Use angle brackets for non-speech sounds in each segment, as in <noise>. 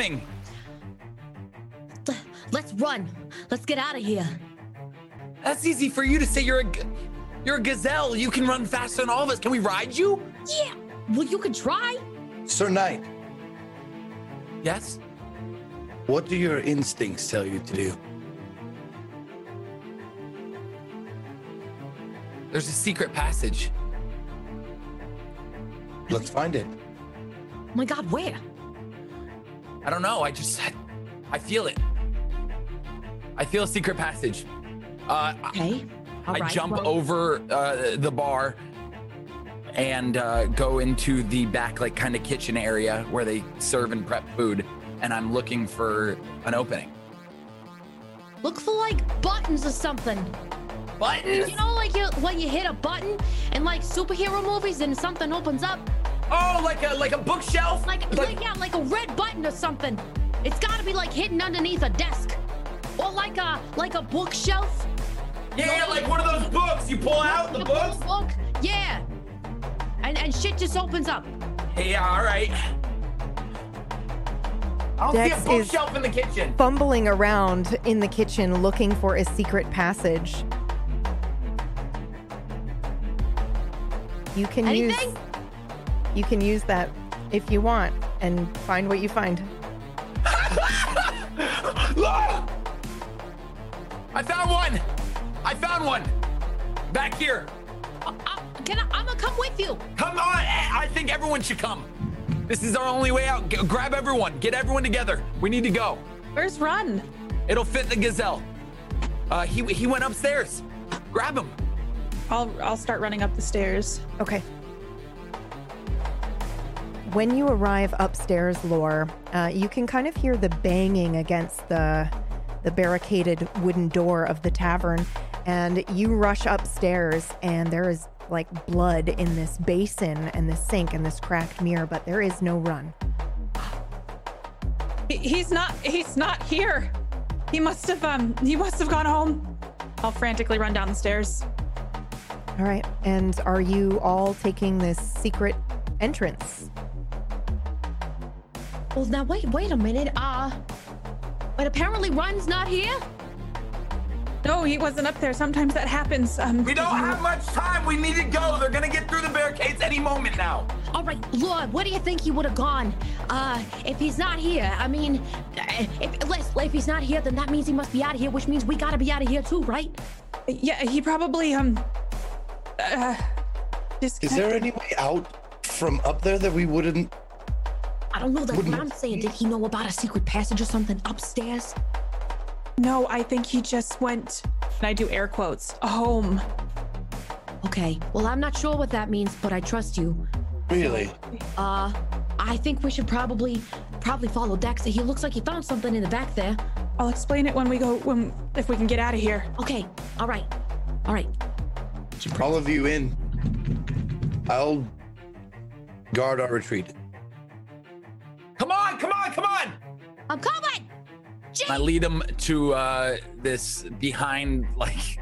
coming. Let's run. Let's get out of here. That's easy for you to say. You're a, g- you're a gazelle. You can run faster than all of us. Can we ride you? Yeah. Well, you could try. Sir Knight, Yes. what do your instincts tell you to do? There's a secret passage. Let's find it. Oh my God, where? I don't know. I just, I feel it. I feel a secret passage. Uh, I- Okay. All I right, jump well, over uh, the bar and uh, go into the back, like kind of kitchen area where they serve and prep food. And I'm looking for an opening. Look for like buttons or something. Buttons? You know, like you when you hit a button in like superhero movies and something opens up. Oh, like a like a bookshelf? Like, like yeah, like a red button or something. It's gotta be like hidden underneath a desk. Or like a like a bookshelf. yeah, yeah, like one of those books you pull out the You pull a books. book. Yeah. And and shit just opens up. Yeah, all right. I don't Dex see a is- bookshelf in the kitchen. Fumbling around in the kitchen looking for a secret passage. You can Anything? use you can use that if you want and find what you find. <laughs> I found one. I found one. Back here. Uh, uh, can I, I'm gonna come with you. Come on. I think everyone should come. This is our only way out. G- grab everyone. Get everyone together. We need to go. Where's Run? It'll fit the gazelle. Uh, he he went upstairs. Grab him. I'll I'll start running up the stairs. Okay. When you arrive upstairs, Lore, uh, you can kind of hear the banging against the the barricaded wooden door of the tavern, and you rush upstairs, and there is like blood in this basin and this sink and this cracked mirror, but there is no run. He, he's not he's not here. He must have um he must have gone home. I'll frantically run down the stairs. All right, and are you all taking this secret entrance? Well, now wait, wait a minute. Uh, but apparently Run's not here. No, he wasn't up there. Sometimes that happens. Um We don't have much time. We need to go. They're gonna get through the barricades any moment now. All right, Lord, where do you think he would have gone? Uh, if he's not here, I mean, uh, if, let's, if he's not here, then that means he must be out of here, which means we gotta be out of here too, right? Yeah, he probably um uh Is there any way out from up there that we wouldn't? I don't know. That's what Wouldn't- I'm saying. Did he know about a secret passage or something upstairs? No, I think he just went and I do air quotes. Home. Okay. Well, I'm not sure what that means, but I trust you. Really? Uh, I think we should probably, probably follow Dex. He looks like he found something in the back there. I'll explain it when we go when if we can get out of here. Okay. All right. All right. All of you in. I'll guard our retreat. Come on, come on, come on. I'm coming. I lead him to uh, this behind, like,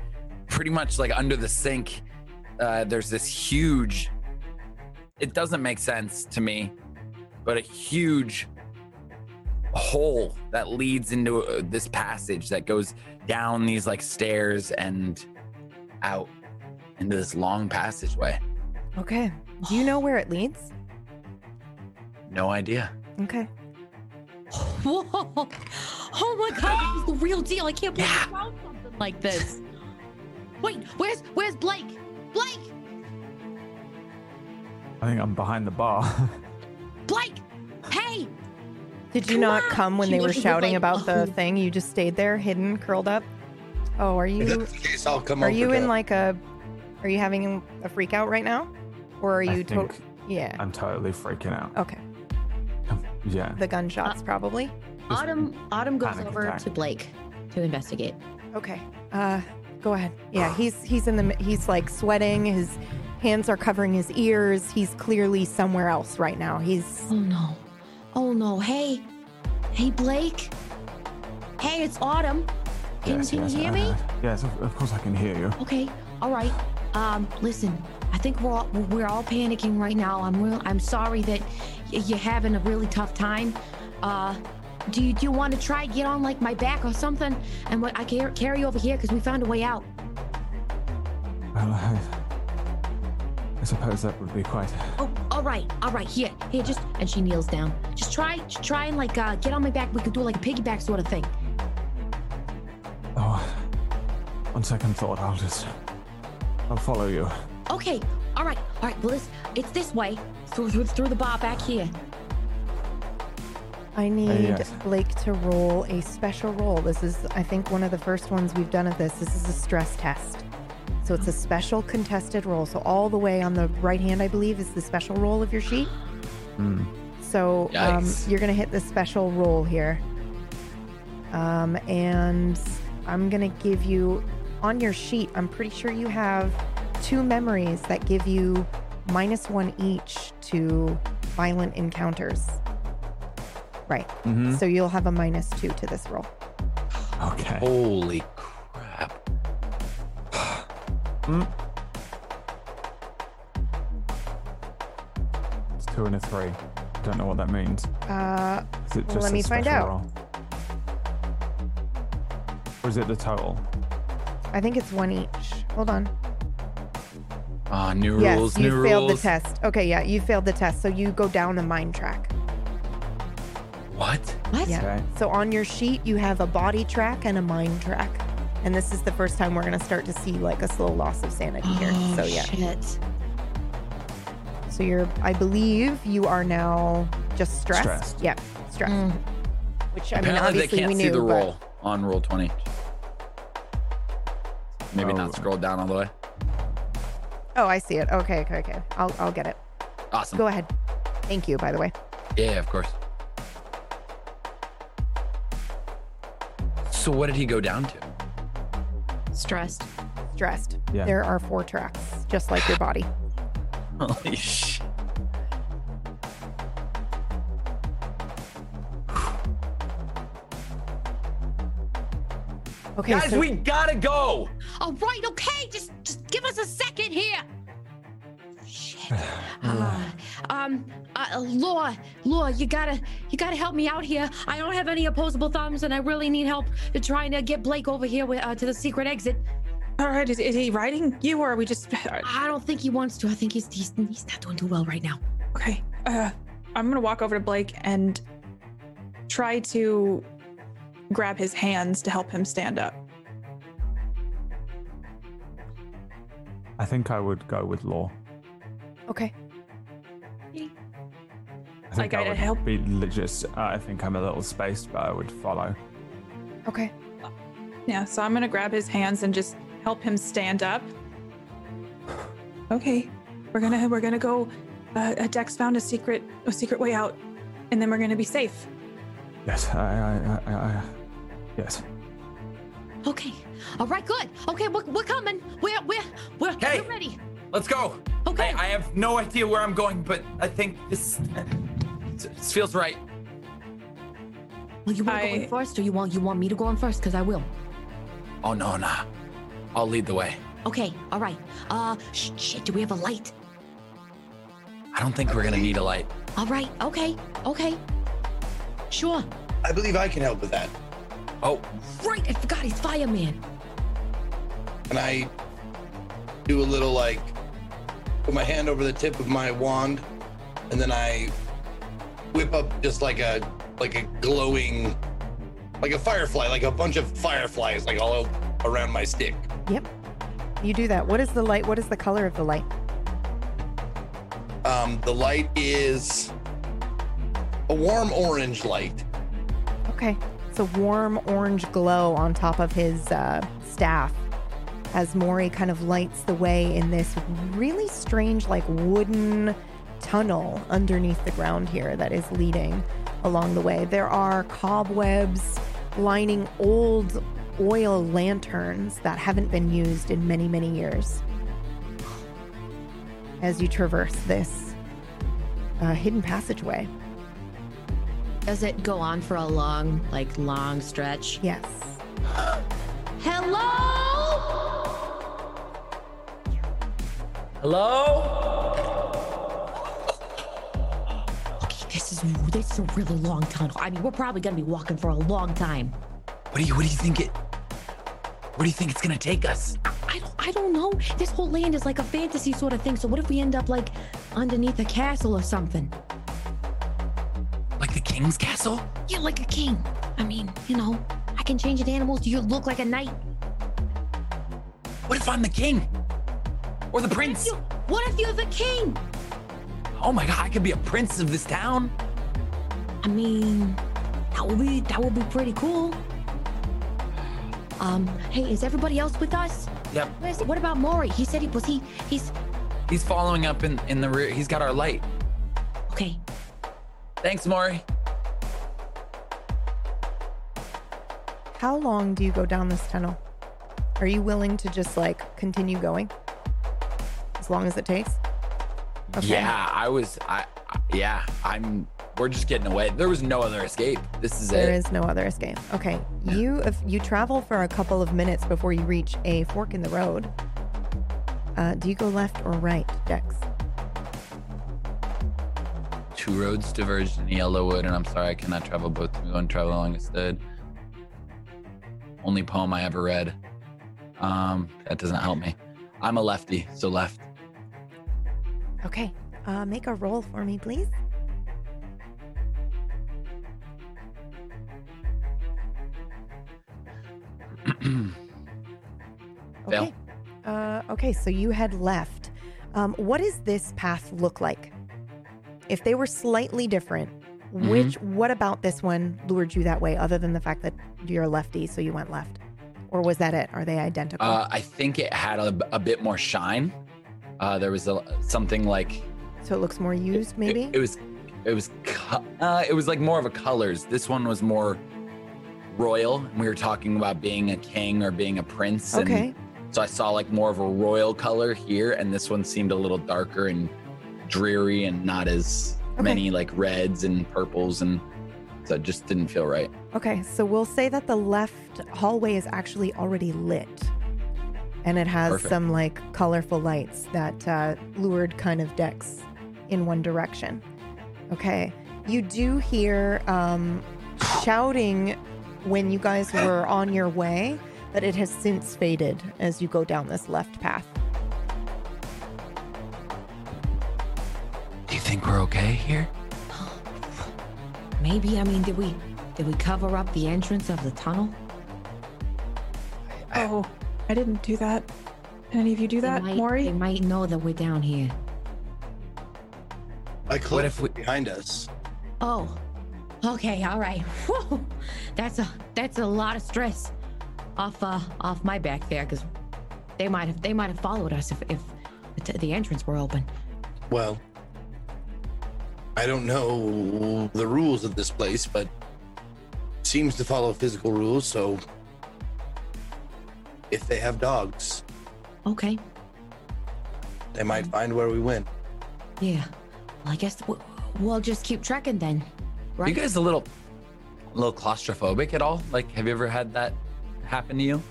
pretty much like under the sink. Uh, there's this huge. It doesn't make sense to me, but a huge hole that leads into uh, this passage that goes down these like stairs and out into this long passageway. Okay. Do you know where it leads? No idea. Okay. Whoa. Oh my God. This is the real deal. I can't believe you found something like this. Wait, where's, where's Blake? Blake! I think I'm behind the bar. <laughs> Blake! Hey! Did you Come not on! come when She they were shouting like, about the "Oh." thing? You just stayed there, hidden, curled up. Oh, are you? the case, I'll come Are you to- in like a? Are you having a freak out right now, or are you? think To- yeah. I'm totally freaking out. Okay. Yeah. The gunshots, probably. Autumn Autumn goes over attack. to Blake to investigate. Okay. Uh, go ahead. Yeah, he's he's in the he's like sweating. His hands are covering his ears. He's clearly somewhere else right now. He's Oh no. Oh no. Hey. Hey Blake. Hey, it's Autumn. Can, yes, can yes, you hear I me? heard. Yes, of, of course I can hear you. Okay. All right. Um, listen. I think we're all, we're all panicking right now. I'm real. I'm sorry that you're having a really tough time. Uh, do you do you want to try get on like my back or something, and what I can carry you over here because we found a way out. Well, I, I suppose that would be quite. Oh, all right, all right. Here, here, just and she kneels down. Just try, just try and like uh, get on my back. We could do like a piggyback sort of thing. Oh, on second thought, I'll just. I'll follow you. Okay, all right, all right. Well, this it's this way through through, through the bar back here. I need yes. Blake to roll a special roll. This is, I think, one of the first ones we've done of this. This is a stress test. So it's a special contested roll. So all the way on the right hand, I believe, is the special roll of your sheet. Hmm. So um, you're going to hit the special roll here. Um, and I'm going to give you, on your sheet, I'm pretty sure you have two memories that give you minus one each to violent encounters. Right. Mm-hmm. So you'll have a minus two to this roll. Okay. Holy crap. <sighs> Mm. It's two and a three. Don't know what that means. Uh, Is it just let me find out. roll? Or is it the total? I think it's one each. Hold on. Ah, new yes, rules, you new failed rules. the test. Okay, yeah, you failed the test. So you go down a mine track. What? What? Yeah. Okay. So on your sheet, you have a body track and a mind track. And this is the first time we're going to start to see like a slow loss of sanity here. Oh, so yeah. shit. So you're, I believe you are now just stressed. Stressed. Yeah, stressed. Mm. Which I mean, Apparently, they obviously can't we see knew, the but roll on Roll20. Maybe Oh. not scroll down all the way. Oh, I see it. Okay, okay, okay. I'll, I'll get it. Awesome. Go ahead. Thank you, by the way. Yeah, of course. So what did he go down to? Stressed. Stressed. Yeah. There are four tracks, just like your body. <laughs> Holy shit. Okay, Guys, so we gotta go. All right, okay. Just just give us a second here. Shit. <sighs> Uh, um, uh, Laura, Laura, you gotta, you gotta help me out here. I don't have any opposable thumbs, and I really need help to trying to get Blake over here with, uh, to the secret exit. All right, is, is he riding you, or are we just I don't think he wants to. I think he's he's, he's not doing too well right now. okay? Uh, I'm gonna walk over to Blake and try to grab his hands to help him stand up. I think I would go with law. okay. I think I I'd help- be legit. Uh, I think I'm a little spaced, but I would follow. Okay. Yeah, so I'm gonna grab his hands and just help him stand up. Okay, we're gonna we're gonna go. Uh, uh, Dex found a secret a secret way out, and then we're gonna be safe. Yes, I, I, I, I yes. Okay. All right. Good. Okay. We're, we're coming. We're we're we're, Hey. we're ready. Let's go. Okay. I, I have no idea where I'm going, but I think this, this feels right. well, you want to go in first, or you want you want me to go in first? Because I will. Oh no, nah. I'll lead the way. Okay. All right. Uh, sh- shit. Do we have a light? I don't think we're gonna need a light. All right. Okay. Okay. Sure. I believe I can help with that. Oh, Right. I forgot he's fireman. And I do a little like put my hand over the tip of my wand, and then I whip up just like a like a glowing like a firefly, like a bunch of fireflies, like all around my stick. Yep. You do that. What is the light? What is the color of the light? Um, the light is a warm orange light. Okay. A warm orange glow on top of his uh, staff as Mori kind of lights the way in this really strange, like wooden tunnel underneath the ground here that is leading along the way. There are cobwebs lining old oil lanterns that haven't been used in many, many years as you traverse this uh, hidden passageway. Does it go on for a long, like long stretch? Yes. Hello. hello? Okay. This this is this is a really long tunnel. I mean, we're probably gonna be walking for a long time. What do you what do you think it what do you think it's gonna take us? I don't I don't know. This whole land is like a fantasy sort of thing. So what if we end up like underneath a castle or something? King's castle? Yeah, like a king. I mean, you know, I can change into animals. You look like a knight. What if I'm the king? Or the prince? You- What if you're the king? Oh my god, I could be a prince of this town. I mean, that would be that would be pretty cool. Um, hey, is everybody else with us? Yep. Where's, what about Maury? He said he was he he's He's following up in, in the rear. He's got our light. okay. Thanks, Maury. How long do you go down this tunnel? Are you willing to just like continue going? As long as it takes? Okay. Yeah, I was I, yeah, I'm we're just getting away. There was no other escape. This is There There is no other escape. Okay. You if you travel for a couple of minutes before you reach a fork in the road. Uh, do you go left or right, Dex? Two roads diverged in Yellowwood, and I'm sorry I cannot travel both go and travel along instead. Only poem I ever read. Um, that doesn't help me. I'm a lefty, so left. Okay. Uh, make a roll for me, please. <clears throat> Okay. Uh, okay, so you had left. Um, what does this path look like? If they were slightly different, Mm-hmm. which what about this one lured you that way, other than the fact that you're a lefty, so you went left? Or was that it? Are they identical? Uh, I think it had a, a bit more shine. Uh, there was a, something like so it looks more used, it- maybe? It, was it was uh, it was like more of a colors. This one was more royal. and We were talking about being a king or being a prince. and okay. so I saw like more of a royal color here, and this one seemed a little darker and dreary and not as Okay. many like reds and purples, and so it just didn't feel right. Okay, so we'll say that the left hallway is actually already lit. And it has Perfect. some like colorful lights that uh, lured kind of Dex in one direction. Okay, you do hear um, shouting when you guys were on your way, but it has since faded as you go down this left path. Think we're okay here? Maybe I mean, did we did we cover up the entrance of the tunnel? Oh, I didn't do that. Did any of you do that, they might, Maury? They might know that we're down here. I what if we- behind us. Oh, okay, all right. <laughs> Whoa, That's a that's a lot of stress off uh off my back there because they might have they might have followed us if if the, t- the entrance were open. Well, I don't know the rules of this place, but seems to follow physical rules. So, if they have dogs, Okay, they might mm-hmm. find where we went. yeah. Well, I guess we'll, we'll just keep trekking then, Are right? you guys a little, a little claustrophobic at all? Like, have you ever had that happen to you?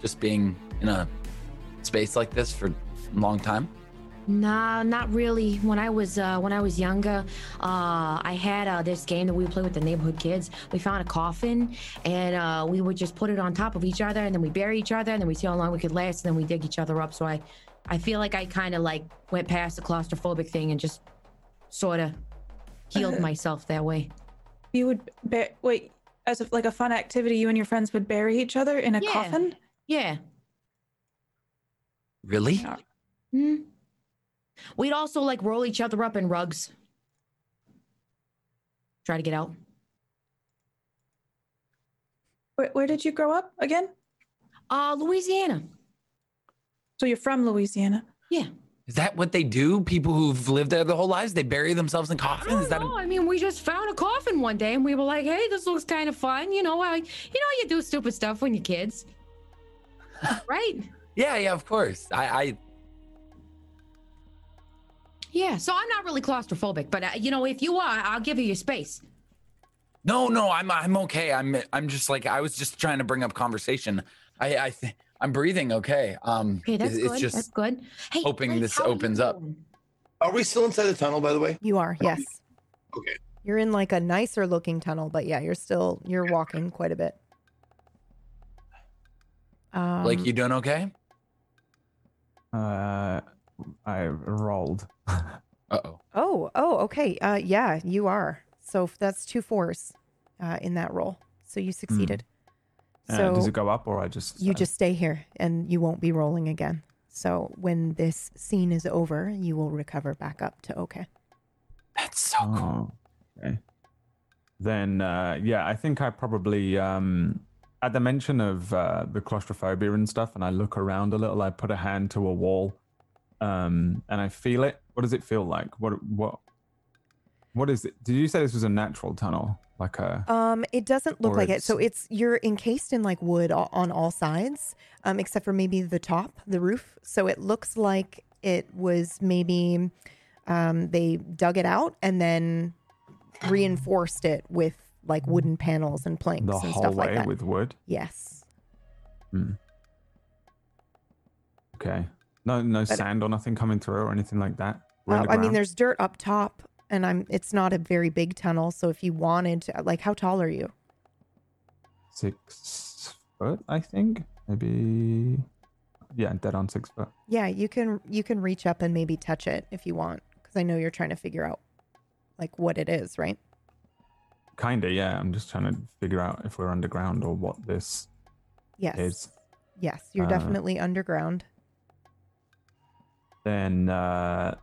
Just being in a space like this for a long time? Nah, not really. When I was uh, when I was younger, uh, I had uh, this game that we would play with the neighborhood kids. We found a coffin, and uh, we would just put it on top of each other, and then we bury each other, and then we see how long we could last, and then we dig each other up. So I, I feel like I kind of like went past the claustrophobic thing and just sort of healed <laughs> myself that way. You would ba- wait as if like a fun activity. You and your friends would bury each other in a Yeah. coffin. Yeah. Really? Yeah. Hmm. We'd also like roll each other up in rugs. Try to get out. Where, where did you grow up again? Uh, Louisiana. So you're from Louisiana. Yeah. Is that what they do? People who've lived there their whole lives, they bury themselves in I coffins? don't Is that know. I mean, we just found a coffin one day, and we were like, "Hey, this looks kind of fun." You know, I, you know, you do stupid stuff when you're kids, <laughs> right? yeah, yeah, of course. I, I Yeah. So I'm not really claustrophobic, but uh, you know, if you are, I'll give you your space. no, no, I'm, I'm okay. I'm, I'm just like, I was just trying to bring up conversation. I, I, th- I'm breathing okay. Um, Okay, that's it's, good. it's just that's good. Hey, hoping Blake, this are opens up. Are we still inside the tunnel, by the way? You are, yes. Okay. You're in like a nicer looking tunnel, but yeah, you're still you're walking quite a bit. Um, like you doing okay? Uh, I rolled. Uh oh. Oh, oh, okay. Uh, yeah, you are. So that's two fours, uh, in that roll. So you succeeded. Uh, So does it go up or I just? you uh, just stay here, and you won't be rolling again. So when this scene is over, you will recover back up to okay. That's so cool. Oh, okay. Then, uh, yeah, I think I probably, um, at the mention of uh, the claustrophobia and stuff, and I look around a little, I put a hand to a wall, um, and I feel it. What does it feel like? What, what, what is it? Did you say this was a natural tunnel? Like a, Um, it doesn't look like it. So it's- you're encased in like wood on all sides, um, except for maybe the top, the roof. So it looks like it was maybe um, they dug it out and then reinforced it with like wooden panels and planks the and stuff like that. with wood? yes. Mm. Okay. No, no But- sand or nothing coming through or anything like that? Uh, I mean, there's dirt up top, and I'm. It's not a very big tunnel, so if you wanted to, like, how tall are you? six foot, I think. Maybe, yeah, dead on six foot. Yeah, you can you can reach up and maybe touch it if you want, because I know you're trying to figure out like what it is, right? Kinda, yeah. I'm just trying to figure out if we're underground or what this Yes. is. Yes, you're Uh, definitely underground. Then, uh,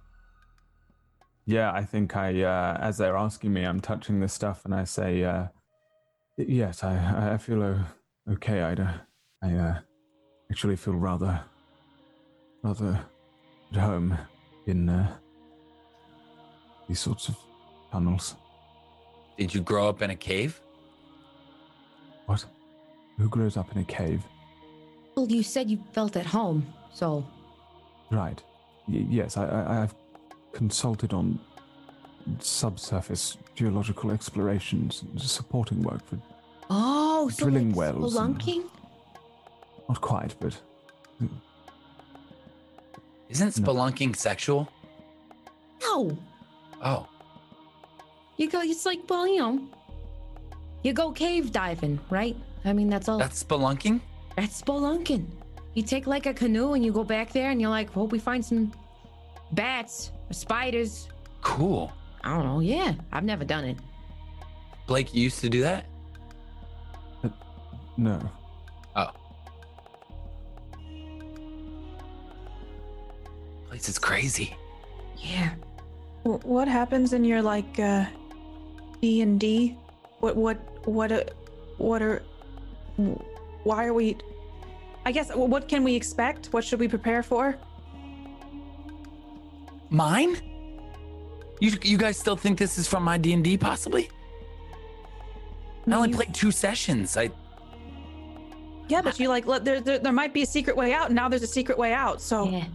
yeah, I think I, uh, as they're asking me, I'm touching this stuff, and I say, uh, yes, I, I feel o- okay. I, uh, I uh, actually feel rather, rather at home in uh, these sorts of tunnels. Did you grow up in a cave? What? Who grows up in a cave? Well, you said you felt at home, so Right. Y- yes, I, I, I've consulted on subsurface geological explorations, and supporting work for oh, so Drilling like wells and- spelunking. not quite, but Isn't No. spelunking sexual? No, Oh, you go. It's like well, you know, you go cave diving, right? I mean, that's all. that's spelunking? That's spelunking. You take like a canoe and you go back there and you're like, hope we find some bats or spiders. Cool. I don't know. Yeah, I've never done it. Blake, you used to do that? <laughs> no. Oh. Place is crazy. Yeah. Wh- What happens in your like uh D and D? What what what uh, what are why are we I guess what can we expect? What should we prepare for? Mine? You you guys still think this is from my D and D? Possibly. I only you- played two sessions. I Yeah, but you like let, there, there there might be a secret way out. and Now there's a secret way out. So Yeah.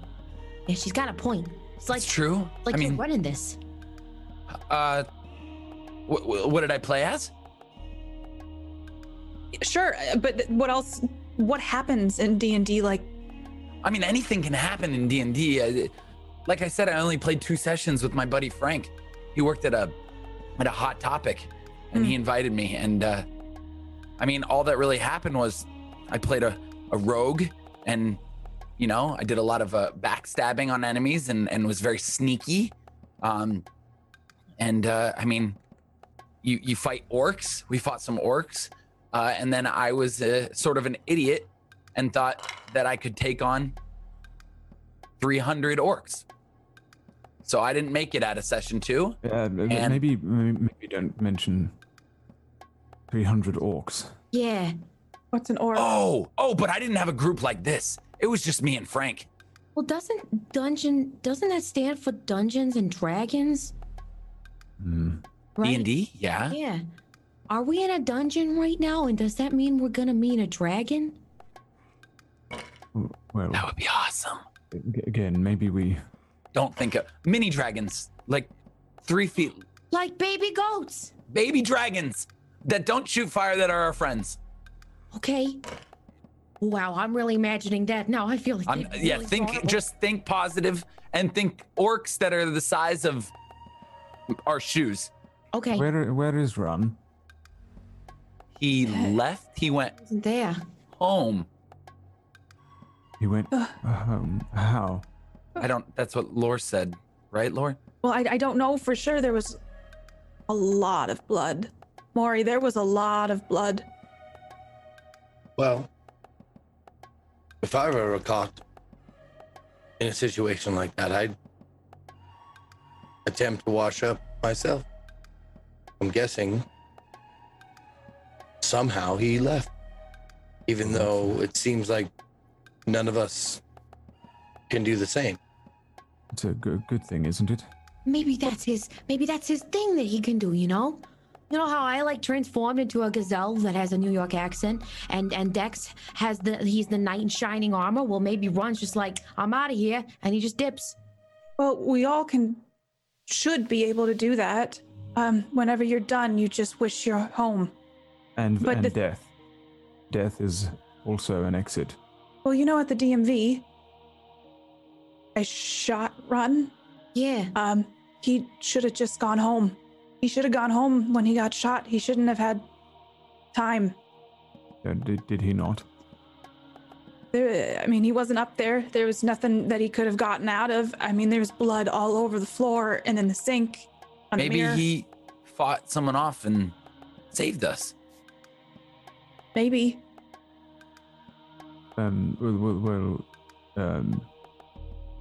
Yeah, she's got a point. It's like it's true. like I you're mean, running this. uh, wh- wh- what did I play as? sure, uh, but th- what else? What happens in D and D? Like I mean, anything can happen in D and D. Like I said, I only played two sessions with my buddy Frank. He worked at a at a hot topic, and he invited me. And uh, I mean, all that really happened was I played a, a rogue, and you know, I did a lot of uh, backstabbing on enemies, and and was very sneaky. Um, and uh, I mean, you you fight orcs. We fought some orcs, uh, and then I was uh, sort of an idiot and thought that I could take on 300 orcs. So I didn't make it out of session two. Uh, m- And- maybe maybe don't mention three hundred orcs. Yeah. what's an orc? Oh, oh, but I didn't have a group like this. It was just me and Frank. Well, doesn't dungeon doesn't that stand for Dungeons and Dragons? Hmm. D and D, yeah. Yeah. Are we in a dungeon right now? And does that mean we're gonna meet a dragon? Well, That would be awesome. a- again, maybe we. Don't think of mini dragons, like three feet, Like baby goats. baby dragons that don't shoot fire that are our friends. Okay. Wow, I'm really imagining that now. I feel like I'm, they're yeah, really think horrible. just think positive and think orcs that are the size of our shoes. Okay. Where where is Run? He left. He went Isn't there? home. He went Ugh. home. How? I don't. That's what Lore said, right, Lore? Well, I, I don't know for sure. There was a lot of blood. Maury, there was a lot of blood. Well, if I were ever caught in a situation like that, I'd attempt to wash up myself. I'm guessing somehow he left, even though it seems like none of us can do the same. It's a good good thing, isn't it? Maybe that's his. Maybe that's his thing that he can do. You know. You know how I like transformed into a gazelle that has a New York accent, and and Dex has the he's the knight in shining armor. Well, maybe Run's just like I'm out of here, and he just dips. Well, we all can, should be able to do that. Um, whenever you're done, you just wish you're home. And But and the- death. Death is also an exit. Well, you know, at the DMV, I shot Run. Yeah. Um, he should have just gone home. He should have gone home when he got shot. He shouldn't have had time. Uh, did did he not? There, I mean, he wasn't up there. There was nothing that he could have gotten out of. I mean, there was blood all over the floor and in the sink. Maybe the he fought someone off and saved us. Maybe. Um. Well. well, um.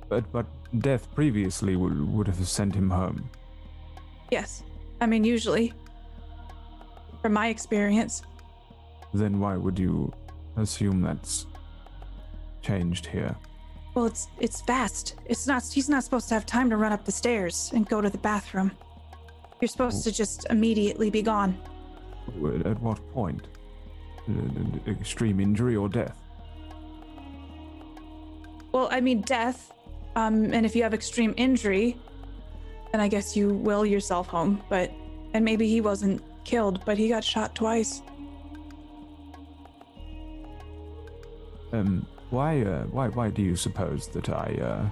But but death previously would would have sent him home. Yes. I mean, usually, from my experience, Then why would you assume that's changed here? well, it's it's fast. It's not. He's not supposed to have time to run up the stairs and go to the bathroom. You're supposed to just immediately be gone. At what point? Extreme injury or death? Well, I mean, death. Um, and if you have extreme injury, then I guess you will yourself home. But and maybe he wasn't killed, but he got shot twice. Um, why, uh, why, why do you suppose that I, uh,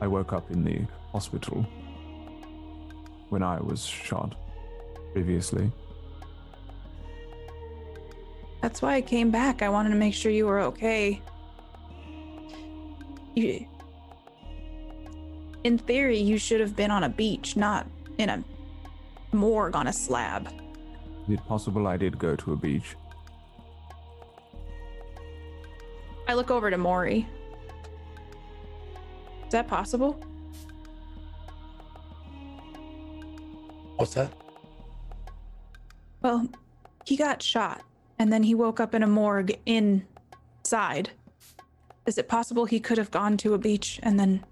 I woke up in the hospital when I was shot previously? That's why I came back. I wanted to make sure you were okay. You, in theory, you should have been on a beach, not in a morgue on a slab. Is it possible I did go to a beach? I look over to Maury. Is that possible? What's that? Well, he got shot and then he woke up in a morgue inside. Is it possible he could have gone to a beach and then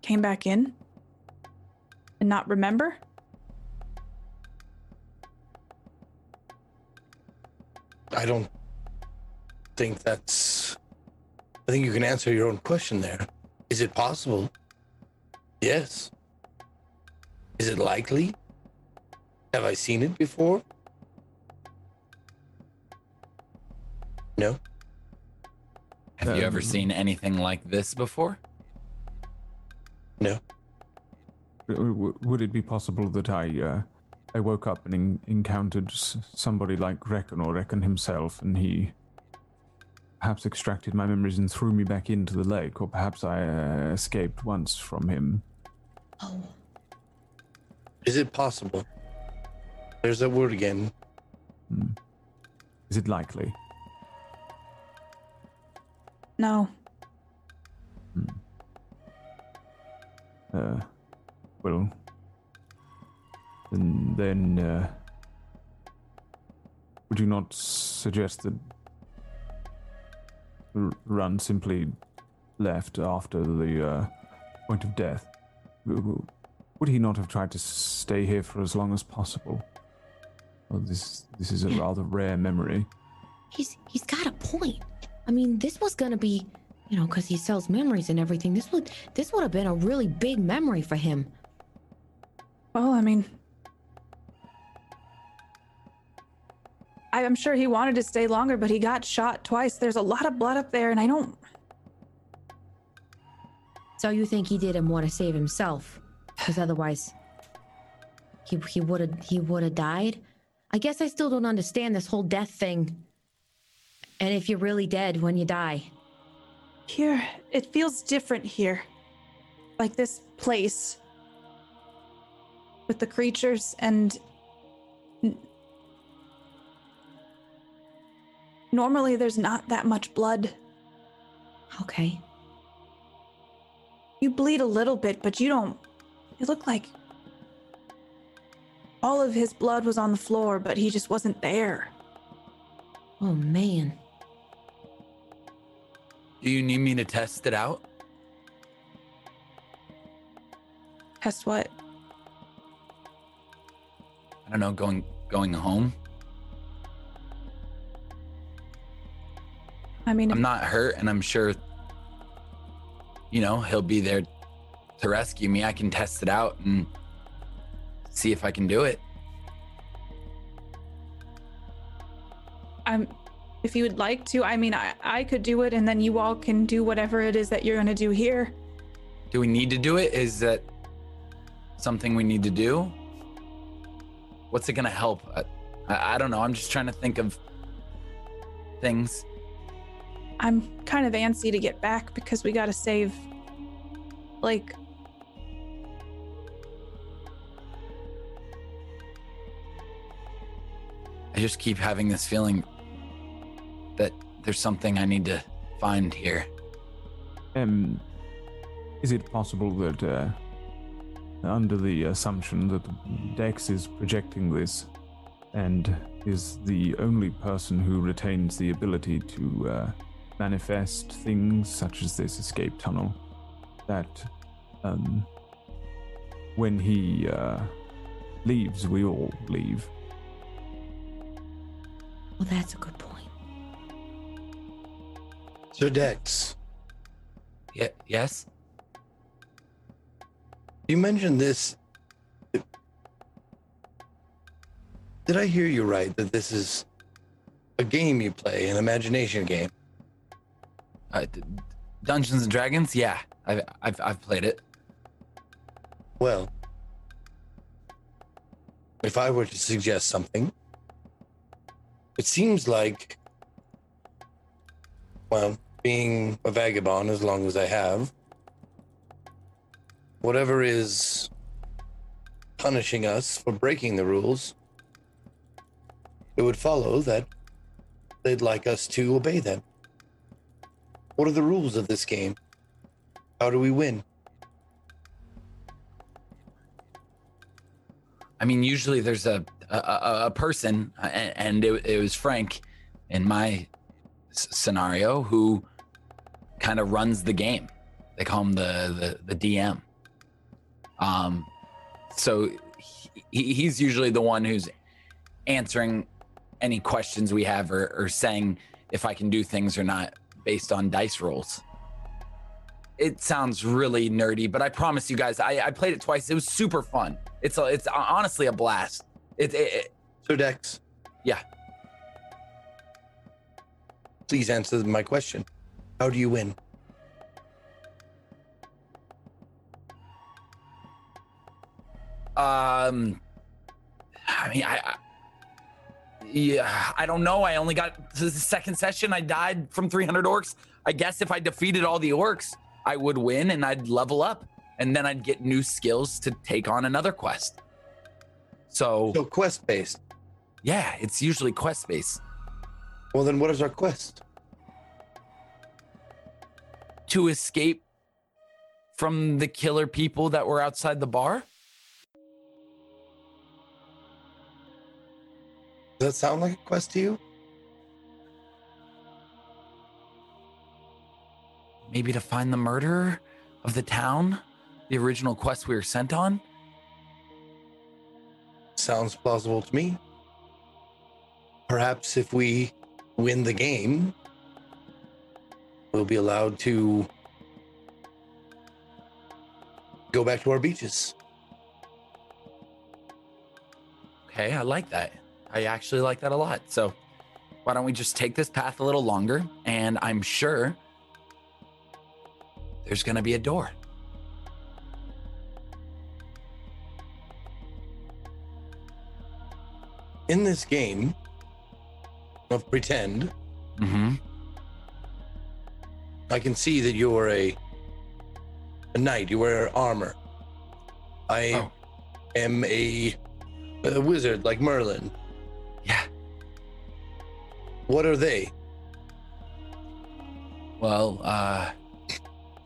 came back in and not remember? I don't think that's. I think you can answer your own question there. Is it possible? Yes. Is it likely? Have I seen it before? No. Have you ever Um, seen anything like this before? No. Would it be possible that I, uh, I woke up and en- encountered somebody like Reckon or Reckon himself, and he perhaps extracted my memories and threw me back into the lake, or perhaps I uh, escaped once from him? Oh. Is it possible? There's that word again. Hmm. Is it likely? No. Uh, well, then, then uh, would you not suggest that R- Run simply left after the uh, point of death? W- w- Would he not have tried to stay here for as long as possible? Well, this this is a rather rare memory. He's he's got a point. I mean, this was gonna be, you know, because he sells memories and everything. This would this would have been a really big memory for him. Well, I mean, I'm sure he wanted to stay longer, but he got shot twice. There's a lot of blood up there, and I don't. So you think he did it want to save himself? Because otherwise, he he would have he would have died. I guess I still don't understand this whole death thing. And if you're really dead when you die. Here, it feels different here. Like this place. With the creatures and. Normally, there's not that much blood. Okay. You bleed a little bit, but you don't. It looked like. All of his blood was on the floor, but he just wasn't there. Oh man. Do you need me to test it out? Test what? I don't know, going going home. I mean, I'm not hurt, and I'm sure, you know, he'll be there to rescue me. I can test it out and see if I can do it. I'm if you would like to, I mean I, I could do it and then you all can do whatever it is that you're gonna do here. Do we need to do it? Is that something we need to do? What's it gonna help? I, I, I don't know. I'm just trying to think of things. I'm kind of antsy to get back because we gotta save like I just keep having this feeling that there's something I need to find here. Um, is it possible that, uh, under the assumption that Dex is projecting this and is the only person who retains the ability to uh, manifest things such as this escape tunnel, that um, when he uh, leaves, we all leave? Well, that's a good point. So Dex, Yeah, yes? you mentioned this. Did I hear you right that this is a game you play, an imagination game? Uh, D- Dungeons and Dragons? Yeah, I've, I've, I've played it. Well, if I were to suggest something, it seems like, well, being a vagabond as long as I have, whatever is punishing us for breaking the rules, it would follow that they'd like us to obey them. What are the rules of this game? How do we win? I mean, usually there's a a, a, person, and, it, it was Frank in my scenario who kind of runs the game. They call him the the, the DM. Um, so he, he's usually the one who's answering any questions we have or, or saying if I can do things or not based on dice rolls. It sounds really nerdy, but I promise you guys, I, I played it twice. It was super fun. It's a, it's honestly a blast. It, it, it So, Dex. Yeah. Please answer my question. How do you win? um, I mean, I, I yeah, I don't know. I only got to the second session. I died from 300 orcs. I guess if I defeated all the orcs, I would win and I'd level up, and then I'd get new skills to take on another quest. So So, quest based. yeah, it's usually quest based. Well, then what is our quest? To escape from the killer people that were outside the bar? Does that sound like a quest to you? Maybe to find the murderer of the town? The original quest we were sent on? Sounds plausible to me. Perhaps if we win the game, we'll be allowed to go back to our beaches. Okay, I like that. I actually like that a lot. So why don't we just take this path a little longer? And I'm sure there's going to be a door. in this game of pretend, Mm-hmm. I can see that you're a a knight. You wear armor. I Oh. am a, a wizard like Merlin. Yeah. What are they? Well, uh,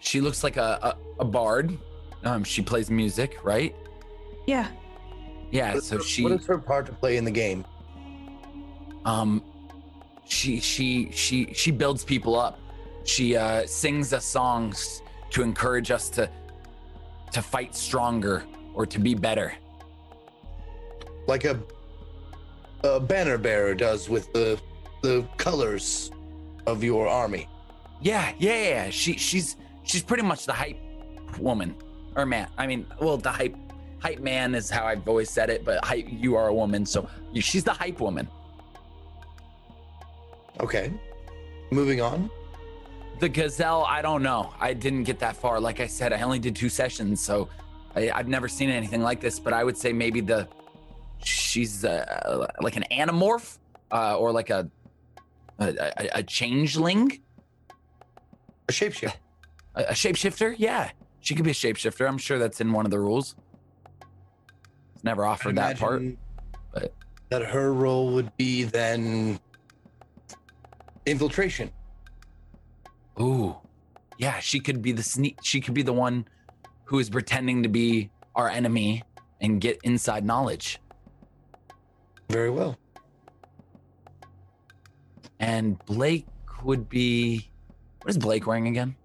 she looks like a, a, a bard. Um, she plays music, right? Yeah. Yeah. What is So her- she, what is her part to play in the game? um, she, she, she, she builds people up. She uh, sings us songs to encourage us to, to fight stronger or to be better. Like a a banner bearer does with the the colors of your army. Yeah, yeah, yeah. She, she's, she's pretty much the hype woman or man. I mean, well, the hype, hype man is how I've always said it, but hype, you are a woman, so she's the hype woman. Okay. Moving on. The gazelle, I don't know. I didn't get that far. Like I said, I only did two sessions, so I, I've never seen anything like this. But I would say maybe the she's uh, like an animorph uh, or like a a, a, a changeling, A shapeshift. a, a shapeshifter. Yeah, she could be a shapeshifter. I'm sure that's in one of the rules. It's never offered that part. But- that her role would be then infiltration. Ooh, yeah, she could be the sneak. She could be the one who is pretending to be our enemy and get inside knowledge. Very well. And Blake would be. What is Blake wearing again?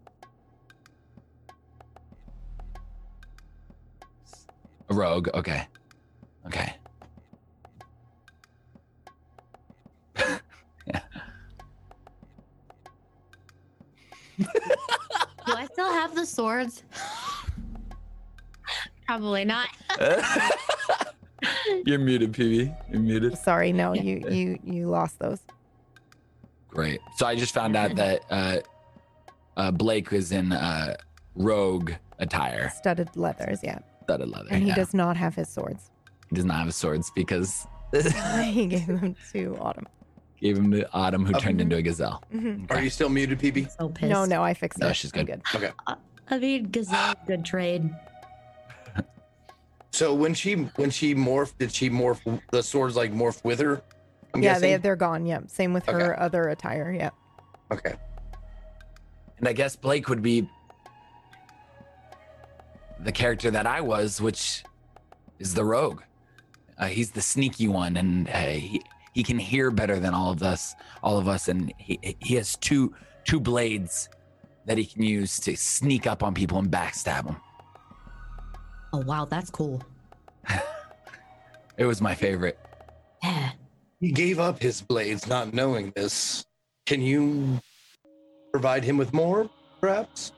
A rogue. Okay. Okay. Do I still have the swords? <gasps> Probably not. <laughs> You're muted, PB. You're muted. Sorry, no, you you you lost those. Great. So I just found out that uh, uh, Blake was in uh, rogue attire, Studded leathers, yeah. studded leather. And he yeah. does not have his swords. He does not have his swords because <laughs> he gave them to Autumn. Gave him to Autumn, who Uh, turned into a gazelle. Mhm. Are you still muted, PB? So pissed. No, no, I fixed No, it. she's I'm good. Okay. I mean, gazelle, <gasps> good trade. So when she when she morphed, did she morph the swords like morph with her? I'm yeah, guessing? they they're gone. Yeah, same with her other attire. Yeah. Okay. And I guess Blake would be the character that I was, which is the rogue. Uh, he's the sneaky one, and uh, he he can hear better than all of us. All of us, and he he has two two blades that he can use to sneak up on people and backstab them. Oh wow, that's cool. <laughs> It was my favorite. Yeah. He gave up his blades, not knowing this. Can you provide him with more, perhaps?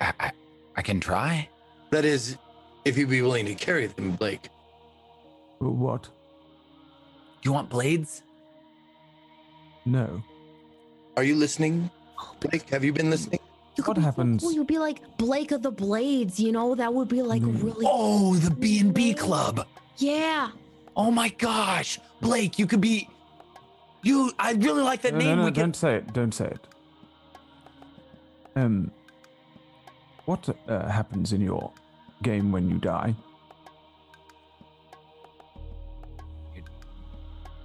I, I, I can try. That is, if you'd be willing to carry them, Blake. What? You want blades? No. Are you listening, Blake? Have you been listening? You What be so happens- cool. You'd be like Blake of the Blades, you know? That would be like Mm. really. Oh, the B and B Club. Yeah. Oh my gosh, Blake, you could be. You, I really like that no, name. no, no, we don't can. say it. Don't say it. Um, what uh, happens in your game when you die?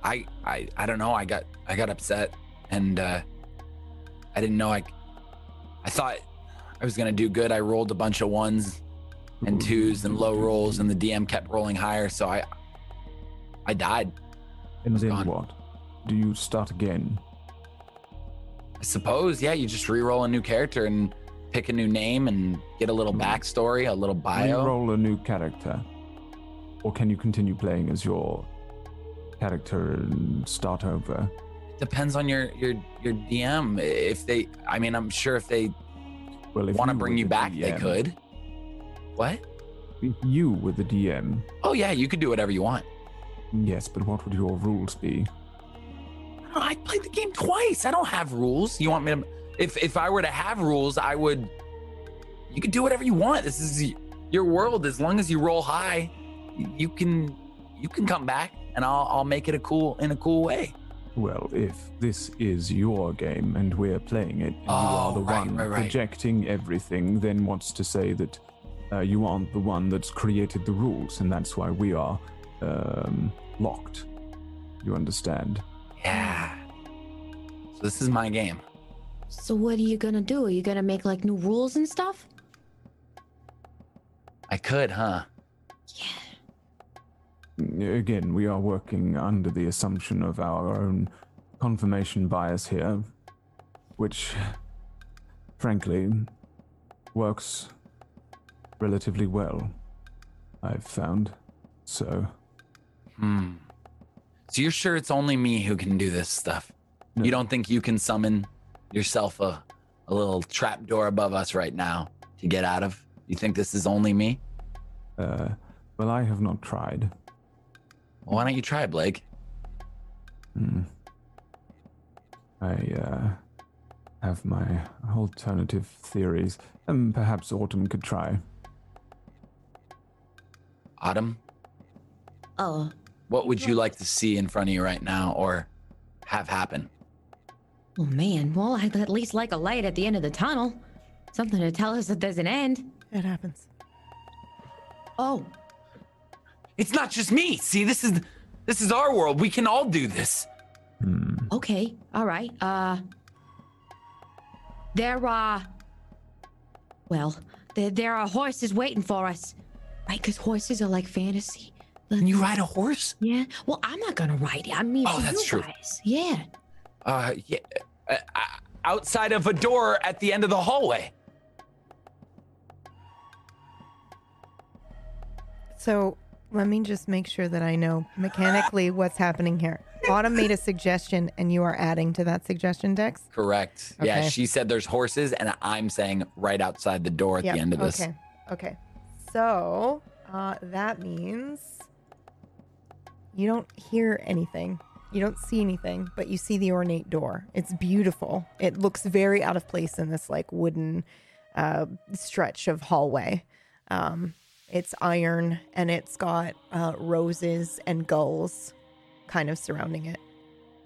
I, I, I don't know. I got, I got upset, and uh, I didn't know I. I thought I was gonna do good. I rolled a bunch of ones and twos and low rolls, and the DM kept rolling higher. So I, I died. And then gone. what? Do you start again? I suppose, yeah. You just re-roll a new character and pick a new name and get a little Hmm. backstory, a little bio. roll a new character, or can you continue playing as your character and start over? Depends on your your your DM. If they, I mean, I'm sure if they Well, want to bring you the back, they could. What? If you were the DM, Oh yeah, you could do whatever you want. yes, but what would your rules be? I played the game twice. I don't have rules. You want me to? If if I were to have rules, I would. You could do whatever you want. This is your world. As long as you roll high, you can you can come back and I'll I'll make it a cool in a cool way. Well, if this is your game and we're playing it, and you are Oh, the right, one right, right. projecting everything, then what's to say that uh, you aren't the one that's created the rules, and that's why we are um, locked. You understand? Yeah. So this is my game. So what are you gonna do? Are you gonna make like new rules and stuff? I could, huh? Again, we are working under the assumption of our own confirmation bias here, which, frankly, works relatively well, I've found. So, Hmm. So you're sure it's only me who can do this stuff? No. You don't think you can summon yourself a, a little trap door above us right now to get out of? You think this is only me? uh, well, I have not tried. Well, why don't you try, Blake? Hmm. I uh, have my alternative theories, and perhaps Autumn could try. Autumn, Oh, what would you like to see in front of you right now or have happen? oh man. Well, I'd at least like a light at the end of the tunnel. Something to tell us that there's an end. It happens. Oh, It's not just me. See, this is this is our world. We can all do this. Hmm. okay. All right. Uh, there are. Well, there, there are horses waiting for us, right? Because horses are like fantasy. Can you ride a horse? Yeah. Well, I'm not gonna ride it. I mean, Oh, that's you true. guys. Yeah. Uh, yeah. Uh, uh, outside of a door at the end of the hallway. So let me just make sure that I know mechanically what's happening here. Autumn made a suggestion, and you are adding to that suggestion, Dex. Correct. Yeah, she said there's horses, and I'm saying right outside the door at Yep, the end of this. Okay. Okay. So uh, that means you don't hear anything. You don't see anything, but you see the ornate door. It's beautiful. It looks very out of place in this like wooden uh, stretch of hallway. Um, it's iron and it's got uh, roses and gulls kind of surrounding it.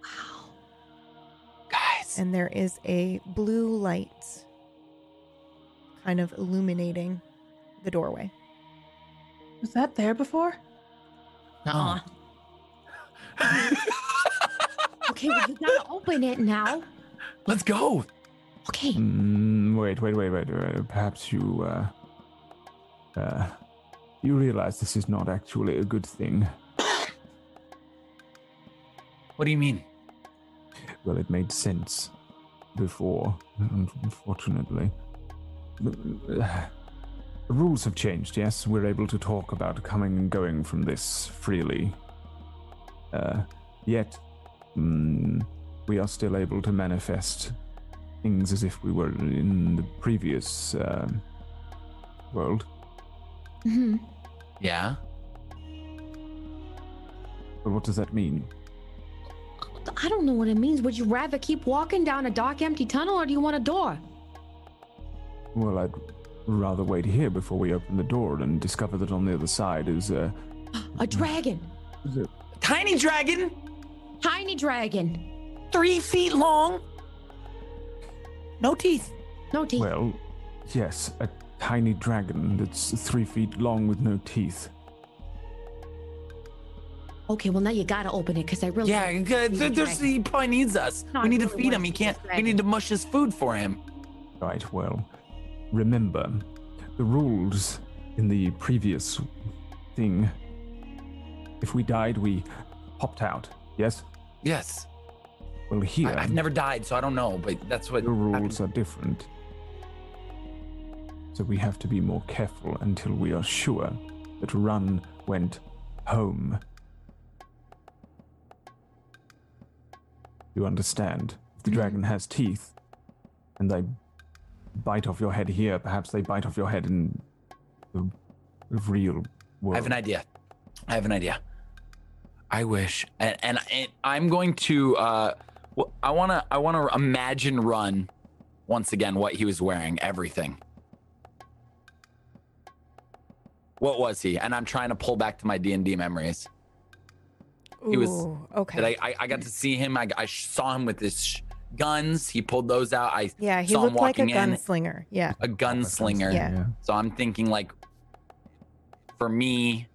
Wow. Guys, And there is a blue light kind of illuminating the doorway. Was that there before? Uh-uh. okay, well, you gotta open it now. let's go. Okay. Mm, wait, wait, wait, wait, wait. Perhaps you, uh, uh, you realize this is not actually a good thing. <coughs> What do you mean? Well, it made sense before, unfortunately. Uh, <sighs> The rules have changed, yes? We're able to talk about coming and going from this freely. Uh, yet, mm, we are still able to manifest things as if we were in the previous um world. Hmm Yeah. But what does that mean? I don't know what it means. Would you rather keep walking down a dark, empty tunnel, or do you want a door? Well, I'd rather wait here before we open the door and discover that on the other side is a. <gasps> A dragon. is a Tiny dragon, Tiny dragon. three feet long, no teeth. No teeth. Well, yes, a tiny dragon that's three feet long with no teeth. Okay, well now you gotta open it because I really. Yeah, good. There- there's, he probably needs us. No, we I need to feed him. He can't. We need to mush his food for him. Right, well, remember the rules in the previous thing. If we died, we popped out, yes? Yes. Well, here, I, I've never died, so I don't know, but that's what. the rules happened. are different. So we have to be more careful until we are sure that Run went home. You understand? If the Mhm. dragon has teeth and they bite off your head here, perhaps they bite off your head in the real world. I have an idea. I have an idea. I wish, and, and, and I'm going to. Uh, I want to. I want to imagine run once again what he was wearing, everything. What was he? And I'm trying to pull back to my D and D memories. He was Ooh, okay. that I, I I got to see him. I, I saw him with his sh- guns. He pulled those out. I yeah, he saw him looked like a walking in. gunslinger. Yeah. a gunslinger. Yeah. So I'm thinking like for me,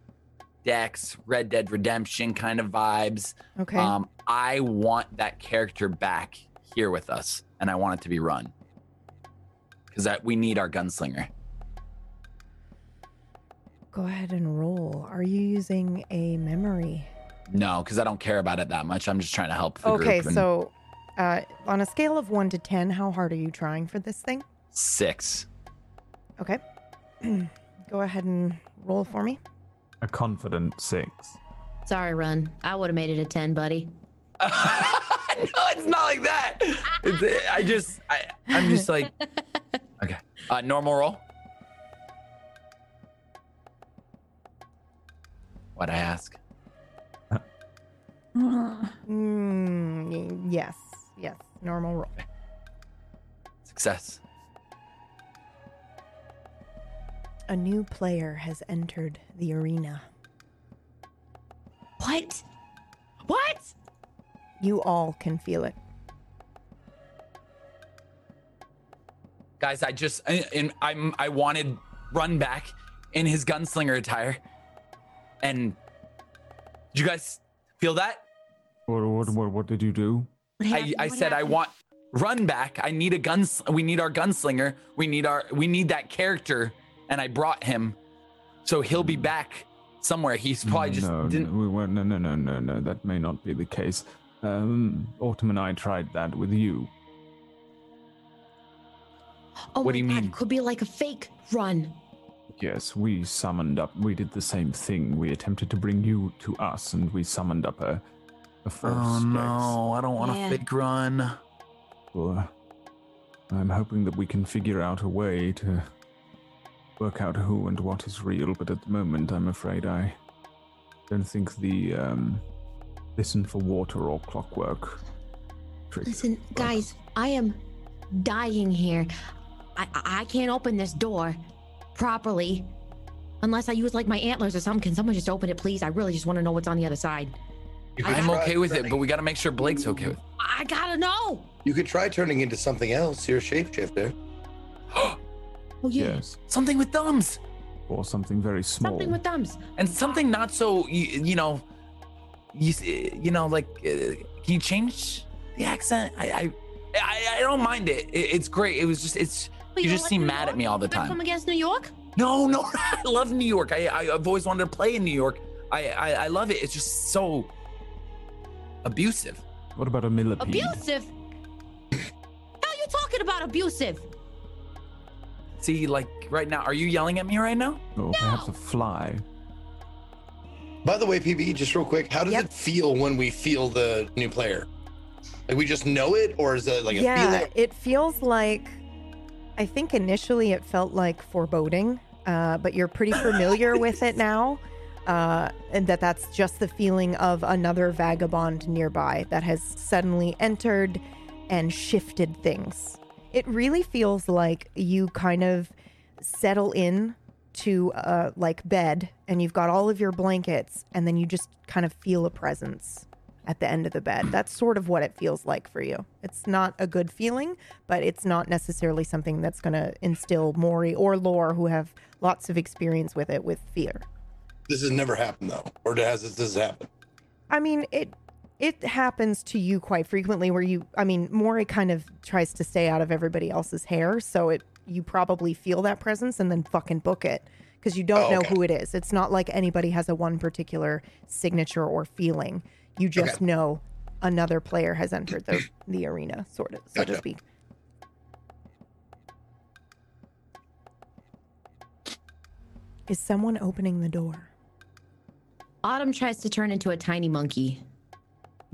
Dex, Red Dead Redemption kind of vibes. Okay. Um, I want that character back here with us, and I want it to be Run because that we need our gunslinger. Go ahead and roll. Are you using a memory? No, because I don't care about it that much. I'm just trying to help the Okay, group. and so uh, on a scale of one to 10, how hard are you trying for this thing? six. Okay. <clears throat> Go ahead and roll for me. A confident six. Sorry, Run. I would have made it a 10, buddy. <laughs> no, it's not like that. It's, I just, I, I'm just like, <laughs> okay. Uh, normal roll. What I ask? Mm, yes. Yes. Normal roll. Success. A new player has entered the arena. What? What? You all can feel it. guys i just I- and i'm i wanted run back in his gunslinger attire and did you guys feel that What, what, what, what did you do? I i What said i want run back i need a guns we need our gunslinger we need our we need that character and i brought him so he'll be back somewhere he's probably just no, didn't no, we weren't. No, no, no, no, no. That may not be the case. Um, Autumn and I tried that with you. Oh What my do you God, mean? It could be like a fake Run. Yes, we summoned up. We did the same thing. We attempted to bring you to us, and we summoned up a, a false oh no i don't want Yeah. a fake run Well, I'm hoping that we can figure out a way to work out who and what is real, but at the moment, I'm afraid I don't think the um, listen for water or clockwork trick. Listen, works. guys, I am dying here. I, I I can't open this door properly unless I use like my antlers or something. Can someone just open it, please? I really just want to know what's on the other side. You could i'm try okay with it turning- but we got to make sure blake's okay with it. I gotta know. You could try turning into something else. You're a shapeshifter. <gasps> Oh yeah, Yes, something with thumbs or something very small. something with thumbs. and something not so you, you know you you know like uh, can you change the accent I, I i i don't mind it, it it's great it was just it's Wait, you don't just like seem New mad at me all the Wanna Come against New York? no <laughs> no i love new york i, I i've always wanted to play in new york I, I i love it it's just so abusive What about a millipede? Abusive? How are you talking about abusive? see like right now are you yelling at me right now Or perhaps a fly? By the way, PB, just real quick, how does Yep. it feel when we feel the new player? Like we just know it, or is it like a yeah, feeling? it feels like. I think initially it felt like foreboding, uh, but you're pretty familiar with it now, uh, and that that's just the feeling of another vagabond nearby that has suddenly entered and shifted things. It really feels like you kind of settle in to uh, like bed, and you've got all of your blankets, and then you just kind of feel a presence at the end of the bed. That's sort of what it feels like for you. It's not a good feeling, but it's not necessarily something that's going to instill Maury or Lore, who have lots of experience with it, with fear. This has never happened though, or has this, this happened? I mean, it it happens to you quite frequently where you I mean, Maury kind of tries to stay out of everybody else's hair, so it you probably feel that presence and then fucking book it because you don't Oh, know who it is. It's not like anybody has a one particular signature or feeling. You just Okay. know another player has entered the the arena, sort of, so to Gotcha. speak. Is someone opening the door? Autumn tries to turn into a tiny monkey.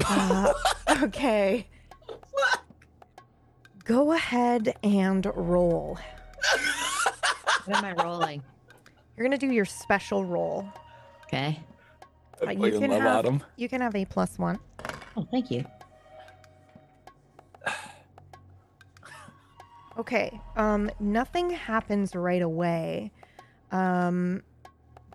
Uh, <laughs> okay. Go ahead and roll. What am I rolling? You're gonna do your special roll. Okay. You can have you can have a plus one. Oh, thank you. <sighs> Okay. Um, nothing happens right away. Um,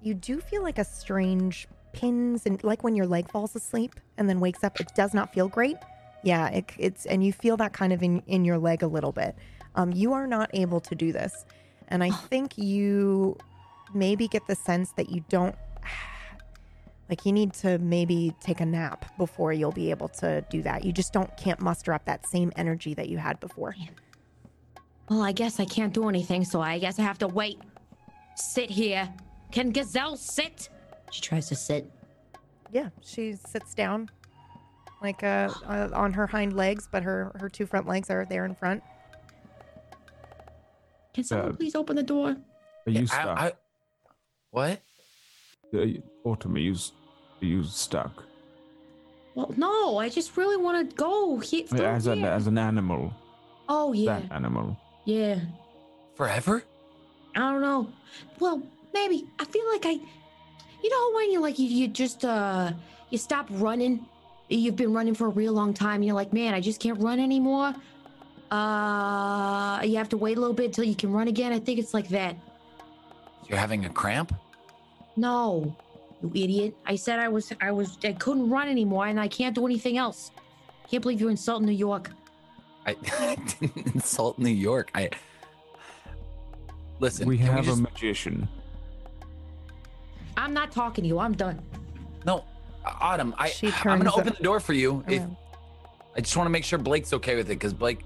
you do feel like a strange pins and like when your leg falls asleep and then wakes up, it does not feel great. Yeah, it, it's and you feel that kind of in in your leg a little bit. Um, you are not able to do this, and I think you maybe get the sense that you don't like you need to maybe take a nap before you'll be able to do that. You just don't can't muster up that same energy that you had before. Well, I guess I can't do anything, so I guess I have to wait. Sit here. Can Gazelle sit? She tries to sit. Yeah, she sits down like uh, uh on her hind legs, but her her two front legs are there in front. Can someone Uh, please open the door? Are you I- stuck? I- what? Uh, Autumn, are you, are you stuck? Well, no, I just really want to go. He, through As an here. as an animal, oh yeah, that animal. yeah. Forever? I don't know. Well, maybe. I feel like I, you know, when you like you, you just uh you stop running. You've been running for a real long time. You're like, man, I just can't run anymore. Uh, you have to wait a little bit until you can run again. I think it's like that. You're having a cramp? No, you idiot. I said I was, I was, I couldn't run anymore, and I can't do anything else. Can't believe you're insulting New York. I, <laughs> didn't insult New York. I listen. we can have just- a magician. I'm not talking to you. I'm done. no, Autumn. I I'm gonna turns open the door for you. If. I just want to make sure Blake's okay with it because Blake,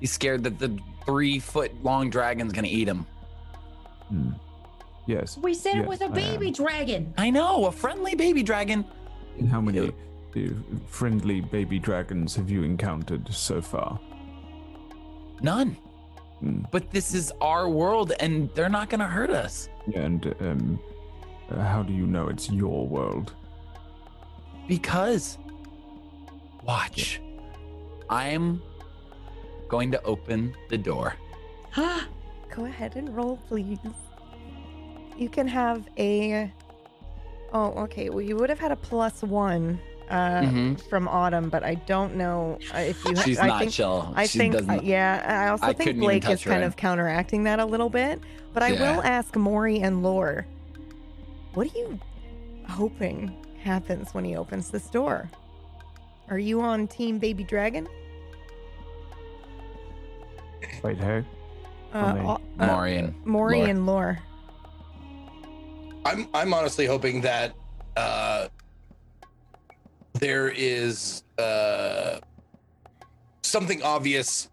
he's scared that the three foot long dragon's gonna eat him. Hmm. Yes. We said it was a baby am. dragon. I know a friendly baby dragon. And How many friendly baby dragons have you encountered so far? None. Hmm. But this is our world, and they're not gonna hurt us And um, uh, how do you know it's your world? because. Watch. I'm going to open the door. <gasps> Go ahead and roll, please. You can have a. Oh, okay. Well, you would have had a plus one uh, Mhm. from Autumn, but I don't know uh, if you. ha- She's I not think, chill. I she think, uh, doesn't. yeah. I also I think Blake is kind in. of counteracting that a little bit. But I Yeah. will ask Maury and Lore, what are you hoping happens when he opens this door? Are you on Team Baby Dragon? Wait, hey? Uh, me. Au- uh, Maury and Maury Lore. and Lore. I'm I'm honestly hoping that uh, there is uh, something obvious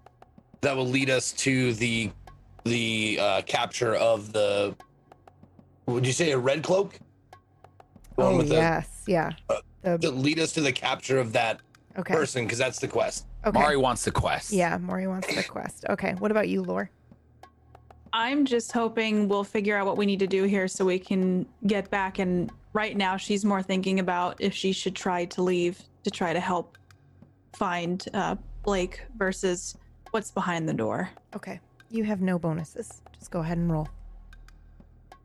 that will lead us to the the uh, capture of the. Would you say a red cloak? The one Oh with the- yes, yeah. uh, The, to lead us to the capture of that okay. person, because that's the quest. Okay. Mari wants the quest. Yeah, Mari wants the quest. Okay. What about you, Lore? I'm just hoping we'll figure out what we need to do here so we can get back. And right now, she's more thinking about if she should try to leave to try to help find uh, Blake versus what's behind the door. Okay. You have no bonuses. Just go ahead and roll.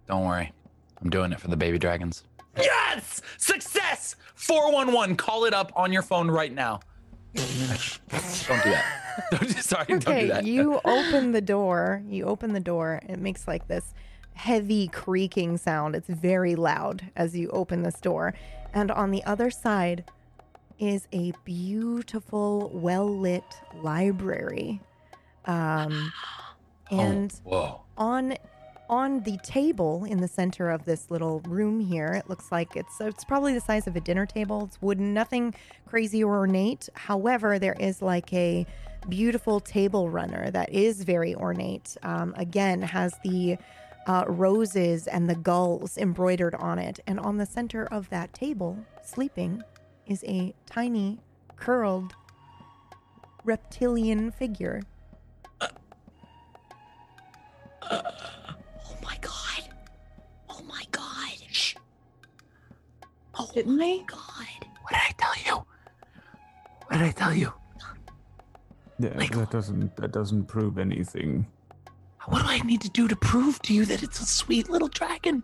Don't worry. I'm doing it for the baby dragons. Yes! Success! 411. Call it up on your phone right now. <laughs> don't do that. Don't, sorry, don't do Okay, that. you open the door. You open the door. It makes like this heavy creaking sound. It's very loud as you open this door. And on the other side is a beautiful, well lit library. Um, Oh, and whoa. on on the table in the center of this little room here it looks like it's it's probably the size of a dinner table. It's wooden nothing crazy or ornate. However there is like a beautiful table runner that is very ornate. Um, again has the uh, roses and the gulls embroidered on it. And on the center of that table sleeping is a tiny curled reptilian figure Oh Didn't my they? god. What did I tell you? What did I tell you? Yeah, Like- that doesn't that doesn't prove anything. What do I need to do to prove to you that it's a sweet little dragon?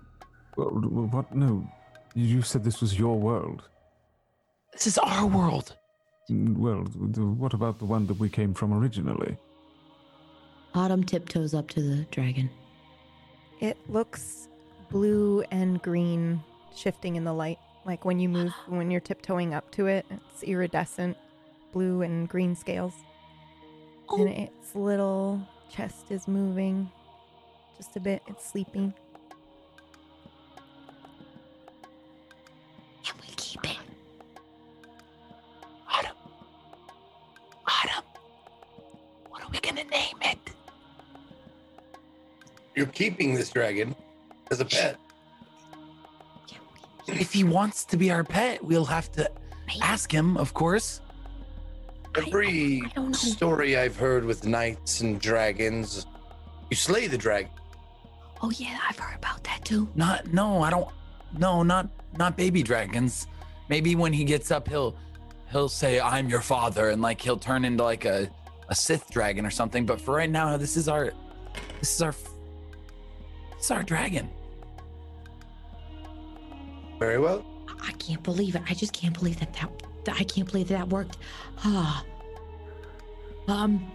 Well, what? No, you said this was your world. This is our world. Mm, Well, what about the one that we came from originally? Autumn tiptoes up to the dragon. It looks blue and green shifting in the light. Like when you move, when you're tiptoeing up to it, it's iridescent blue and green scales. Oh, And its little chest is moving just a bit. It's sleeping. can we keep it? Autumn. Autumn. What are we gonna name it? You're keeping this dragon as a pet. Can we? If he wants to be our pet, we'll have to Maybe. ask him, of course. Every I don't know. story I've heard with knights and dragons, you slay the dragon. Oh yeah, I've heard about that too. Not no, I don't no, not not baby dragons. Maybe when he gets up he'll he'll say, I'm your father, and like he'll turn into like a, a Sith dragon or something. But for right now, this is our this is our this is our dragon. Very well. I can't believe it. I just can't believe that that, that I can't believe that, that worked. Ah. um.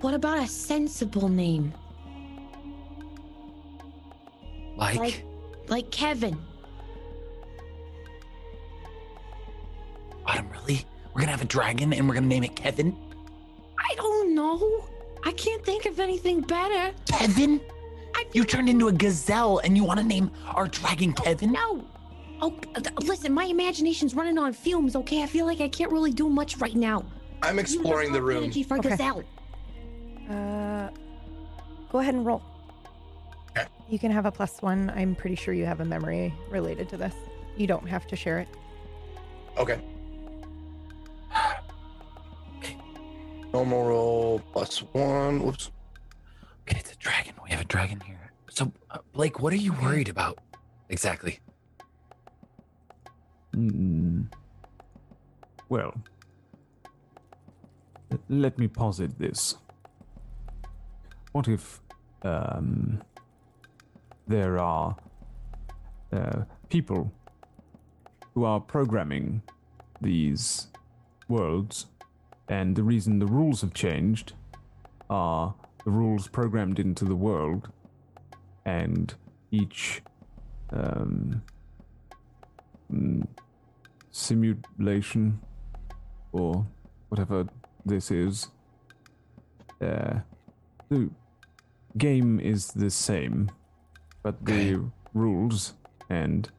What about a sensible name, Like, Like- like Kevin? Autumn, really? We're gonna have a dragon and we're gonna name it Kevin? I don't know. I can't think of anything better. Kevin? I You turned into a gazelle and you wanna name our dragon Kevin? no. Oh, th- listen, my imagination's running on fumes. Okay, I feel like I can't really do much right now. I'm exploring the room. Energy for Okay. gazelle. Uh, go ahead and roll. Okay. You can have a plus one. I'm pretty sure you have a memory related to this. You don't have to share it. Okay. Okay. Normal roll plus one. Whoops. Okay, it's a dragon. We have a dragon here. So, uh, Blake, what are you worried about exactly? Mm. Well, let me posit this. What if um, there are uh, people who are programming these worlds, and the reason the rules have changed are the rules programmed into the world, and each um, mm, simulation or whatever this is. Uh, the game is the same, but the rules and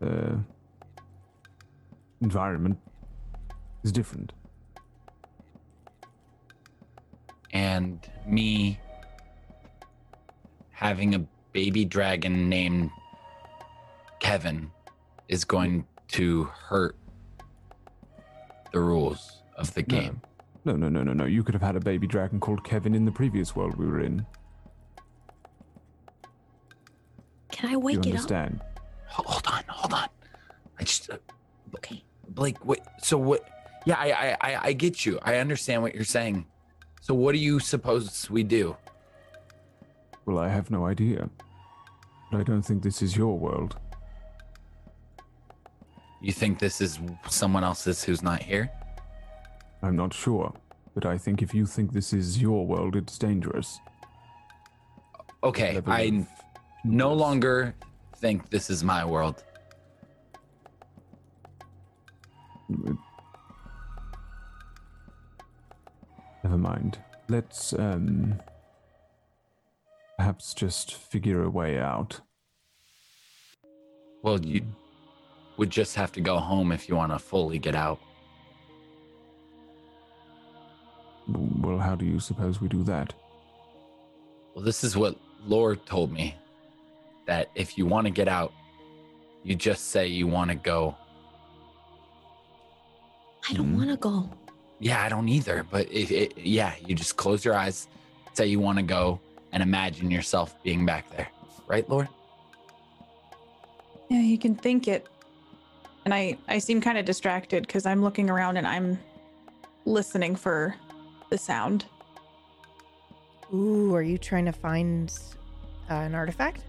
the environment is different. And me having a baby dragon named Kevin is going to hurt the rules of the game. No, no, no, no, no. You could have had a baby dragon called Kevin in the previous world we were in. Can I you wake it up? understand? Ho- Hold on, hold on. I just, uh, Okay. Blake, what? So what? Yeah, I, I, I, I get you. I understand what you're saying. So what do you suppose we do? Well, I have no idea. But I don't think this is your world. You think this is someone else's who's not here? I'm not sure. But I think if you think this is your world, it's dangerous. Okay, Level I of no longer think this is my world. Never mind. Let's um perhaps just figure a way out. Well, you would just have to go home if you want to fully get out. Well, how do you suppose we do that? Well, this is what Lore told me that if you want to get out, you just say you want to go. I don't Mhm. want to go. Yeah, I don't either, but if it, yeah, you just close your eyes, say you want to go, and imagine yourself being back there. Right, Lore? Yeah, you can think it. And I I seem kind of distracted because I'm looking around and I'm listening for the sound. Ooh, are you trying to find uh, an artifact?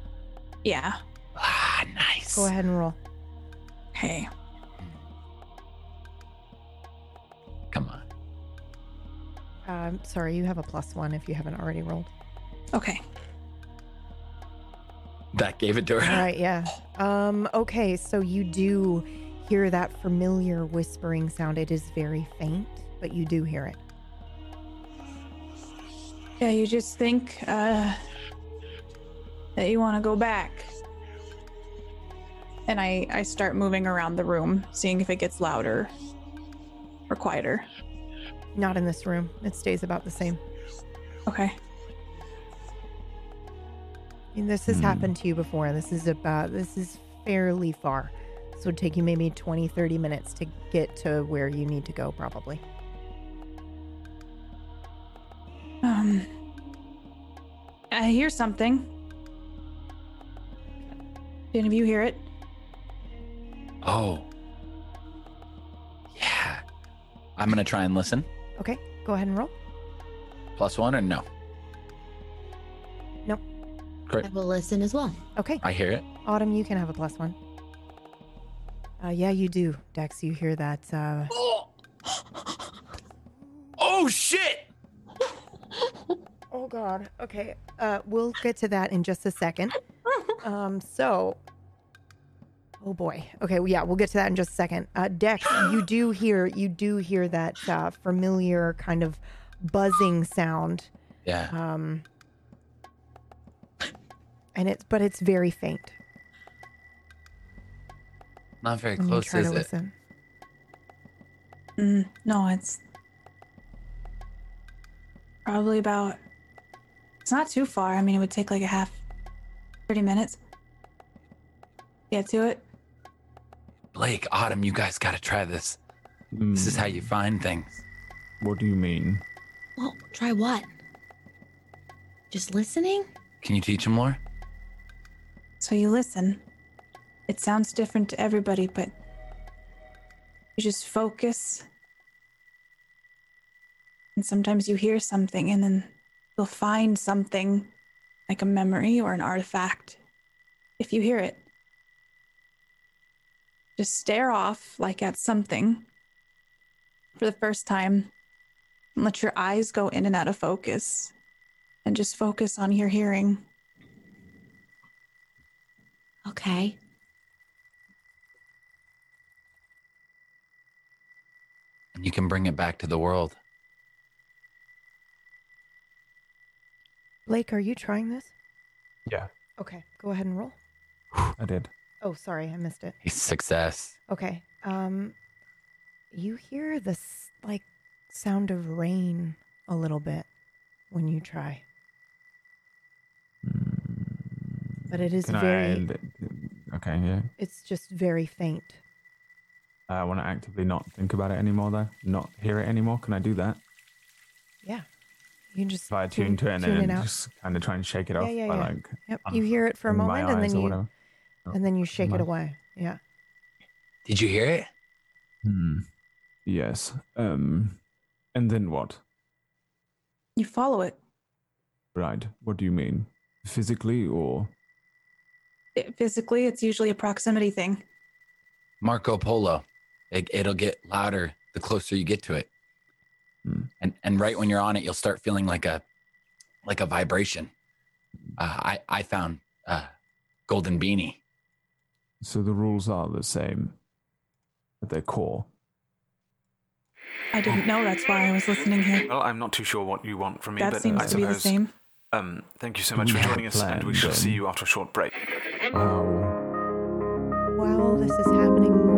Yeah. Ah, nice. Go ahead and roll. Hey. Come on. Um, sorry, you have a plus one if you haven't already rolled. Okay. That gave it to her. All right, yeah. Um, okay, so you do hear that familiar whispering sound. It is very faint, but you do hear it. Yeah, you just think uh, that you want to go back. And I, I start moving around the room, seeing if it gets louder or quieter. Not in this room. It stays about the same. Okay. I mean, this has Hmm. happened to you before. This is about this is fairly far. So it'd take you maybe 20, 30 minutes to get to where you need to go, probably. Um, I hear something. Did any of you hear it? Oh. Yeah. I'm going to try and listen. Okay, go ahead and roll. Plus one or no? Nope. Great. I will listen as well. Okay, I hear it. Autumn, you can have a plus one. Uh, yeah, you do, Dex. You hear that? Uh, Oh. <gasps> oh, shit. oh God. Okay. Uh, we'll get to that in just a second. Um, so. Oh boy. Okay. Well, yeah, we'll get to that in just a second. Uh, Dex, you do hear you do hear that uh, familiar kind of buzzing sound. Yeah. Um, and it's but it's very faint. Not very when you close, try is to it? listen. Mm, no, it's probably about. It's not too far. I mean, it would take like a half, 30 minutes. Get to it. Blake, Autumn, you guys got to try this. This is how you find things. What do you mean? Well, try what? Just listening? Can you teach him, more? So you listen. It sounds different to everybody, but you just focus. And sometimes you hear something, and then you'll find something like a memory or an artifact if you hear it. Just stare off like at something for the first time and let your eyes go in and out of focus and just focus on your hearing. Okay. And you can bring it back to the world. Blake, are you trying this? Yeah, Okay, go ahead and roll. <sighs> I did. Oh, sorry, I missed it. He's success. Okay. Um you hear this like sound of rain a little bit when you try. But it is Can very I? Okay, yeah. it's just very faint. I want to actively not think about it anymore, though. Not hear it anymore. Can I do that? Yeah. You can just If I tune to it and tune then it out. just kind of try and shake it off yeah, by yeah. like Yep. You hear it for a opening my moment and eyes then or you whatever. and then you shake it my- away. Yeah. Did you hear it? Hmm. Yes. Um. And then what? You follow it. Right. What do you mean? Physically or? It- physically, it's usually a proximity thing. Marco Polo. It, it'll get louder the closer you get to it. Hmm. And and right when you're on it, you'll start feeling like a like a vibration. Uh, I I found uh, golden beanie. So the rules are the same at their core. I didn't know. That's why I was listening here. Well, I'm not too sure what you want from me, That but seems I to be the same. Um, thank you so much we for joining us, and we plan, shall see you after a short break. Oh. While this is happening,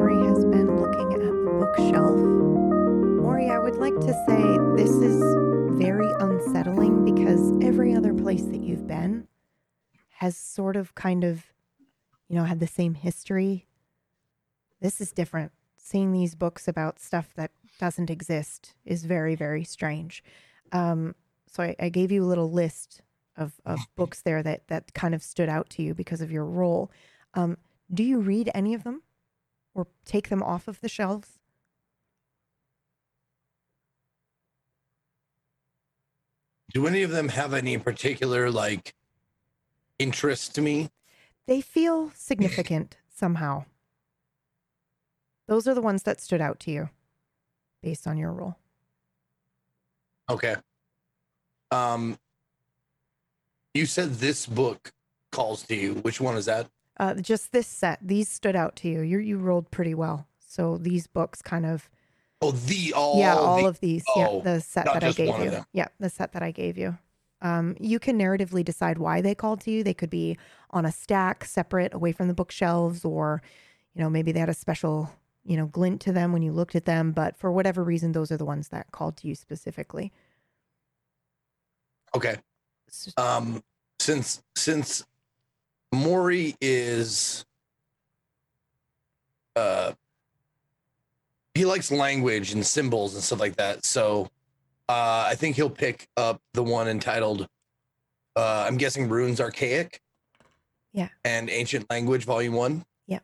bookshelf. Maury, I would like to say this is very unsettling because every other place that you've been has sort of kind of, you know, had the same history. This is different. Seeing these books about stuff that doesn't exist is very, very strange. Um, so I, I gave you a little list of, of <laughs> books there that, that kind of stood out to you because of your role. Um, do you read any of them or take them off of the shelves? Do any of them have any particular like interest to me? They feel significant somehow. Those are the ones that stood out to you based on your role. Okay. Um you said this book calls to you. Which one is that? Uh, just this set. These stood out to you. You you rolled pretty well. So these books kind of Oh, the all. yeah, all the, of these. oh, yeah, the set that I gave you. Yeah, the set that I gave you. Um, you can narratively decide why they called to you. They could be on a stack, separate, away from the bookshelves, or you know maybe they had a special you know glint to them when you looked at them. But for whatever reason, those are the ones that called to you specifically. Okay. Um, since since Maury is uh he likes language and symbols and stuff like that. So uh I think he'll pick up the one entitled uh I'm guessing Runes Archaic. Yeah. And Ancient Language Volume 1. Yeah.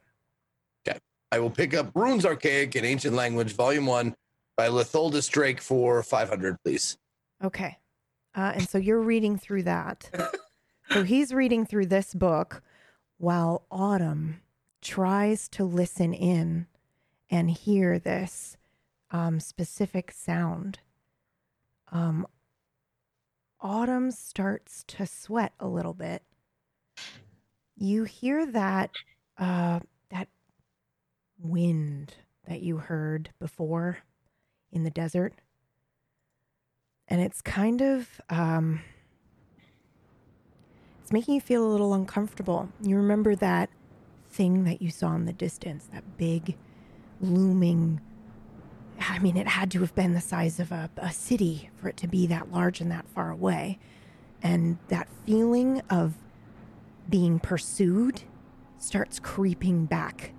Okay. I will pick up Runes Archaic and Ancient Language Volume 1 by Litholdus Drake for 500 please. Okay. Uh, and so you're reading through that. <laughs> so he's reading through this book while Autumn tries to listen in and hear this um, specific sound. Um, Autumn starts to sweat a little bit. You hear that uh, that wind that you heard before in the desert and it's kind of um it's making you feel a little uncomfortable you remember that thing that you saw in the distance that big looming i mean it had to have been the size of a, a city for it to be that large and that far away and that feeling of being pursued starts creeping back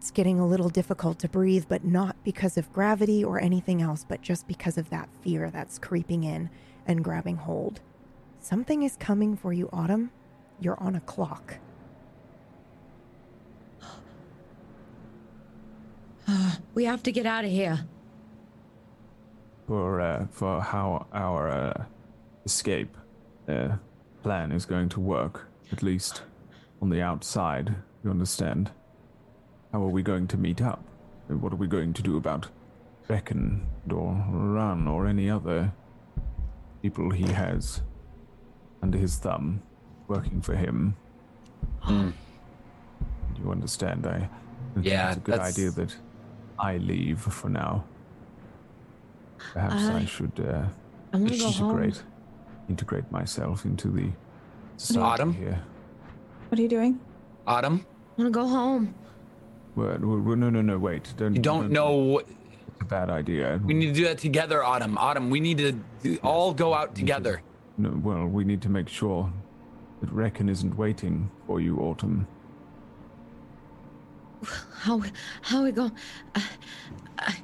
it's getting a little difficult to breathe, but not because of gravity or anything else, but just because of that fear that's creeping in and grabbing hold. Something is coming for you, Autumn. You're on a clock. <sighs> we have to get out of here. For uh, for how our uh, escape uh, plan is going to work, at least on the outside. You understand? How are we going to meet up? And What are we going to do about Beckon or Run or any other people he has under his thumb working for him? Mm. You understand? I think Yeah, it's a good that's- idea that I leave for now. Perhaps I, I- should uh, I want to go home. integrate integrate myself into the society Autumn? here. What are you doing? Autumn, I want to go home. Well, well, well, no, no, no, wait. Don't. you don't know. what- It's a bad idea. We need to do that together, Autumn. Autumn, we need to do, all go out together. No, well, we need to make sure that Reckon isn't waiting for you, Autumn. How how we go? Uh, I,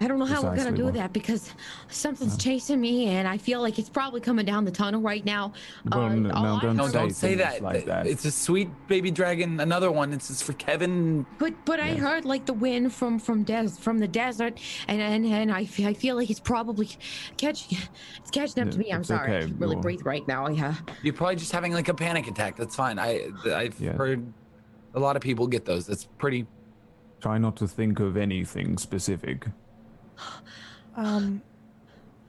I don't know how we're gonna do what- that because something's chasing me, and I feel like it's probably coming down the tunnel right now. Well, Uh, no, all no, don't No, don't say things that. like that. It's a sweet baby dragon. Another one. It's just for Kevin. But but I heard like the wind from from des from the desert, and and, and I, I feel like it's probably catching it's catching up to me. I'm it's sorry, I can't really you'll- breathe right now. Yeah. You're probably just having like a panic attack. That's fine. I I've Yeah. heard a lot of people get those. That's pretty. Try not to think of anything specific. <gasps> Um,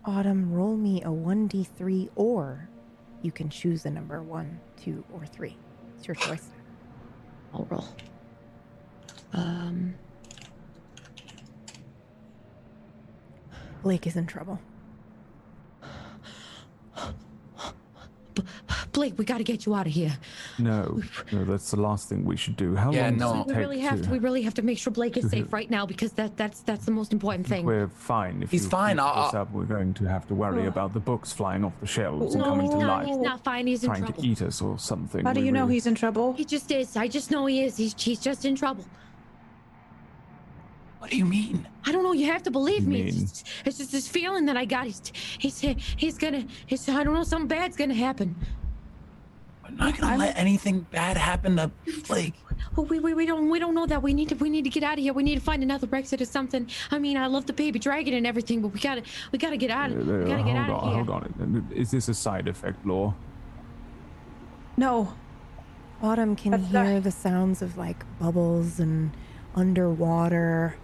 Autumn, roll me a 1d3, or you can choose a number one, two, or three. It's your choice. I'll roll. Um. Blake is in trouble. <gasps> <gasps> Blake, we got to get you out of here. No, no, that's the last thing we should do. How Yeah, long no. does it We really have to. We really have to make sure Blake is safe right now because that that's that's the most important thing. We're fine. If He's fine, keep I'll- this uh, up, we're going to have to worry oh. about the books flying off the shelves and coming to no, life, he's not fine. He's in trying trouble. to eat us or something. How do We you know he's in trouble? He just is. I just know he is. He's he's just in trouble. What do you mean? I don't know. You have to believe me. It's just, it's just this feeling that I got. He's he's he's gonna. He's I don't know. Something bad's gonna happen. I'm not gonna let anything bad happen to Blake. Oh, we, we we don't we don't know that. We need to we need to get out of here. We need to find another exit or something. I mean, I love the baby dragon and everything, but we gotta we gotta get out. Uh, Of, we uh, gotta get hold out on, of here. hold on. Is this a side effect, Lore? No. Autumn can That's the- hear the sounds of like bubbles and underwater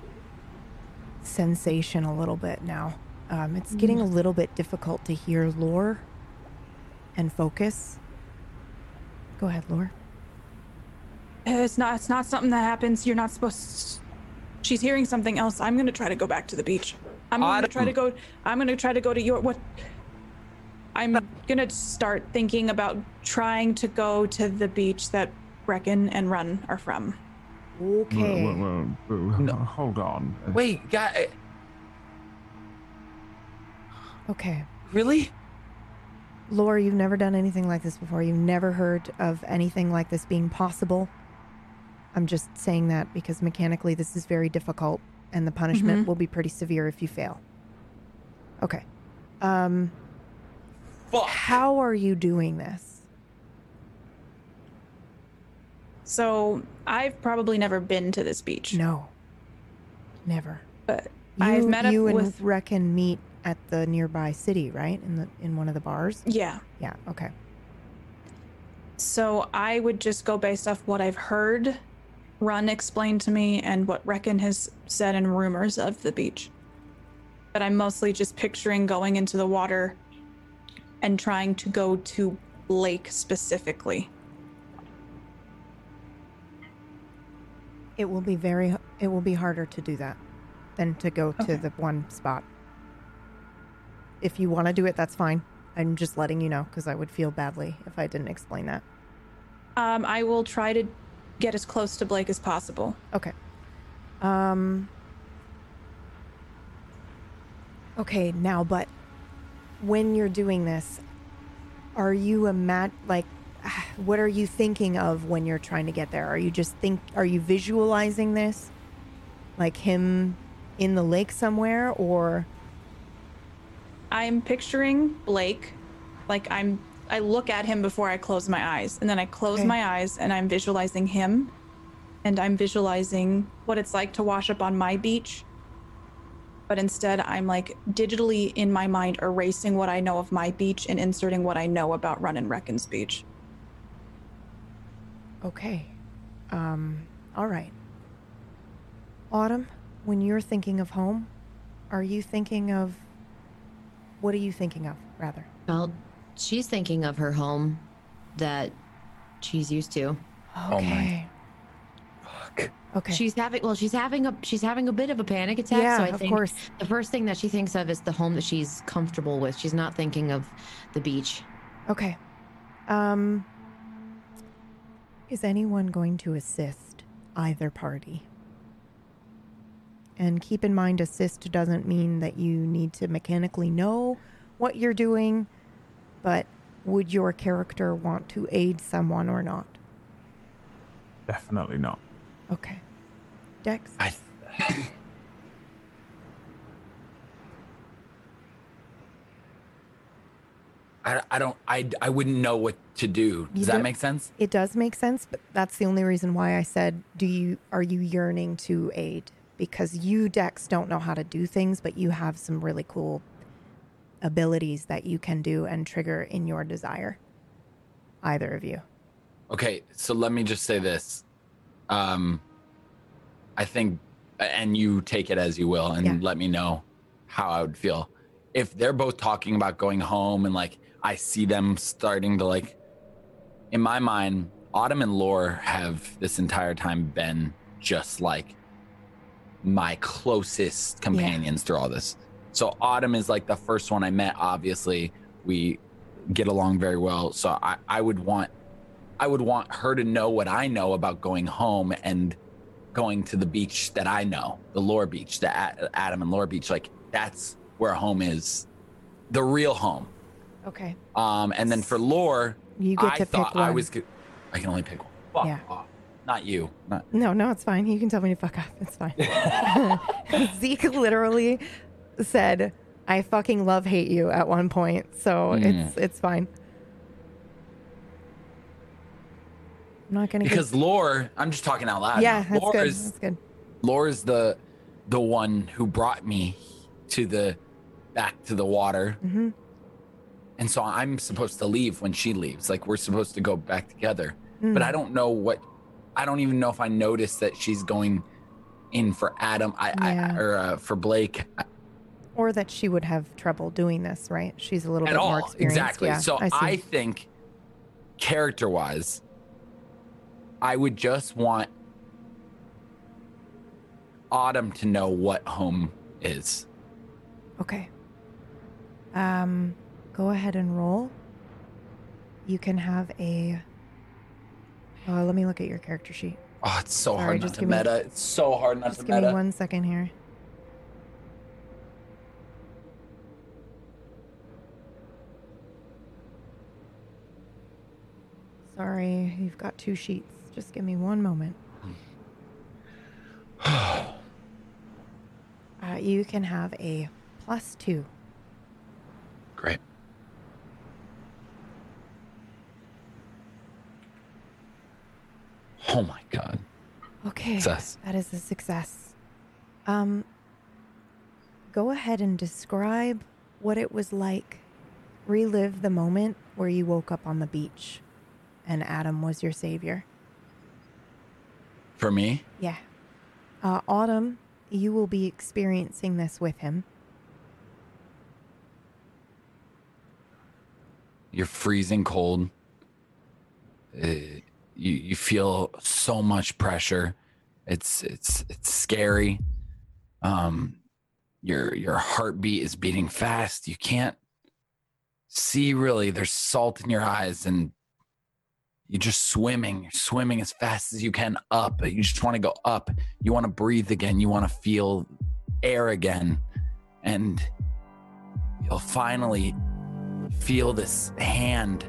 sensation a little bit now. Um, it's getting a little bit difficult to hear lore and focus. Go ahead, Lore. It's not. It's not something that happens. You're not supposed. She's hearing something else. I'm gonna try to go back to the beach. I'm gonna try to go. I'm gonna try to go to your what. I'm gonna start thinking about trying to go to the beach that Brecken and Run are from. Okay. Whoa, whoa, whoa, whoa, No. Hold on. Uh, Wait, guy, Okay. really? Lore, you've never done anything like this before. You've never heard of anything like this being possible. I'm just saying that because mechanically this is very difficult and the punishment Mhm. will be pretty severe if you fail. Okay. Um Fuck. how are you doing this? So I've probably never been to this beach. No. Never. But You, I've met up you and with- Reckon meet at the nearby city, right? In the in one of the bars? Yeah. Yeah, okay. So I would just go based off what I've heard Run explain to me and what Reckon has said in rumors of the beach. But I'm mostly just picturing going into the water and trying to go to Blake specifically. It will be very it will be harder to do that than to go to the one spot. If you want to do it, that's fine. I'm just letting you know because I would feel badly if I didn't explain that. Um, I will try to get as close to Blake as possible. Okay. Um Okay, now but when you're doing this, are you a mat like <sighs> what are you thinking of when you're trying to get there? Are you just think are you visualizing this? Like him in the lake somewhere or I'm picturing Blake, like I'm. I look at him before I close my eyes, and then I close Okay. my eyes, and I'm visualizing him, and I'm visualizing what it's like to wash up on my beach. But instead, I'm like digitally in my mind erasing what I know of my beach and inserting what I know about Run and Reckon's beach. Okay. Um, all right. Autumn, when you're thinking of home, are you thinking of what are you thinking of, rather? Well, she's thinking of her home that she's used to. my- Okay. Fuck. Okay. She's having well, she's having a she's having a bit of a panic attack. yeah, so I of think course. the first thing that she thinks of is the home that she's comfortable with. She's not thinking of the beach. Okay. Um is anyone going to assist either party? And keep in mind assist doesn't mean that you need to mechanically know what you're doing, but would your character want to aid someone or not? Definitely not. Okay. Dex? I. <coughs> I, I don't I, I wouldn't know what to do. You Does that make sense? It does make sense, but that's the only reason why I said, "Do you are you yearning to aid?" Because you Dex don't know how to do things, but you have some really cool abilities that you can do and trigger in your desire. Either of you. Okay, so let me just say this. Um, I think, and you take it as you will, and Yeah. let me know how I would feel if they're both talking about going home, and like I see them starting to like. In my mind, Autumn and Lore have this entire time been just like my closest companions through all this. So Autumn is like the first one I met. Obviously, we get along very well. So I, I would want I would want her to know what I know about going home and going to the beach that I know, the Lore Beach, the A- Adam and Lore Beach. Like that's where home is, the real home. Okay. Um, and then for Lore, You get I to thought pick one. I was. I can only pick one. Fuck Yeah. off. Not you. Not. No, no, it's fine. You can tell me to fuck off. It's fine. <laughs> <laughs> Zeke literally said, "I fucking love hate you" at one point, so Mm. it's it's fine. I'm not gonna Because Lore, I'm just talking out loud. Get, yeah, now. that's Lore good. is That's good. Laura's the the one who brought me to the back to the water. hmm And so I'm supposed to leave when she leaves. Like we're supposed to go back together. Mm. But I don't know what I don't even know if I noticed that she's going in for Adam I, Yeah. I or uh, for Blake Or that she would have trouble doing this, right? She's a little at bit more all. experienced. Exactly. Yeah, so I. I think character wise, I would just want Autumn to know what home is. Okay. Um, go ahead and roll. You can have a. Oh, let me look at your character sheet. Oh, it's so Sorry, hard not just to give me- meta. It's so hard not to meta. Just give me one second here. Sorry, you've got two sheets. Just give me one moment. <sighs> Uh, you can have a plus two. Great. Oh my god. Okay. Success. That is a success. Um, go ahead and describe what it was like. Relive the moment where you woke up on the beach and Adam was your savior. For me, Yeah. Uh, Autumn, you will be experiencing this with him. you're freezing cold. Uh, you you feel so much pressure. It's it's it's scary. Um, your your heartbeat is beating fast. You can't see really. There's salt in your eyes, and you're just swimming. You're swimming as fast as you can up. You just want to go up. You want to breathe again. You want to feel air again, and you'll finally feel this hand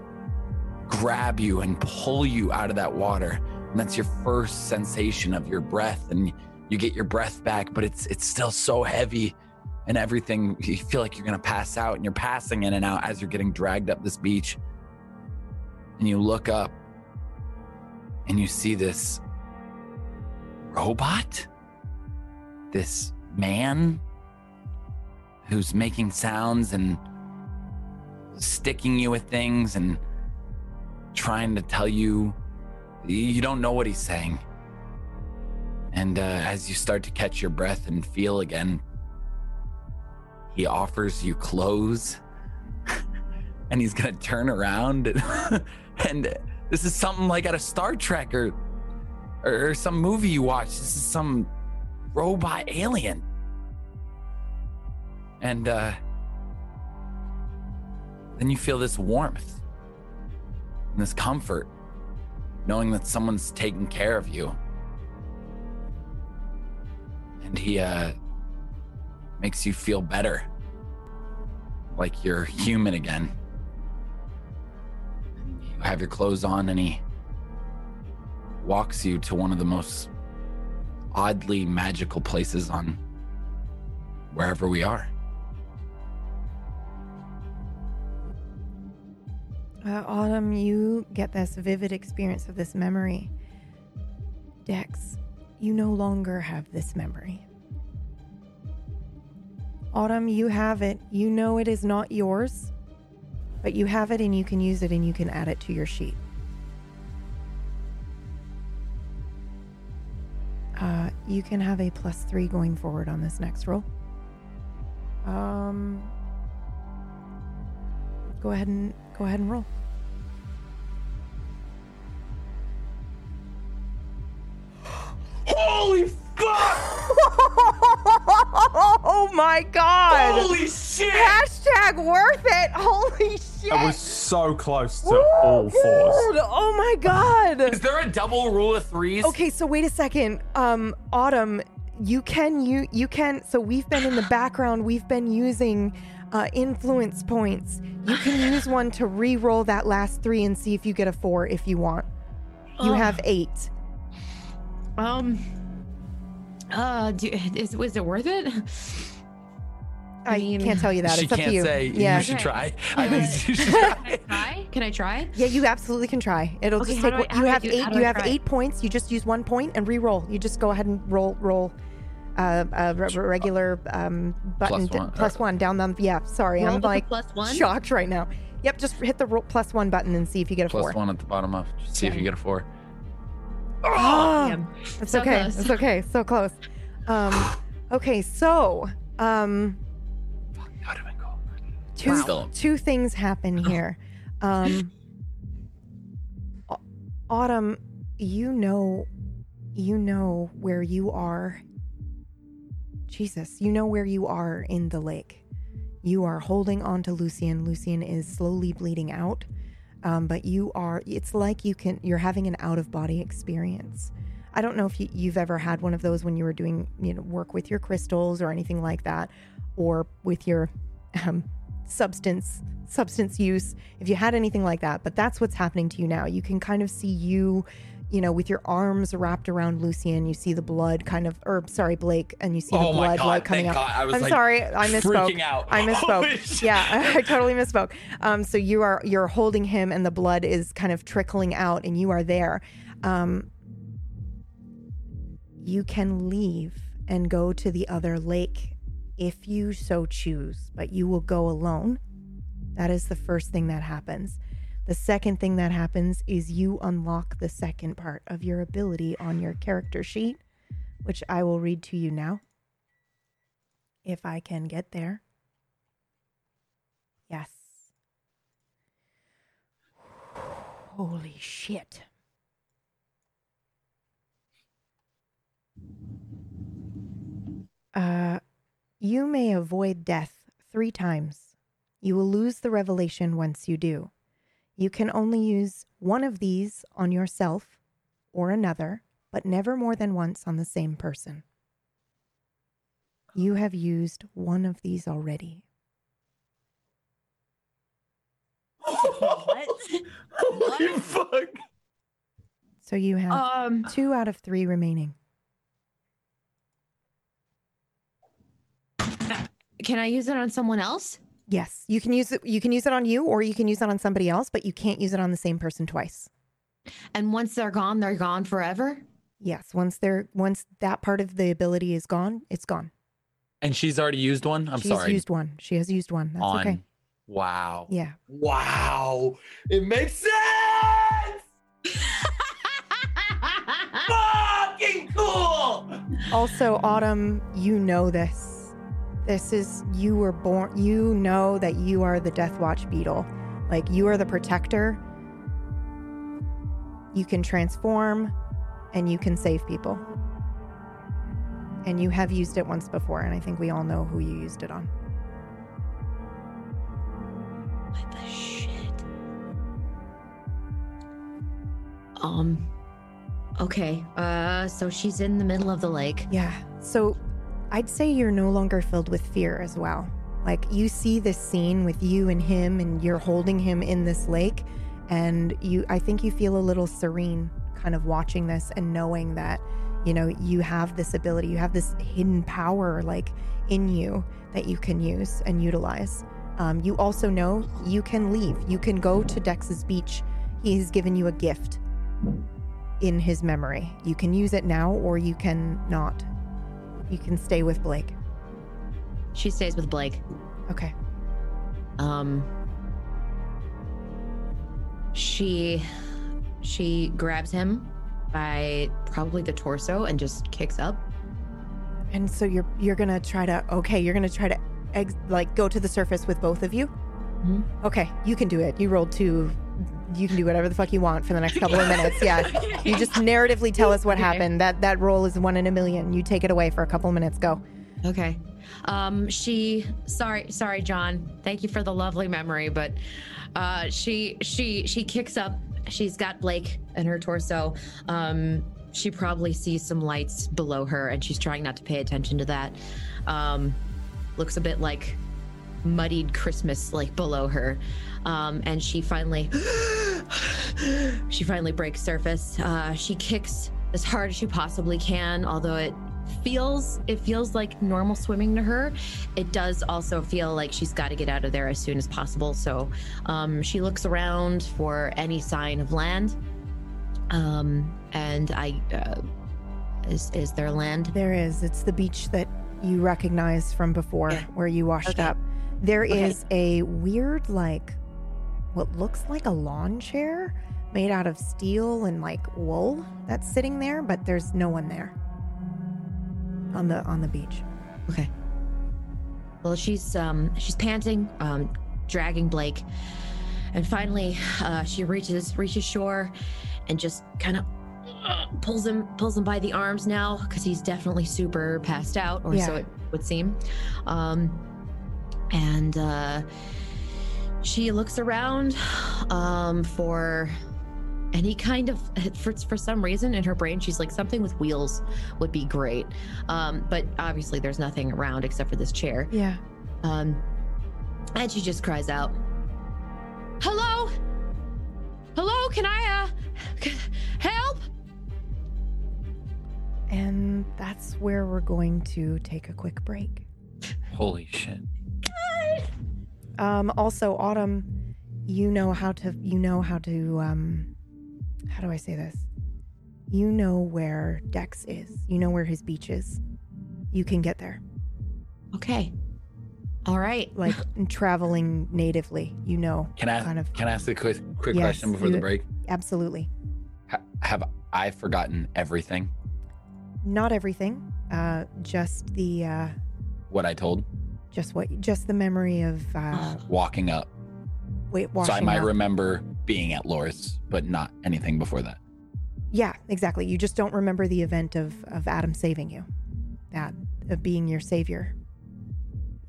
grab you and pull you out of that water. And that's your first sensation of your breath. And you get your breath back but it's it's still so heavy and everything you feel like you're to pass out and you're passing in and out as you're getting dragged up this beach. And you look up and you see this robot this man who's making sounds and sticking you with things and trying to tell you you don't know what he's saying. And uh, as you start to catch your breath and feel again, he offers you clothes <laughs> and he's going to turn around. And, <laughs> and this is something like out of Star Trek or, or, or some movie you watch. This is some robot alien. And uh, then you feel this warmth and this comfort, knowing that someone's taking care of you. And he uh, makes you feel better, like you're human again. And you have your clothes on, and he walks you to one of the most oddly magical places on wherever we are. Uh, Autumn, you get this vivid experience of this memory. Dex, you no longer have this memory. Autumn, you have it. You know it is not yours, but you have it and you can use it and you can add it to your sheet. Uh, you can have a plus three going forward on this next roll. Um, go ahead and go ahead and roll. Holy fuck! <laughs> oh my god! Holy shit! Hashtag worth it! Holy shit! I was so close to Woo, all fours. dude, Oh my god! Is there a double rule of threes? Okay, so wait a second. Um, Autumn, you can you you can. So we've been in the background. We've been using uh, influence points. You can use one to re-roll that last three and see if you get a four if you want. You Oh. have eight. Um. Uh, do, is was it worth it? I, mean, can't tell you that. she it's up can't to you. say. yeah. You should Okay. try. I think you <laughs> should Can. I try? Can I try? Yeah, you absolutely can try. It'll Okay, just take. do I- what- you have do- eight. You I have try? eight points. You just use one point and re-roll. You just go ahead and roll roll. Uh, a regular um, button Plus one, plus uh, one down the yeah. Sorry, Roll I'm like plus one. shocked right now. Yep, just hit the roll, plus one button and see if you get a Plus four. one at the bottom of. Just see if you get a four. Oh, Damn. it's So okay. close. It's okay. So close. Um, okay, so um, That would have been cool. two Still. two things happen <laughs> here. Um, Autumn, you know, you know where you are. Jesus, you know where you are in the lake. You are holding on to Lucian. Lucian is slowly bleeding out. Um, but you are, it's like you can, you're having an out of body experience. I don't know if you, you've ever had one of those when you were doing, you know, work with your crystals or anything like that, or with your um, substance substance use. If you had anything like that, but that's what's happening to you now. You can kind of see you, you know, with your arms wrapped around Lucian. You see the blood kind of, or sorry, Blake, and you see the Oh blood God, like coming up. I was, I'm like, sorry, I misspoke. I misspoke. yeah, <laughs> I, I totally misspoke. Um, so you are you're holding him, and the blood is kind of trickling out, and you are there. Um, you can leave and go to the other lake if you so choose, but you will go alone. That is the first thing that happens. The second thing that happens is you unlock the second part of your ability on your character sheet, which I will read to you now. If I can get there. Yes. Holy shit. Uh, you may avoid death three times. You will lose the revelation once you do. You can only use one of these on yourself or another, but never more than once on the same person. You have used one of these already. What? <laughs> Holy fuck. So you have Um, two out of three remaining. can I use it on someone else? Yes, you can use it. You can use it on you, or you can use it on somebody else, but you can't use it on the same person twice. And once they're gone, they're gone forever. Yes, once they're once that part of the ability is gone, it's gone. And she's already used one. I'm She's sorry. used one. She has used one. That's on. okay. Wow. Yeah. Wow. It makes sense. <laughs> Fucking cool. Also, Autumn, you know this. This is you were born. You know that you are the Death Watch beetle. Like you are the protector. You can transform, and you can save people. And you have used it once before, and I think we all know who you used it on. What the shit? Um. Okay. Uh. So she's in the middle of the lake. Yeah. So I'd say you're no longer filled with fear as well. Like you see this scene with you and him and you're holding him in this lake and you I think you feel a little serene kind of watching this and knowing that you know you have this ability, you have this hidden power like in you that you can use and utilize. Um, you also know you can leave. You can go to Dex's beach. He has given you a gift in his memory. You can use it now or you can not. You can stay with Blake. She stays with Blake. Okay. Um. She she grabs him by probably the torso and just kicks up. And so you're you're gonna try to okay, you're gonna try to ex- like go to the surface with both of you. Mhm. Okay, you can do it. You rolled two. You can do whatever the fuck you want for the next couple of <laughs> minutes. Yeah, you just narratively tell us what happened. That that role is one in a million. You take it away for a couple of minutes. Go. Okay. Um, she sorry, sorry, John. Thank you for the lovely memory, but uh she she she kicks up. She's got Blake in her torso. Um she probably sees some lights below her and she's trying not to pay attention to that. Um looks a bit like muddied Christmas like below her. Um and she finally <gasps> she finally breaks surface. Uh she kicks as hard as she possibly can, although it feels it feels like normal swimming to her it does also feel like she's got to get out of there as soon as possible so um, she looks around for any sign of land um, and i uh, is is there land There is. It's the beach that you recognize from before, Yeah. where you washed Okay. up. There Okay. is a weird, like, what looks like a lawn chair made out of steel and like wool that's sitting there, but there's no one there on the on the beach. okay well she's um she's panting um dragging blake and finally uh she reaches reaches shore and just kind of pulls him pulls him by the arms now because he's definitely super passed out, or so it would seem. Um, and uh, she looks around um, for any kind of for, for some reason in her brain she's like something with wheels would be great um, but obviously there's nothing around except for this chair Yeah. um, and she just cries out, "Hello, hello, can I uh help?" And that's where we're going to take a quick break. Holy shit. Um, also, Autumn, you know how to you know how to um, how do I say this? You know where Dex is. You know where his beach is. You can get there. Okay, all right. <laughs> Like traveling natively. You know. Can I kind of can I ask a quick quick Yes, question before you- the break? absolutely. Ha- have I forgotten everything? Not everything. Uh, just the uh, What I told? Just what just the memory of uh, Walking up. wait so I might up. remember being at Loris, but not anything before that. Yeah, exactly. You just don't remember the event of of Adam saving you, that of being your savior.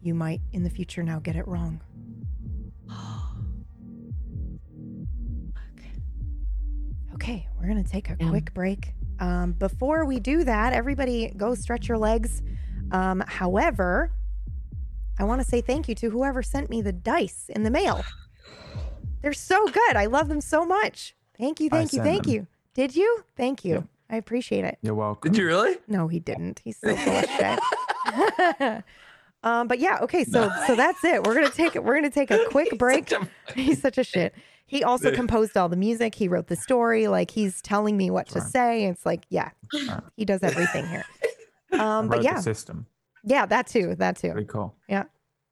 You might in the future now get it wrong. <gasps> Okay, we're gonna take a Yeah. quick break. Um, before we do that, everybody go stretch your legs. Um, however, I want to say thank you to whoever sent me the dice in the mail. They're so good. I love them so much. Thank you, I thank you, thank them. you. Did you? Thank you. Yeah. I appreciate it. You're welcome. Did you really? No, he didn't. He's so full of shit. <laughs> <laughs> um, but yeah, okay, so so that's it. We're gonna take we're gonna take a <laughs> quick break. He's such a shit. He also composed all the music. He wrote the story. Like he's telling me what to say. It's like, yeah, he does everything here. Um, but Wrote yeah, the system. Yeah, that too, that too. Pretty cool. Yeah.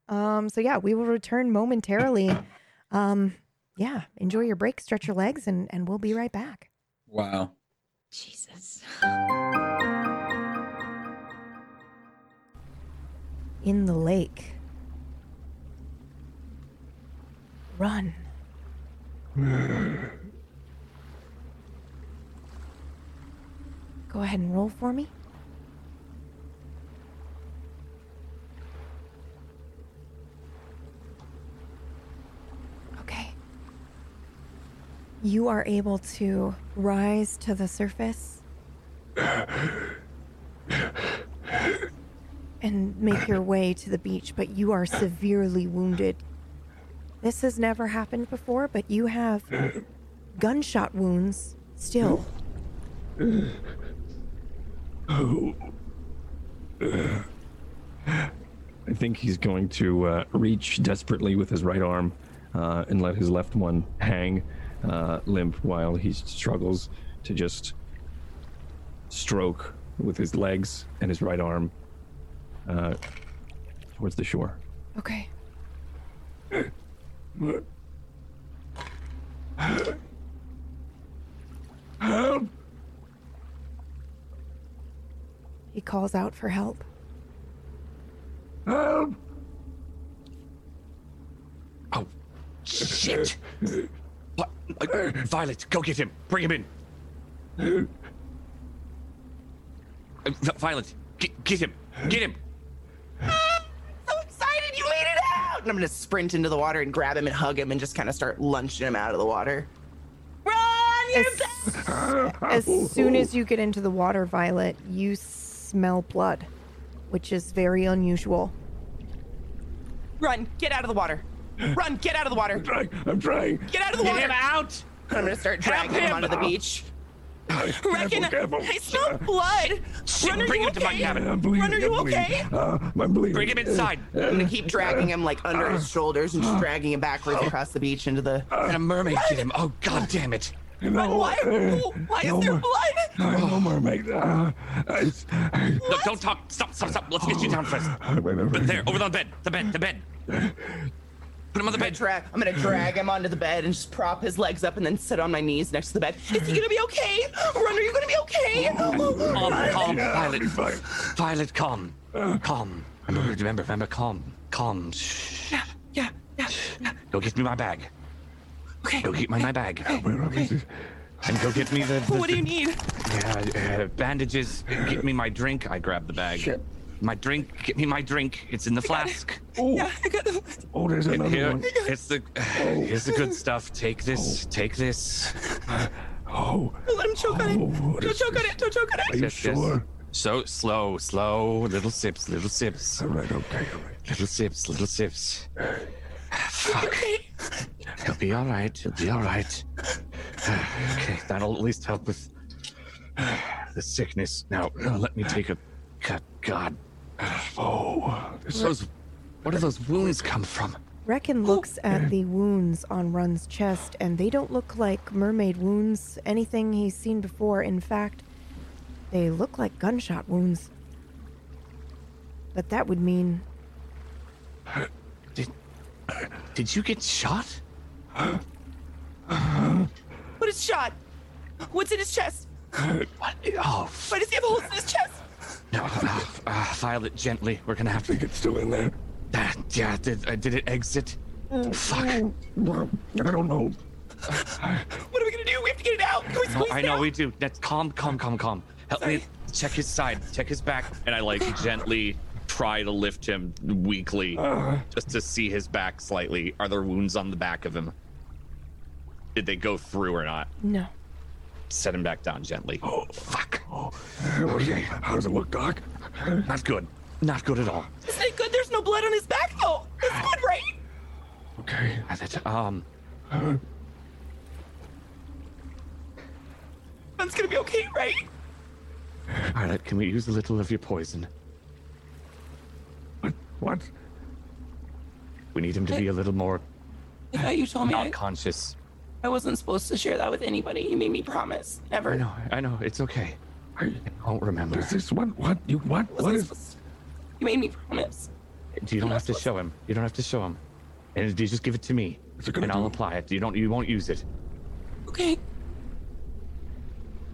Um, so yeah, we will return momentarily. <coughs> Um, yeah, enjoy your break, stretch your legs, and and we'll be right back. Wow. Jesus. In the lake. Run. <sighs> Go ahead and roll for me. Okay. You are able to rise to the surface and make your way to the beach, but you are severely wounded. This has never happened before, but you have gunshot wounds still. I think he's going to uh, reach desperately with his right arm uh, and let his left one hang uh, limp while he struggles to just stroke with his legs and his right arm uh, towards the shore. Okay. Help! He calls out for help. help. Oh, shit! <laughs> What? Uh, Violet, go get him. Bring him in. Uh, Violet, get, get him. Get him. so excited you made it out! And I'm gonna sprint into the water and grab him and hug him and just kind of start lunching him out of the water. Run, you As, as soon as you get into the water, Violet, you smell blood, which is very unusual. Run, get out of the water. Run, get out of the water. I'm trying. I'm trying. Get out of the water! Get him out. I'm gonna start dragging him him. onto the beach. Careful, Reckon careful. I smell uh, blood. Shit, Run, are bring you him to my okay? cabin. I'm bleeding. Run, are you I'm okay? Uh, I'm bleeding. Bring him inside. Uh, I'm gonna keep dragging him like under his uh, shoulders and just dragging him backwards across the beach into the. And a mermaid get him. Oh, god damn it. No, Why? uh, Why is no there more- blood? No, no mermaid. Uh, I, I, Look, don't talk. Stop, stop, stop. Let's get you down first. But But there, over the bed. The bed, the bed. Put him on the I'm gonna, bed. drag, I'm gonna drag him onto the bed and just prop his legs up and then sit on my knees next to the bed. Is he gonna be okay? Run, are you gonna be okay? Calm, calm, Violet. be fine. Violet, calm. Calm. Remember, remember, remember, calm. Calm. Shh. Yeah, yeah, yeah. Go get me my bag. Okay. Go get me my bag. Where are we? And go get me the. the What do you need? Yeah, uh, bandages. Get me my drink. I grab the bag. My drink. Get me my drink. It's in the flask. Yeah, I got the. Oh, there's And another here, one. it's the. Oh. Here's the good stuff. Take this. Oh. Take this. <laughs> Oh, Don't let him choke on it. Oh, Don't this choke on it. Don't choke on it. are it. you Yes, yes. sure? So slow, slow. Little sips. Little sips. All right, okay, all right. Little sips. Little sips. Fuck. He'll be all right. He'll be all right. <sighs> okay, that'll at least help with <sighs> the sickness. Now, let me take a cut. God, Oh, this is those. Where do those wounds come from? Reckon looks at the wounds on Run's chest, and they don't look like mermaid wounds, anything he's seen before. In fact, they look like gunshot wounds. But that would mean Did Did you get shot? What is shot? What's in his chest? What? Oh, Why does he have holes in his chest? No. Uh, uh, Violet gently. We're gonna have to. it's still in there. Uh, yeah. Did uh, Did it exit? Fuck. I don't know. What are we gonna do? We have to get it out. Can we squeeze I it know out? we do. That's calm, calm, calm, calm. Help me check his side, check his back, and I like gently try to lift him weakly, just to see his back slightly. Are there wounds on the back of him? Did they go through or not? no. Set him back down gently. <gasps> Oh, fuck. <gasps> Okay, how does it look, Doc? Not good. Not good at all. Isn't it good? There's no blood on his back though. That's good, right? Okay. Uh, that- Um, That's gonna be okay, right? all right. Can we use a little of your poison? What? What? We need him to be a little more I thought you told me not I, conscious. I wasn't supposed to share that with anybody. You made me promise. Never. I know. I know. It's okay. I won't remember. Is this what? What? You what? Wasn't What is? to- You made me promise. You don't have to show him. You don't have to show him. And you just give it to me, What's it gonna and I'll do? apply it. You don't. You won't use it. Okay.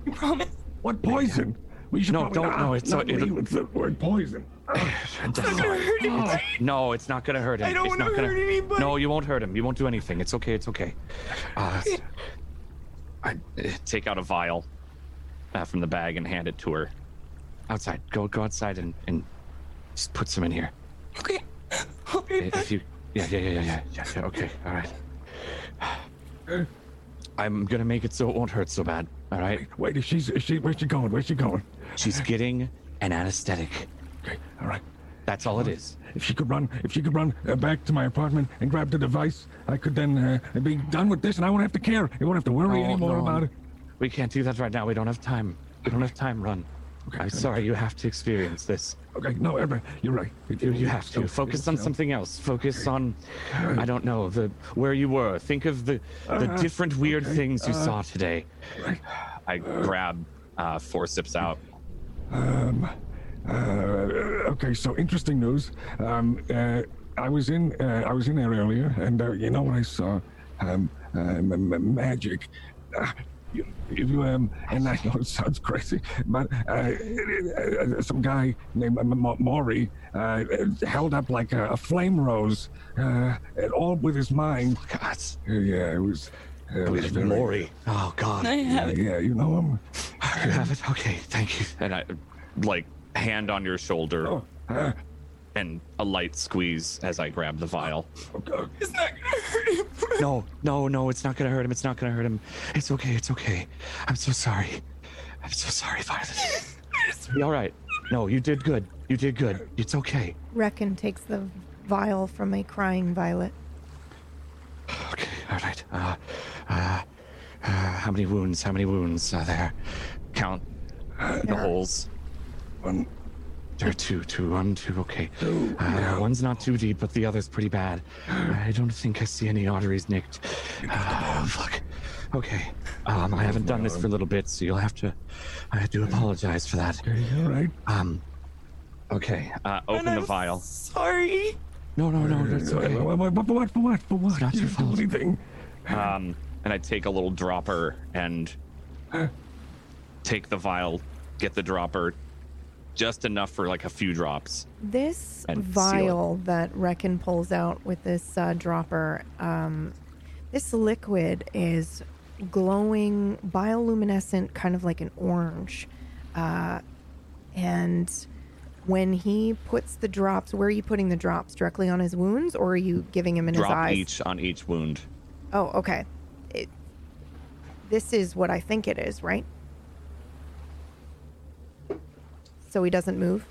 You promise? What poison? We should No, don't- not- no, it's- not it'll- lead with the word poison. It's not hurt him. No, it's not gonna hurt him. I don't it's wanna not gonna hurt anybody. No, you won't hurt him. You won't do anything. It's okay. It's okay. Uh, I uh, take out a vial uh, from the bag and hand it to her. Outside. Go. Go outside and and just put some in here. Okay. I'll be right back. If you. Yeah. Yeah. Yeah. Yeah. Yeah. yeah, yeah okay. All right. <sighs> I'm gonna make it so it won't hurt so bad. All right. Wait, is she? Is she? Where's she going? Where's she going? She's getting an anesthetic. Okay, all right. That's all it is. If she could run, if she could run uh, back to my apartment and grab the device, I could then uh, be done with this, and I won't have to care. I won't have to worry Oh, anymore no. about it. We can't do that right now. We don't have time. We don't have time. Run. Okay, I'm sorry. You have to experience this. Okay, no, Ever, you're right. You, you have to focus on something else. Focus on, I don't know, the where you were. Think of the the Uh, different weird okay, things you uh, saw today. Right. I grab uh, four sips out. Um, okay, so interesting news. Um, uh, I was in, uh, I was in there earlier, and uh, you know what I saw? Um, uh, m- m- magic. Uh, you, if you um, and I know it sounds crazy, but uh, uh, some guy named M- M- Maury uh, held up like a, a flame rose, uh, and all with his mind. God, Uh, yeah, it was. Uh, it was very- Maury. Oh God. I have Yeah, it. yeah, you know him. You have it. Okay, thank you. And I, like, hand on your shoulder Oh, uh, and a light squeeze as I grab the vial. okay. It's not gonna hurt him. No, no, no, it's not gonna hurt him. It's not gonna hurt him. It's okay. It's okay. I'm so sorry. I'm so sorry, Violet. <laughs> Be all right. No, you did good. You did good. It's okay. Reckon takes the vial from a crying Violet. Okay. All right. Uh, uh, uh, how many wounds? How many wounds are there? Count the There are- holes. One, There are two, two, one, two. Okay. Uh, one's not too deep, but the other's pretty bad. I don't think I see any arteries nicked. Uh, fuck. Okay. Um, I haven't done this for a little bit, so you'll have to. I do apologize for that. okay, all right. Um. Okay. Uh, open And the I'm vial. Sorry. No, no, no. That's okay. what, what, what, for what? For what? For what? not You your fault. anything. Um, and I take a little dropper and take the vial, get the dropper, just enough for like a few drops. This And seal it. vial that Reckon pulls out with this uh, dropper, um, this liquid is glowing, bioluminescent, kind of like an orange. Uh, and when he puts the drops, where are you putting the drops? Directly on his wounds, or are you giving him in his eyes? each on each wound. Oh, okay. It, this is what I think it is, right? So he doesn't move.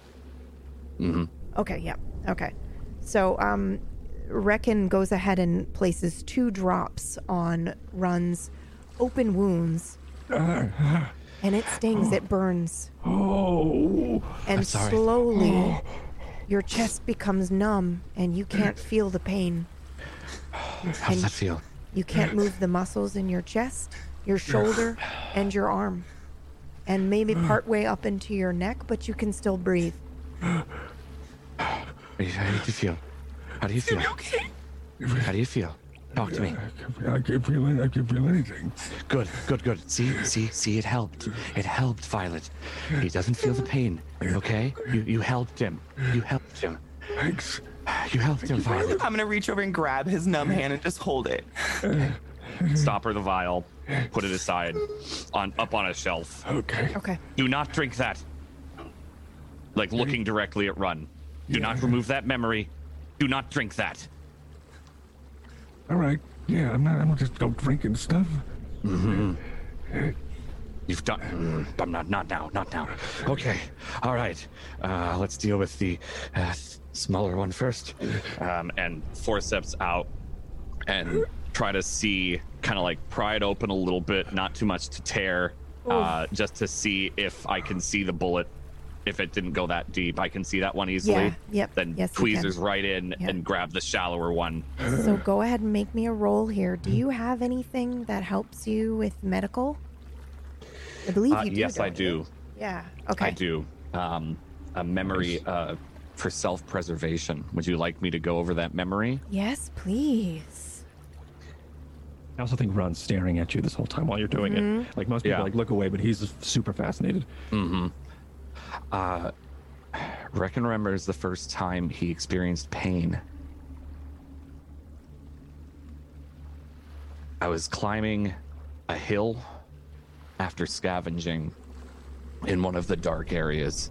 Mm-hmm. Okay, yeah. Okay. So um Reckon goes ahead and places two drops on Run's open wounds. <laughs> and it stings, it burns. Oh. And slowly your chest becomes numb and you can't feel the pain. How does And that feel? you can't move the muscles in your chest, your shoulder, and your arm. And maybe mm. partway up into your neck, but you can still breathe. How do you, how do you feel? How do you feel? How do you feel? Talk to me. I can't feel it. I can't feel anything. Good, good, good. See, see, see, it helped. It helped, Violet. He doesn't feel the pain, okay? You, you helped him. You helped him. Thanks. You helped him, Violet. I'm gonna reach over and grab his numb hand and just hold it. Uh, <laughs> Stop her the vial. Put it aside, on up on a shelf. Okay. Okay. Do not drink that. Like looking directly at Run. Do not remove that memory. Do not drink that. All right. Yeah, I'm not. I'm not just go drinking stuff. Mm-hmm. You've done. Mm, I'm not. Not now. Not now. Okay. All right. Uh, let's deal with the uh, smaller one first. Um, and forceps out and try to see, kind of like pry it open a little bit, not too much to tear, uh, just to see if I can see the bullet. If it didn't go that deep, I can see that one easily. Yeah, yep, Then yes, you can. tweezers right in Yep. and grab the shallower one. So go ahead and make me a roll here. Do you <clears throat> have anything that helps you with medical? I believe Uh, you do. yes, I don't you? do. Yeah. Okay. I do. Um, a memory uh, for self-preservation. Would you like me to go over that memory? Yes, please. I also think Ron's staring at you this whole time while you're doing Mhm. it. Like most people Yeah. like look away, but he's super fascinated. Mm-hmm. Uh, Reckon remembers the first time he experienced pain. I was climbing a hill after scavenging in one of the dark areas,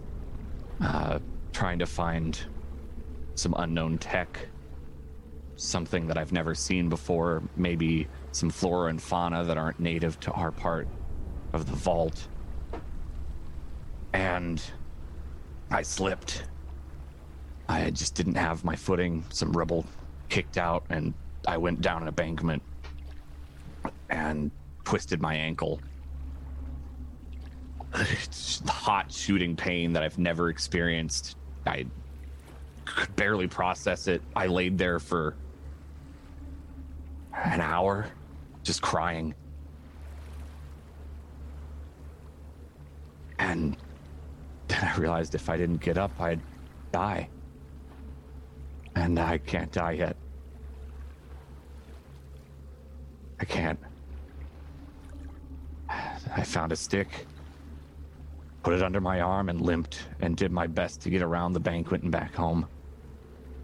uh, trying to find some unknown tech, something that I've never seen before, maybe some flora and fauna that aren't native to our part of the vault. And I slipped. I just didn't have my footing. Some rubble kicked out, and I went down an embankment and twisted my ankle. It's hot shooting pain that I've never experienced. I could barely process it. I laid there for an hour just crying. And then I realized if I didn't get up, I'd die. And I can't die yet. I can't. I found a stick, put it under my arm, and limped and did my best to get around the banquet and back home.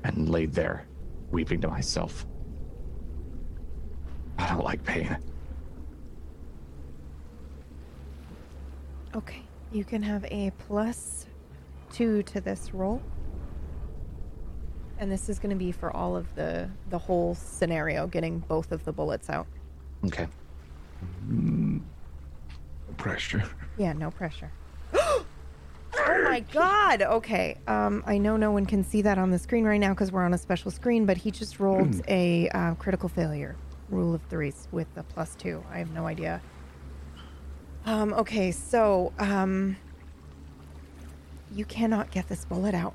And laid there, weeping to myself. I don't like pain. Okay. You can have a plus two to this roll. And this is going to be for all of the the whole scenario, getting both of the bullets out. Okay. Pressure. Yeah, no pressure. <gasps> oh my god. Okay. Um, I know no one can see that on the screen right now because we're on a special screen, but he just rolled a uh, critical failure. Rule of threes with a plus two. I have no idea. Um, okay, so um, you cannot get this bullet out.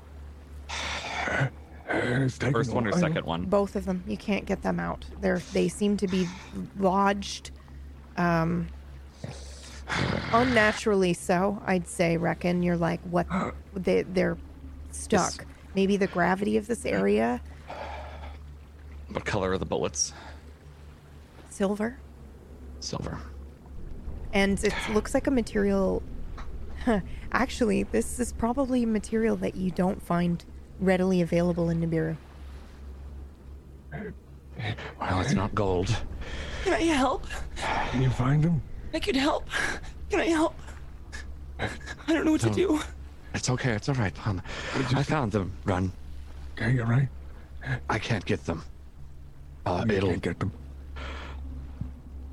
<sighs> It's First one or second one? Both of them, you can't get them out. They're they seem to be lodged, um, unnaturally so. I'd say. Reckon you're like what? <gasps> They they're stuck. Maybe the gravity of this area. What color are the bullets? Silver, Silver. and it looks like a material. Actually, this is probably a material that you don't find readily available in Nibiru. Well, it's not gold. Can I help? Can you find him? I could help. Can I help? I don't know what to Don't- do. It's okay. It's all right, Palm. I found them. Run. Okay, you're right. I can't get them. Uh, You it'll can't get them.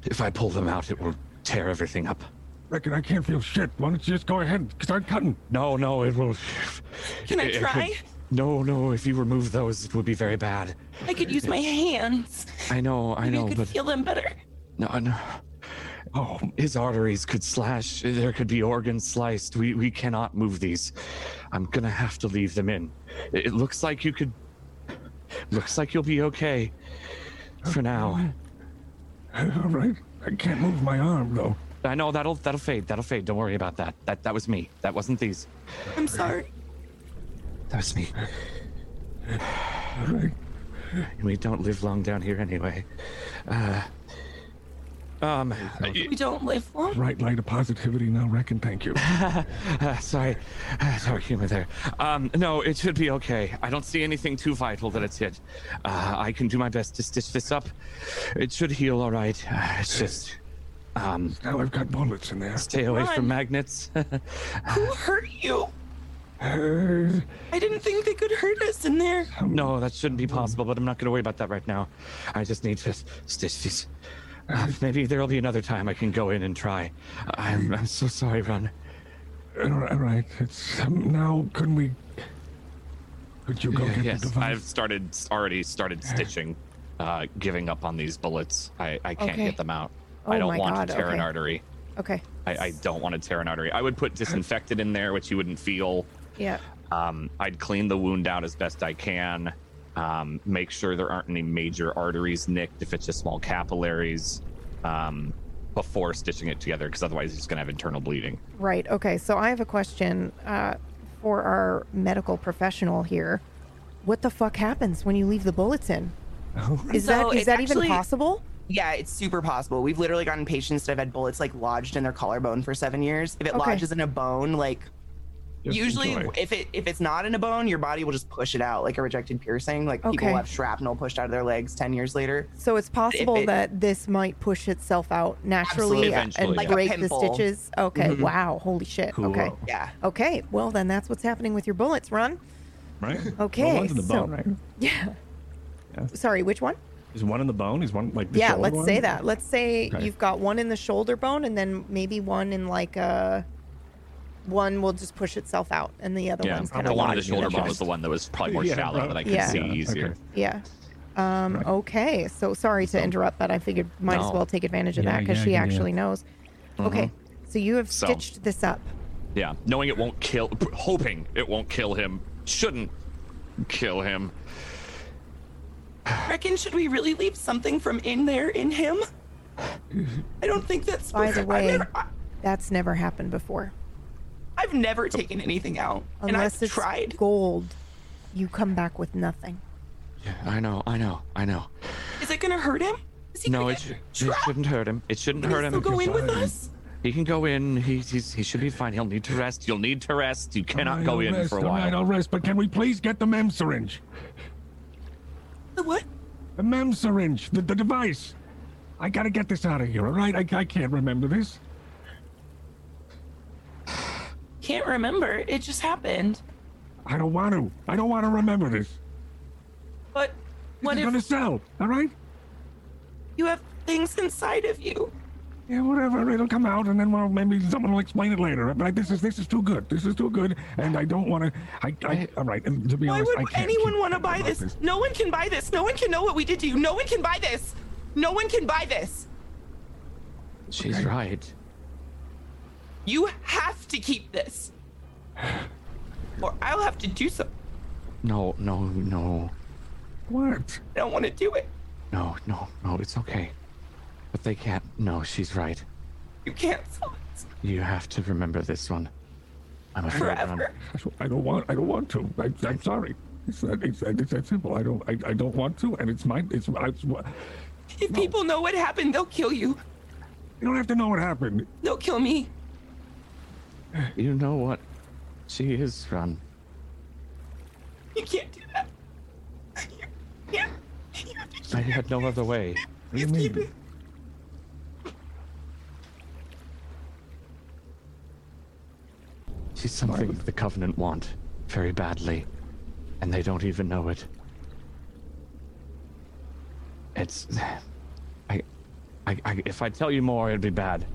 If I pull them out, it will tear everything up. Reckon I can't feel shit. Why don't you just go ahead and start cutting? No, no, it will. Can I it- it try? could- no, no. If you remove those, it would be very bad. I could use my hands. I know, I Maybe know, I could but feel them better. no, no. Oh, his arteries could slash. There could be organs sliced. We we cannot move these. I'm gonna have to leave them in. It, it looks like you could. Looks like you'll be okay. For now. <laughs> All right. I can't move my arm though. I know that'll that'll fade. That'll fade. Don't worry about that. That that was me. That wasn't these. I'm sorry. That was me. <sighs> All right. We don't live long down here anyway. Uh, um, We don't live long. Right light of positivity now, reckon. Thank you. uh, <laughs> sorry, uh, <sighs> sorry, humor there. Um, no, it should be okay. I don't see anything too vital that it's hit. Uh, I can do my best to stitch this up. It should heal all right. Uh, it's just, um, Now I've got bullets in there. stay away Run. from magnets. <laughs> Who hurt you? Uh, I didn't think they could hurt us in there. no, that shouldn't be possible, but I'm not going to worry about that right now. I just need to stitch these. Uh, <laughs> maybe there'll be another time I can go in and try. I'm, I'm so sorry, Ron. all right, all right. It's um, now. Can we? Could you go get yes, the device? I've started already started stitching, uh, giving up on these bullets. I, I can't Okay. get them out. Oh I don't want God, to tear an artery. Okay. I, I don't want to tear an artery. I would put disinfectant in there, which you wouldn't feel. Yeah. Um, I'd clean the wound out as best I can. Um, make sure there aren't any major arteries nicked if it's just small capillaries um, before stitching it together, because otherwise it's going to have internal bleeding. Right. Okay. So I have a question uh, for our medical professional here. What the fuck happens when you leave the bullets in? Is <laughs> So that is that actually- even possible? Yeah, it's super possible. We've literally gotten patients that have had bullets like lodged in their collarbone for seven years. If it Okay. lodges in a bone, like Just usually enjoy. if it if it's not in a bone, your body will just push it out like a rejected piercing. Like people Okay. will have shrapnel pushed out of their legs ten years later. So it's possible it- that this might push itself out naturally Absolutely. and Eventually, Like a break the pimple. stitches. Okay. Mhm. Wow. Holy shit. Okay. Yeah. Okay. Well, then that's what's happening with your bullets, Run. Right? Okay, Well, one's in the so- bone, right? <laughs> Yeah. Yeah. Sorry. Which one? Is one in the bone? Is one like the yeah. shoulder Let's one? say that. Let's say Okay. you've got one in the shoulder bone, and then maybe one in like a. One will just push itself out, and the other Yeah, one's kind the of one in the shoulder the bone was the one that was probably more <laughs> Yeah, shallow right. that I could Yeah. see Yeah, easier. okay. Yeah. Um, Right. Okay. So sorry to interrupt, but I figured might as well take advantage of Yeah, that because yeah, she yeah, actually knows. Okay. So you have So- stitched this up. Yeah, knowing it won't kill, hoping it won't kill him, shouldn't kill him. <sighs> Reckon should we really leave something from in there in him? I don't think that's. By the way, never, I, that's never happened before. I've never taken anything out, and Unless I've it's tried. gold, you come back with nothing. Yeah, I know, I know, I know. Is it gonna hurt him? Is he No, it, sh- it shouldn't hurt him. It shouldn't Can he hurt still him. go in with us? He can go in. He, he's, he should be fine. He'll need to rest. You'll need to rest. You cannot All right, go I'll in rest, for a all right, while. I'll rest, but can we please get the mem syringe? The what? The mem syringe, the, the device. I gotta get this out of here, all right? I, I can't remember this. Can't remember. It just happened. I don't want to. I don't want to remember this. But what This what is if gonna sell, all right? you have things inside of you? Yeah, whatever. It'll come out, and then well, maybe someone will explain it later. But this is this is too good. This is too good, and I don't want to. I, I, all right. And to be Why honest, I would can't anyone want to buy about this? No one can buy this. No one can know what we did to you. No one can buy this. No one can buy this. She's right. You have to keep this. Or I'll have to do so. No, no, no, What? I don't want to do it. no, no, no. It's okay. But they can't. No, she's right. You can't sell it You have to remember this one. I'm afraid. Forever. I don't want. I don't want to. I, I'm sorry. It's that. It's, that- it's that simple. I don't. I, I don't want to, and it's mine. It's. it's If people know what happened, they'll kill you. you don't have to know what happened. They'll kill me. You know what? She is from. You can't do that. You can't. You I had no other way. What do you mean? She's something the Covenant want very badly, and they don't even know it. It's. <sighs> I, I, I, if I tell you more, it'd be bad.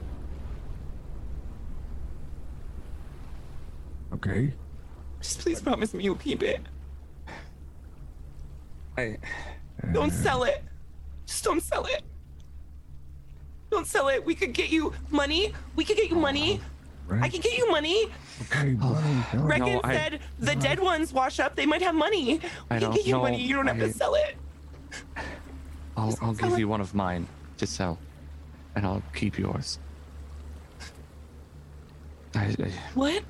Okay. Just please promise me you'll keep it. I don't sell it. Just don't sell it. Don't sell it. We could get you money. We could get you money. I can get you money. Okay, <sighs> money. no, Reckon no, I- said the dead ones wash up. They might have money. We I can get you know. money. You don't have I- to sell it. I'll, I'll give it. you one of mine to sell, and I'll keep yours. I, I, What?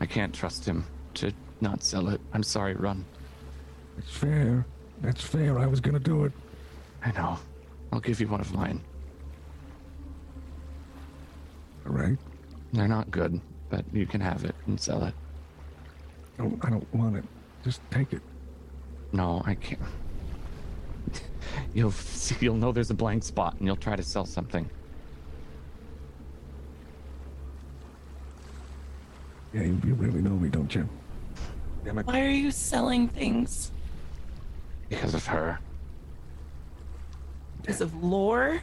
I can't trust him to not sell it. I'm sorry, Run. It's fair. That's fair. I was gonna do it. I know. I'll give you one of mine. All right. They're not good, but you can have it and sell it. I don't, I don't want it. Just take it. No, I can't. <laughs> You'll see, <laughs> you'll know there's a blank spot, and you'll try to sell something. Yeah, you, you really know me, don't you? Damn it. Why are you selling things? Because of her. Because of lore?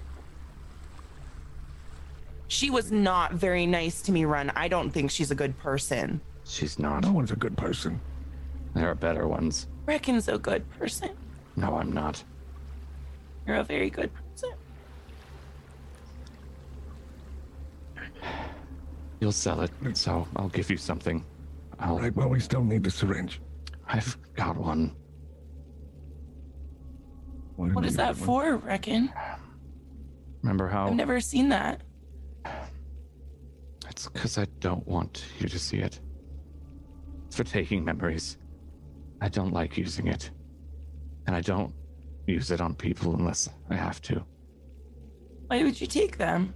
She was not very nice to me, Run. I don't think she's a good person. She's not. No one's a good person. There are better ones. Reckon's a good person. No, I'm not. You're a very good person. You'll sell it, so I'll give you something. I'll. Right, well, we still need the syringe. I've got one. Why do What we is need that one? for, Reckon? Remember how? I've never seen that. It's because I don't want you to see it. It's for taking memories. I don't like using it. And I don't use it on people unless I have to, Why would you take them?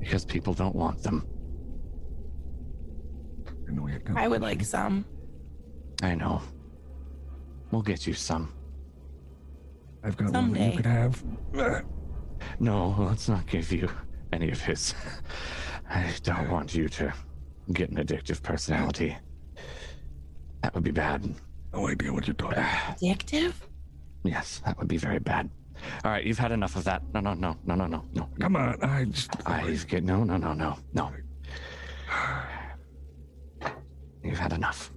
because people don't want them. I know I would like some. I know. We'll get you some. I've got one that you could have. No, let's not give you any of his. I don't want you to get an addictive personality. That would be bad. No idea what you're talking about. Addictive? Yes, that would be very bad. All right, you've had enough of that. No, no, no, no, no, no, no. Come on, I just. I've get no, no, no, no, no. <sighs> You've had enough.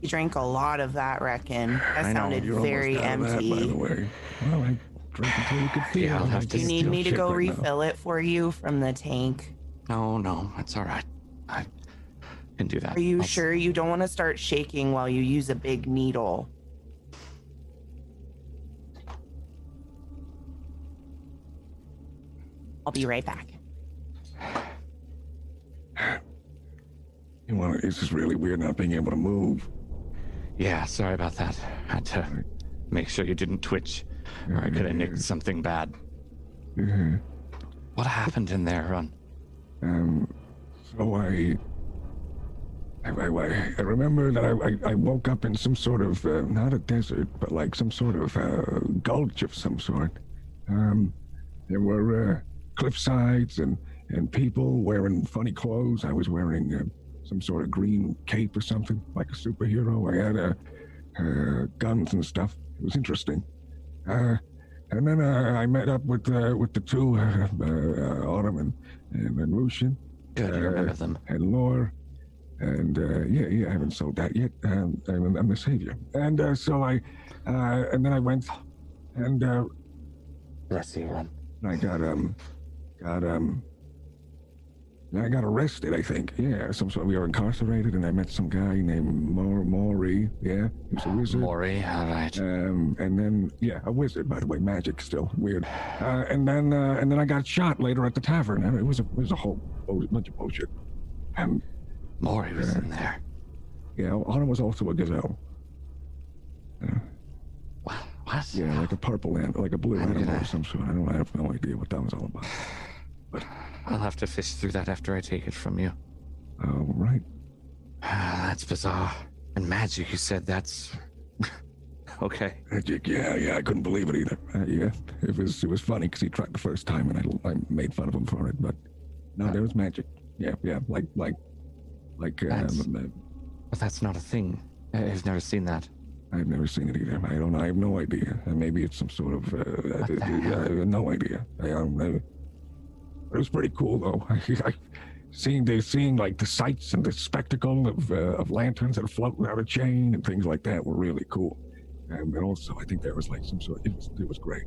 You drank a lot of that, Reckon. <sighs> That I know, sounded You're almost very of that, by the way. Well, I drank until you could feel. Yeah, I'll have to Do you need me to go right now. refill it for you from the tank? No, no, it's all right. I can do that. Are you I'll- sure you don't want to start shaking while you use a big needle? I'll be right back. Want? It's just really weird not being able to move. Yeah, sorry about that. Had to make sure you didn't twitch, or I could have nicked something bad. Yeah. What happened in there, Run? Um, so I, I, I, I remember that I, I, I woke up in some sort of, uh, not a desert, but like some sort of uh, gulch of some sort. Um, there were uh, cliff sides and, and people wearing funny clothes. I was wearing uh, some sort of green cape or something, like a superhero. I had uh, uh, guns and stuff. It was interesting. Uh, and then uh, I met up with uh, with the two, <laughs> uh, uh, Autumn and, and, and Lucian. Good, you remember them. And Lore. And uh, yeah, yeah, I haven't sold that yet. Um, I'm, I'm the savior. And uh, so I, uh, and then I went, and uh, Bless you. I got um, got um, I got arrested. I think. Yeah, some sort. We were incarcerated, and I met some guy named Mor- Maury. Yeah, he was a wizard. Maury, all right. Um, and then yeah, a wizard by the way, magic still weird. Uh, and then uh, and then I got shot later at the tavern. It was a it was a whole bu- bunch of bullshit. Um, Maury was in there. yeah, Autumn was also a gazelle. What? What? Yeah, like a purple animal, like a blue I'm animal or some sort. I don't. I have no idea what that was all about. I'll have to fish through that after I take it from you. All right. Ah, <sighs> that's bizarre. And magic, you said that's. <laughs> okay. Magic. Yeah, yeah. I couldn't believe it either. Uh, yeah, it was it was funny because he tried the first time, and I, I made fun of him for it. But no, there was magic. Yeah, yeah. Like like like That's- um, uh, But that's not a thing. I've never seen that. I've never seen it either. I don't. I have no idea. Uh, maybe it's some sort of. Uh, the I, hell? I have no idea. I don't know. It was pretty cool though. <laughs> Seeing they seeing like the sights and the spectacle of uh, of lanterns that are floating out of chain and things like that were really cool. Um, and also, I think there was like some sort. It was it was great.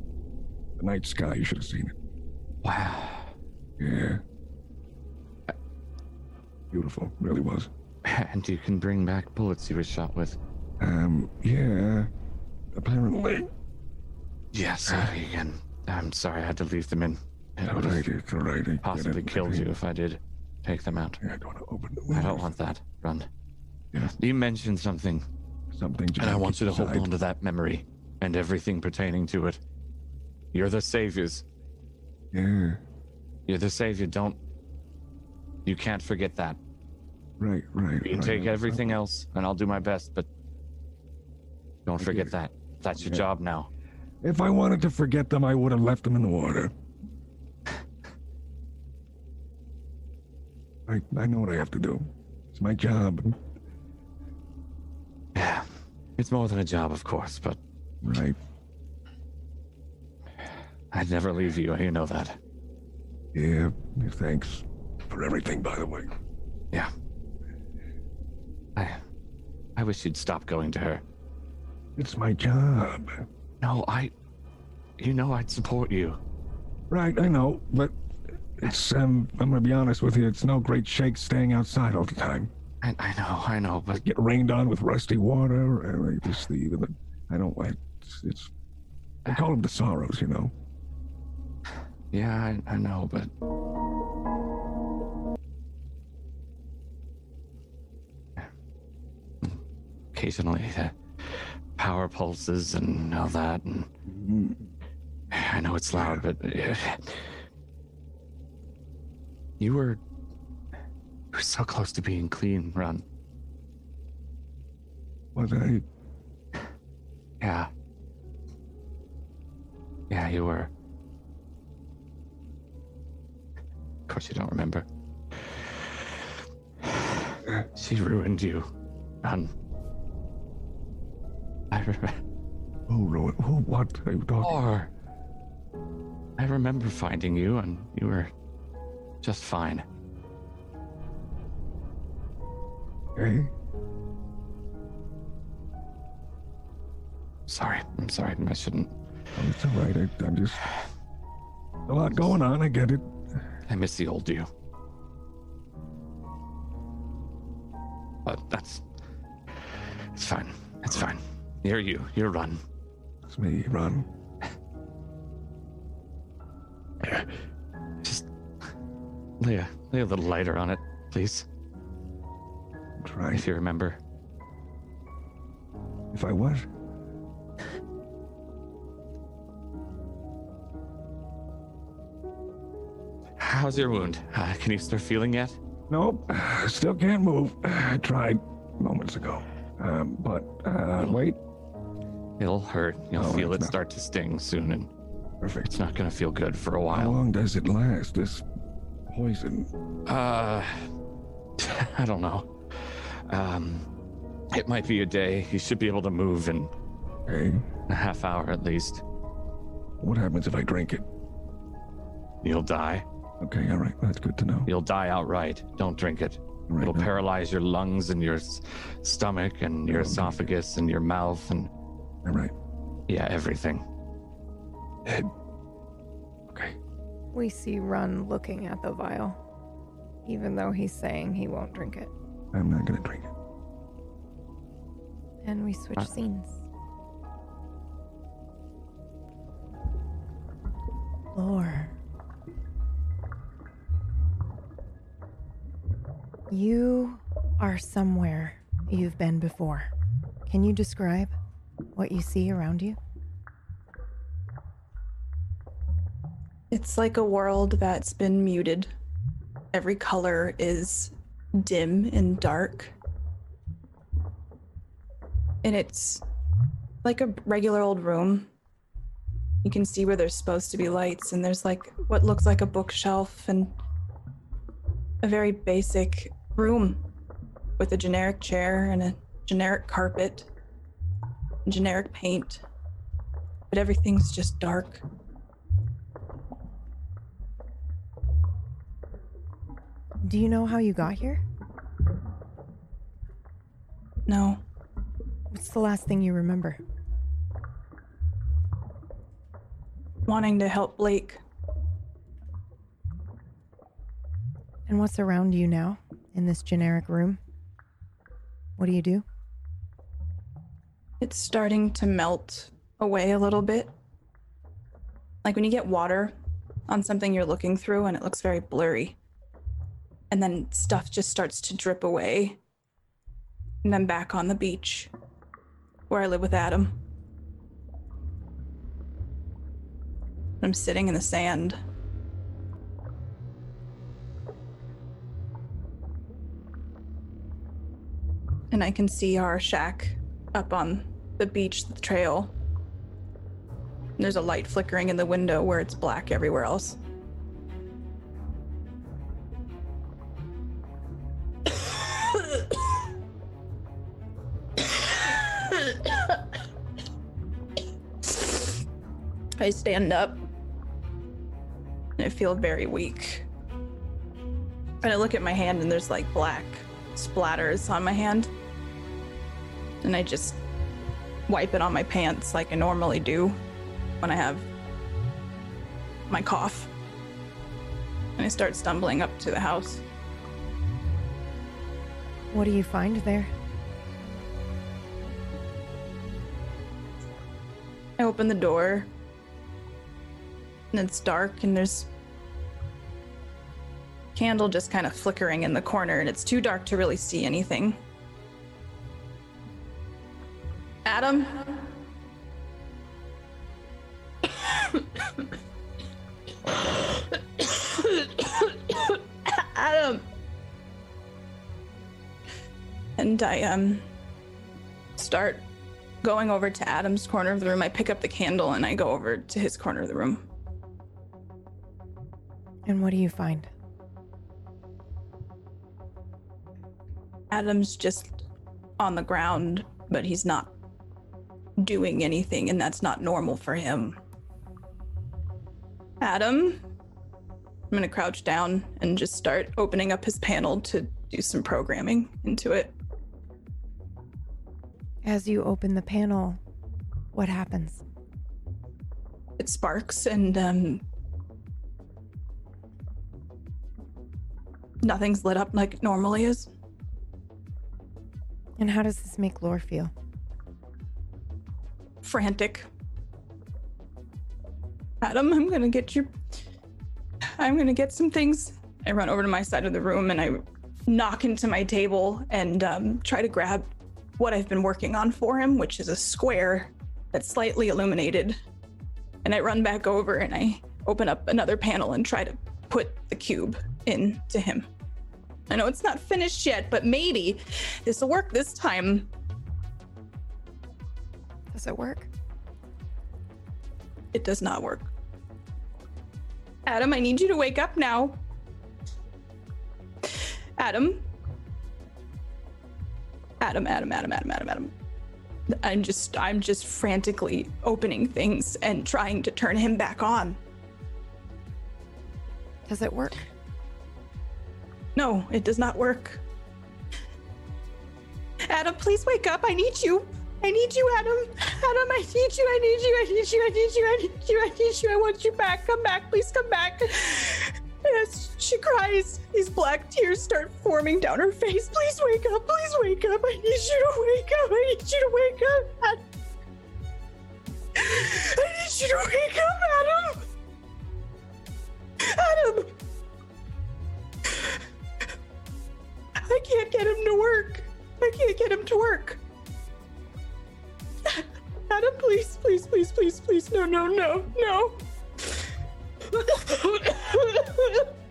The night sky. You should have seen it. Wow. Yeah. Beautiful. Really was. <laughs> And you can bring back bullets you were shot with. Um. Yeah. Apparently. Yeah, sorry again. I'm sorry I had to leave them in. It would have It's all right. I- possibly killed you if I did take them out. I don't want to open the I don't want that. Run. You mentioned something, Something. and I want you to hold on to that memory and everything pertaining to it. You're the saviors. Yeah. You're the savior. Don't. You can't forget that. Right. Right. You can right. take everything else, and I'll do my best, but don't forget that. That's your Yeah. job now. If I wanted to forget them, I would have left them in the water. I, I know what I have to do. It's my job. Yeah. It's more than a job, of course, but Right. I'd never leave you. You know that. Yeah. Thanks for everything, by the way. Yeah. I. I wish you'd stop going to her. It's my job. No, I. You know I'd support you. Right, I know, but it's um I'm gonna be honest with you, it's no great shake staying outside all the time. I, I know, I know, but Get rained on with rusty water, and like just the even the I don't like it's, it's I call them the sorrows, you know. yeah, I, I know, but occasionally the power pulses and all that, and I know it's loud, but uh, you were you were so close to being clean, Ron. Was I Yeah. Yeah, you were. Of course, you don't remember. She ruined you, Ron. I remember. who wrote who what are you talking Or I remember finding you, and you were just fine. Hey? Sorry, I'm sorry. I shouldn't. Oh, it's all right. I, I'm just a lot going on, I get it. I miss the old you. But that's. It's fine. It's fine. You're you. You're run. It's me, Ron. Lay a, lay a little lighter on it, please, Try if you remember. if I was. How's your wound? Uh, can you start feeling yet? Nope. <sighs> Still can't move. <sighs> I tried moments ago. Um, but uh wait. It'll hurt. You'll Oh, feel it not- start to sting soon, and Perfect. it's not gonna feel good for a while. How long does it last? This poison. Uh, <laughs> I don't know. Um, it might be a day. You should be able to move in Hey, a half hour at least. what happens if I drink it? You'll die. Okay, all right. That's good to know. You'll die outright. Don't drink it. All right, It'll no. paralyze your lungs and your s- stomach and your Okay. esophagus and your mouth and All right. yeah, everything. Okay. We see Run looking at the vial, even though he's saying he won't drink it. I'm not gonna drink it. And we switch Uh. scenes. Lore. You are somewhere you've been before. Can you describe what you see around you? It's like a world that's been muted. Every color is dim and dark. And it's like a regular old room. You can see where there's supposed to be lights, and there's like what looks like a bookshelf and a very basic room. with a generic chair and a generic carpet, generic paint, but everything's just dark. Do you know how you got here? No. What's the last thing you remember? Wanting to help Blake. And what's around you now in this generic room? What do you do? It's starting to melt away a little bit. Like when you get water on something you're looking through and it looks very blurry. And then stuff just starts to drip away. And I'm back on the beach where I live with Adam. I'm sitting in the sand. And I can see our shack up on the beach, the trail. There's a light flickering in the window where it's black everywhere else. I stand up and I feel very weak. And I look at my hand and there's like black splatters on my hand. And I just wipe it on my pants like I normally do when I have my cough. And I start stumbling up to the house. What do you find there? I open the door and it's dark and there's candle just kind of flickering in the corner and it's too dark to really see anything. Adam? Adam. And I um start going over to Adam's corner of the room. I pick up the candle and I go over to his corner of the room. And what do you find? Adam's just on the ground, but he's not doing anything, and that's not normal for him. Adam, I'm gonna crouch down and just start opening up his panel to do some programming into it. As you open the panel, what happens? It sparks and um, nothing's lit up like normally is. And how does this make Lore feel? frantic. Adam, I'm gonna get your. I'm gonna get some things. I run over to my side of the room and I knock into my table and um, try to grab what I've been working on for him, which is a square that's slightly illuminated. And I run back over and I open up another panel and try to put the cube into him. I know it's not finished yet, but maybe this will work this time. Does it work? It does not work. Adam, I need you to wake up now. Adam. Adam, Adam, Adam, Adam, Adam, Adam. I'm just I'm just frantically opening things and trying to turn him back on. Does it work? No, it does not work. Adam, please wake up. I need you. I need you, Adam. Adam, I need you. I need you. I need you. I need you. I need you. I need you. I want you back. Come back. Please come back. Yes, she cries. These black tears start forming down her face. Please wake up. Please wake up. I need you to wake up. I need you to wake up. I need you to wake up, Adam. Adam. I can't get him to work. I can't get him to work. Adam, please, please, please, please, please. No, no, no, no.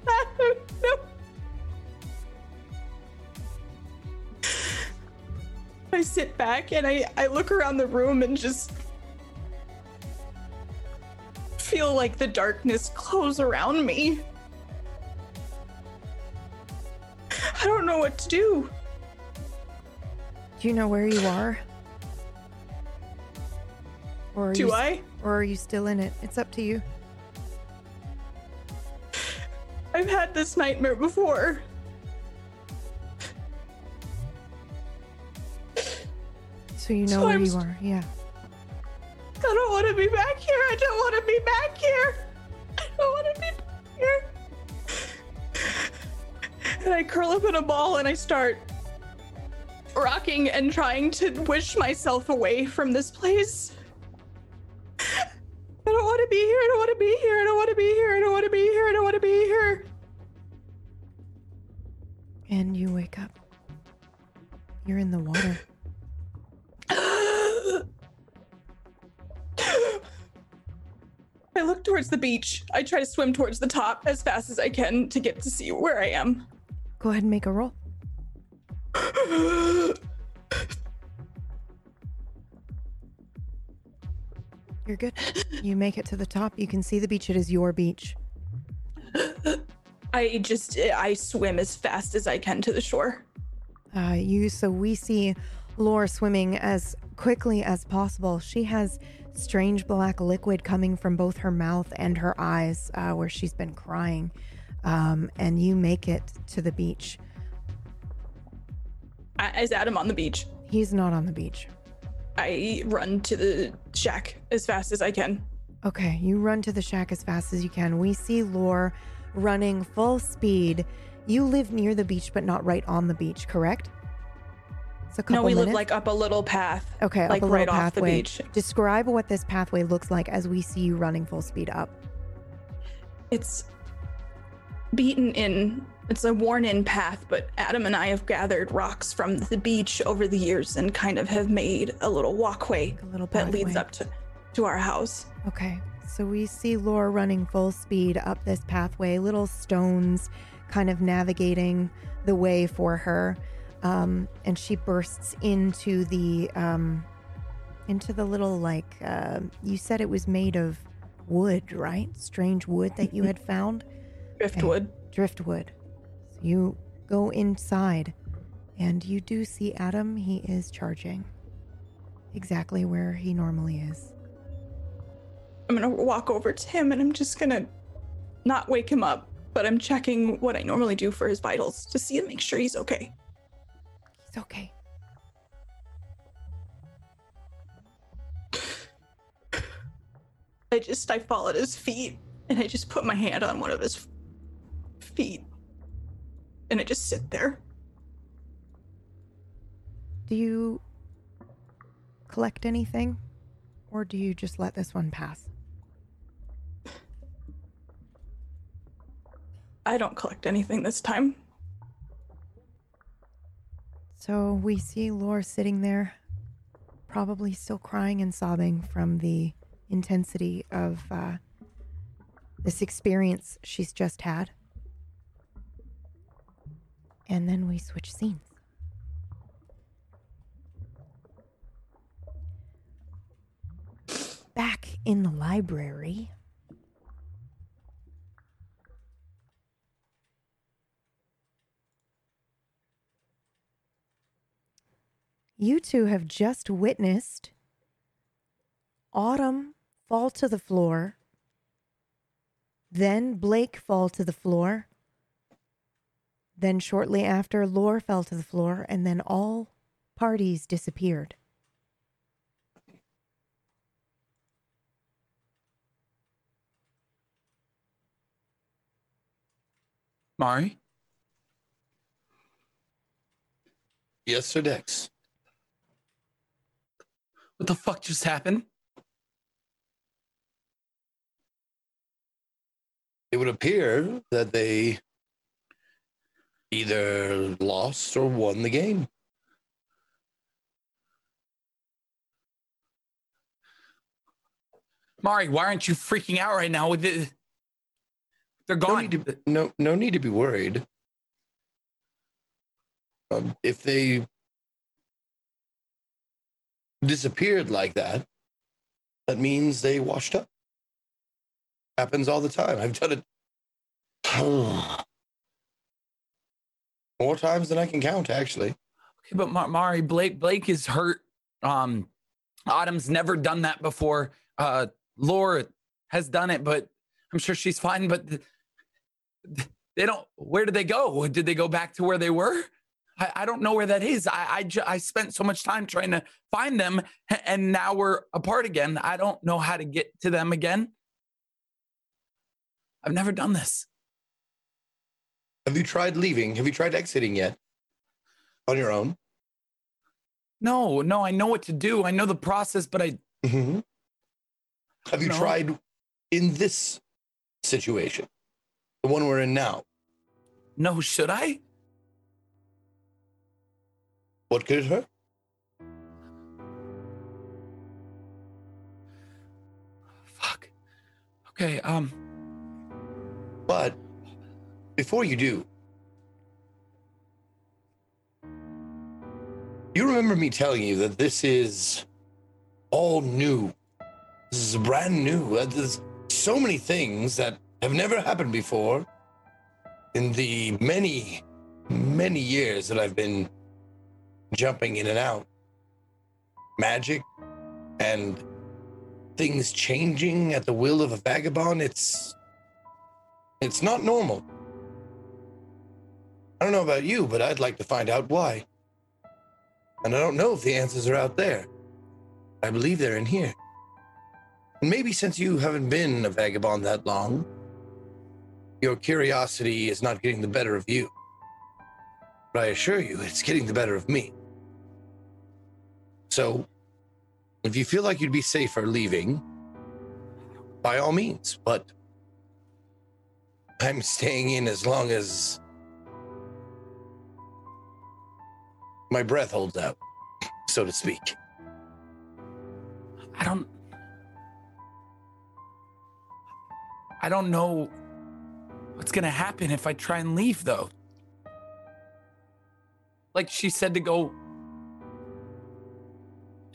Adam, no. I sit back and I, I look around the room and just feel like the darkness close around me. I don't know what to do. Do you know where you are? Or are Do you, I? Or are you still in it? It's up to you. I've had this nightmare before. So you know So where I'm you are. Yeah. I don't want to be back here. I don't want to be back here. I don't want to be back here. And I curl up in a ball and I start rocking and trying to wish myself away from this place. I don't want to be here. I don't want to be here. I don't want to be here. I don't want to be here. I don't want to be here. And you wake up. You're in the water. Look towards the beach. I try to swim towards the top as fast as I can to get to see where I am. Go ahead and make a roll. You're good. You make it to the top. You can see the beach. It is your beach. I just I swim as fast as I can to the shore. Uh, you so we see Lore swimming as quickly as possible. She has strange black liquid coming from both her mouth and her eyes, uh, where she's been crying. Um, and you make it to the beach. Is Adam on the beach? He's not on the beach. I run to the shack as fast as I can. Okay, you run to the shack as fast as you can. We see Lore running full speed. You live near the beach, but not right on the beach, correct? It's a couple No, we live like up a little path. Okay, like up a right off the beach. Describe what this pathway looks like as we see you running full speed up. It's beaten in. It's a worn in path, but Adam and I have gathered rocks from the beach over the years and kind of have made a little walkway a little that leads up to, to our house. Okay, so we see Lore running full speed up this pathway, little stones kind of navigating the way for her. Um, and she bursts into the um, into the little like uh, you said it was made of wood, right? Strange wood that you had <laughs> found. Driftwood. Driftwood. So you go inside, and you do see Adam. He is charging exactly where he normally is. I'm gonna walk over to him and I'm just gonna not wake him up, but I'm checking what I normally do for his vitals to see and make sure he's okay. He's okay. I just I fall at his feet and I just put my hand on one of his feet and I just sit there. Do you collect anything? Or do you just let this one pass? I don't collect anything this time. So we see Lore sitting there, probably still crying and sobbing from the intensity of uh, this experience she's just had. And then we switch scenes. Back in the library. You two have just witnessed Autumn fall to the floor, then Blake fall to the floor, then shortly after, Lore fell to the floor, and then all parties disappeared. Mari? Yes, sir, Dex. What the fuck just happened? It would appear that they either lost or won the game. Mari, why aren't you freaking out right now with it? They're No gone. need to, no, no need to be worried. Um, if they disappeared like that, that means they washed up. Happens all the time. I've done it more times than I can count, actually. Okay, but Ma- Mari, Blake, Blake is hurt. Um, Autumn's never done that before. Uh, Laura has done it, but I'm sure she's fine. But th- they don't. Where did they go? Did they go back to where they were? I, I don't know where that is. I I, ju- I spent so much time trying to find them, and now we're apart again. I don't know how to get to them again. I've never done this. Have you tried leaving? Have you tried exiting yet? On your own? No, no, I know what to do. I know the process, but I Mm-hmm. Have you No. tried in this situation, the one we're in now? no. Should I? What could it hurt? Fuck. Okay. Um. But before you do, you remember me telling you that this is all new. This is brand new. Uh, There's so many things that have never happened before in the many, many years that I've been jumping in and out. Magic and things changing at the will of a vagabond. It's it's not normal. I don't know about you, but I'd like to find out why. And I don't know if the answers are out there. I believe they're in here. And maybe since you haven't been a vagabond that long, your curiosity is not getting the better of you. But I assure you, it's getting the better of me. So, if you feel like you'd be safer leaving, by all means, but I'm staying in as long as my breath holds out, so to speak. I don't. I don't know what's gonna happen if I try and leave, though. Like she said to go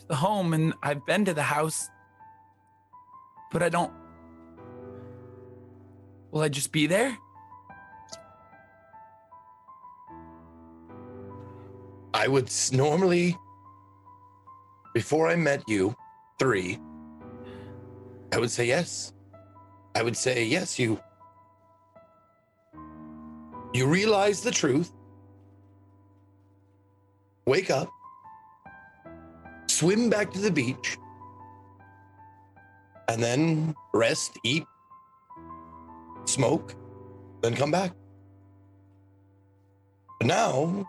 the home, and I've been to the house, but I don't. Will I just be there? I would normally, before I met you, three, I would say yes. I would say yes, you. You realize the truth. Wake up. Swim back to the beach. And then rest, eat, smoke, then come back. But now,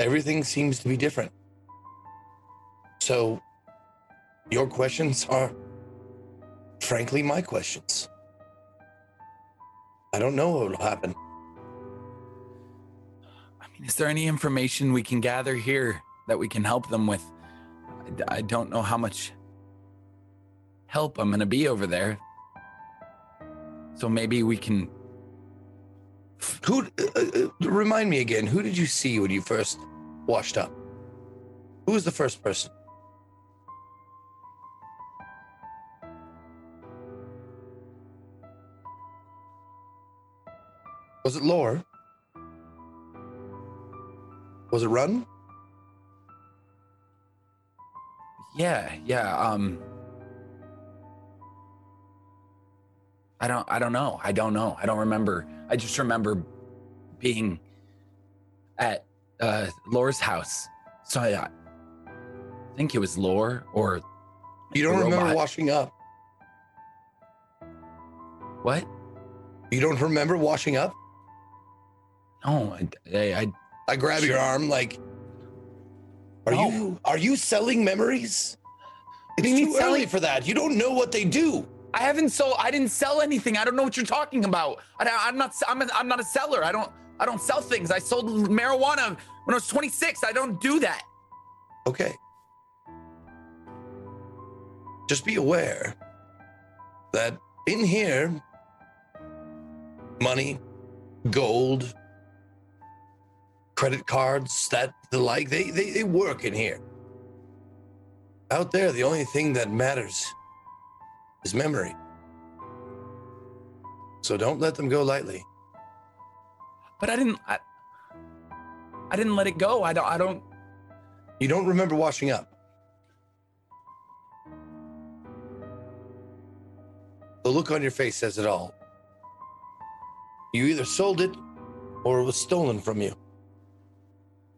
everything seems to be different. So, your questions are, frankly, my questions. I don't know what will happen. I mean, is there any information we can gather here that we can help them with? I don't know how much help I'm gonna be over there. So maybe we can. Who? Uh, uh, remind me again. Who did you see when you first washed up? Who was the first person? Was it Lore? Was it Run? Yeah, yeah. Um, I don't. I don't know. I don't know. I don't remember. I just remember being at uh, Lore's house. So I, I think it was Lore or You don't remember robot. washing up? What? You don't remember washing up? No, I, I, I I grab your arm like Are you are you selling memories? It's too early selling- for that. You don't know what they do. I haven't sold. I didn't sell anything. I don't know what you're talking about. I, am not. I'm, a, I'm not a seller. I don't. I don't sell things. I sold marijuana when I was 26. I don't do that. Okay. Just be aware that in here, money, gold, credit cards, that the like, they, they, they work in here. Out there, the only thing that matters is memory. So don't let them go lightly. But I didn't. I, I didn't let it go. I don't. I don't. You don't remember washing up. The look on your face says it all. You either sold it or it was stolen from you.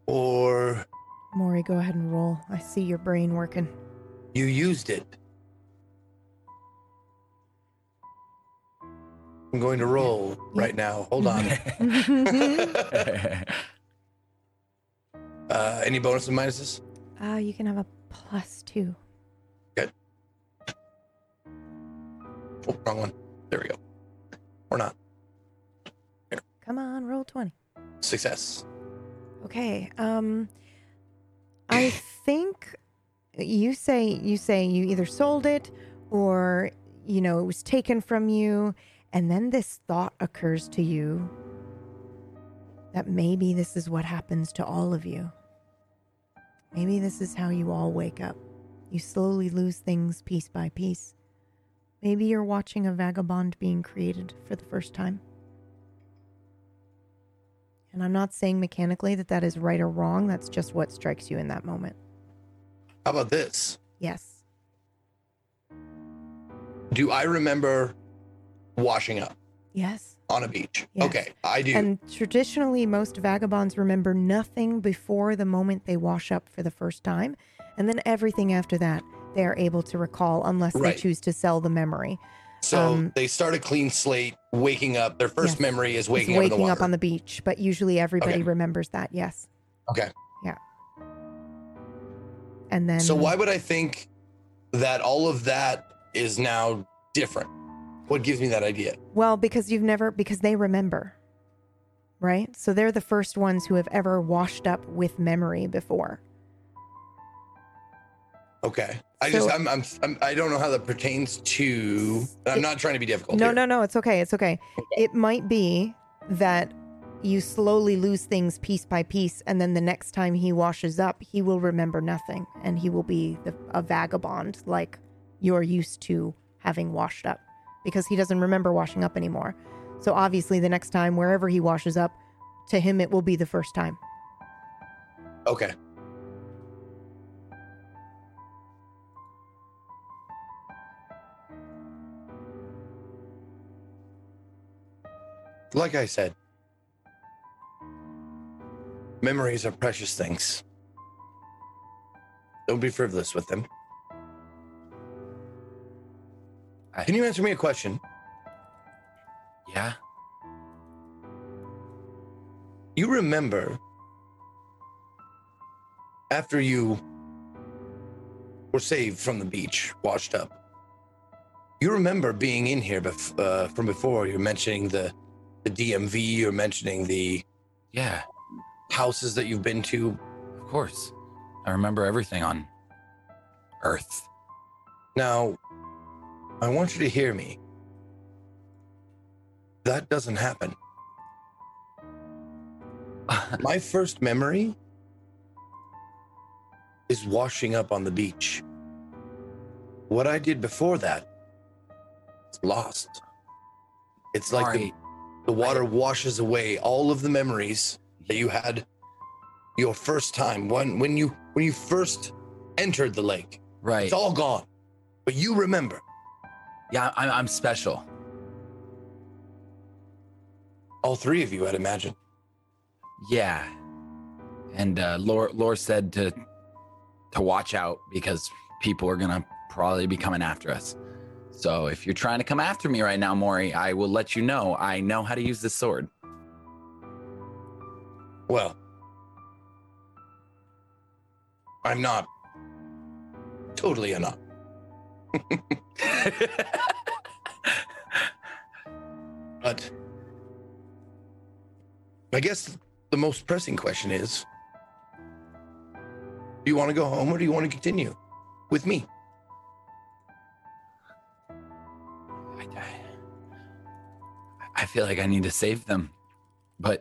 Or Maury, go ahead and roll. I see your brain working. you used it. I'm going to roll right now. Hold on. <laughs> <laughs> uh, any bonuses and minuses? Uh, you can have a plus two. Good. Oh, wrong one. There we go. Or not. Come on, roll 20. Success. Okay. Um I think you say you say you either sold it or you know it was taken from you and then this thought occurs to you that maybe this is what happens to all of you. Maybe this is how you all wake up. You slowly lose things piece by piece. Maybe you're watching a vagabond being created for the first time. And I'm not saying mechanically that that is right or wrong. That's just what strikes you in that moment. How about this? Yes. Do I remember washing up Yes. on a beach? Yes. Okay, I do. And traditionally, most vagabonds remember nothing before the moment they wash up for the first time. And then everything after that, they are able to recall unless Right. they choose to sell the memory. So um, they start a clean slate, waking up. Their first Yes. memory is waking, up waking water. up on the beach, but usually everybody Okay. remembers that. Yes. okay. Yeah. And then. So why would I think that all of that is now different? What gives me that idea? Well, because you've never, because they remember, right? So they're the first ones who have ever washed up with memory before. Okay. I So- just I'm, I'm I'm I don't know how that pertains to. I'm not trying to be difficult. No, here. no, no. It's okay. It's okay. It might be that you slowly lose things piece by piece, and then the next time he washes up, he will remember nothing, and he will be the, a vagabond like you're used to having washed up, because he doesn't remember washing up anymore. So obviously, the next time, wherever he washes up, to him it will be the first time. Okay. Like I said, memories are precious things. Don't be frivolous with them. Can you answer me a question? Yeah. You remember after you were saved from the beach, washed up. You remember being in here bef- uh, from before. You're mentioning the the DMV. You're mentioning the yeah houses that you've been to. Of course, I remember everything on Earth. Now, I want you to hear me. That doesn't happen. <laughs> My first memory is washing up on the beach. What I did before that is lost. It's like the. The water washes away all of the memories that you had your first time when when you when you first entered the lake. Right. It's all gone. But you remember. Yeah, I'm, I'm special. All three of you, I'd imagine. Yeah. And uh, Lore, Lore said to to watch out because people are gonna probably be coming after us. So if you're trying to come after me right now, Maury, I will let you know I know how to use this sword. Well, I'm not totally enough. <laughs> but I guess the most pressing question is do you want to go home or do you want to continue with me? I feel like I need to save them, but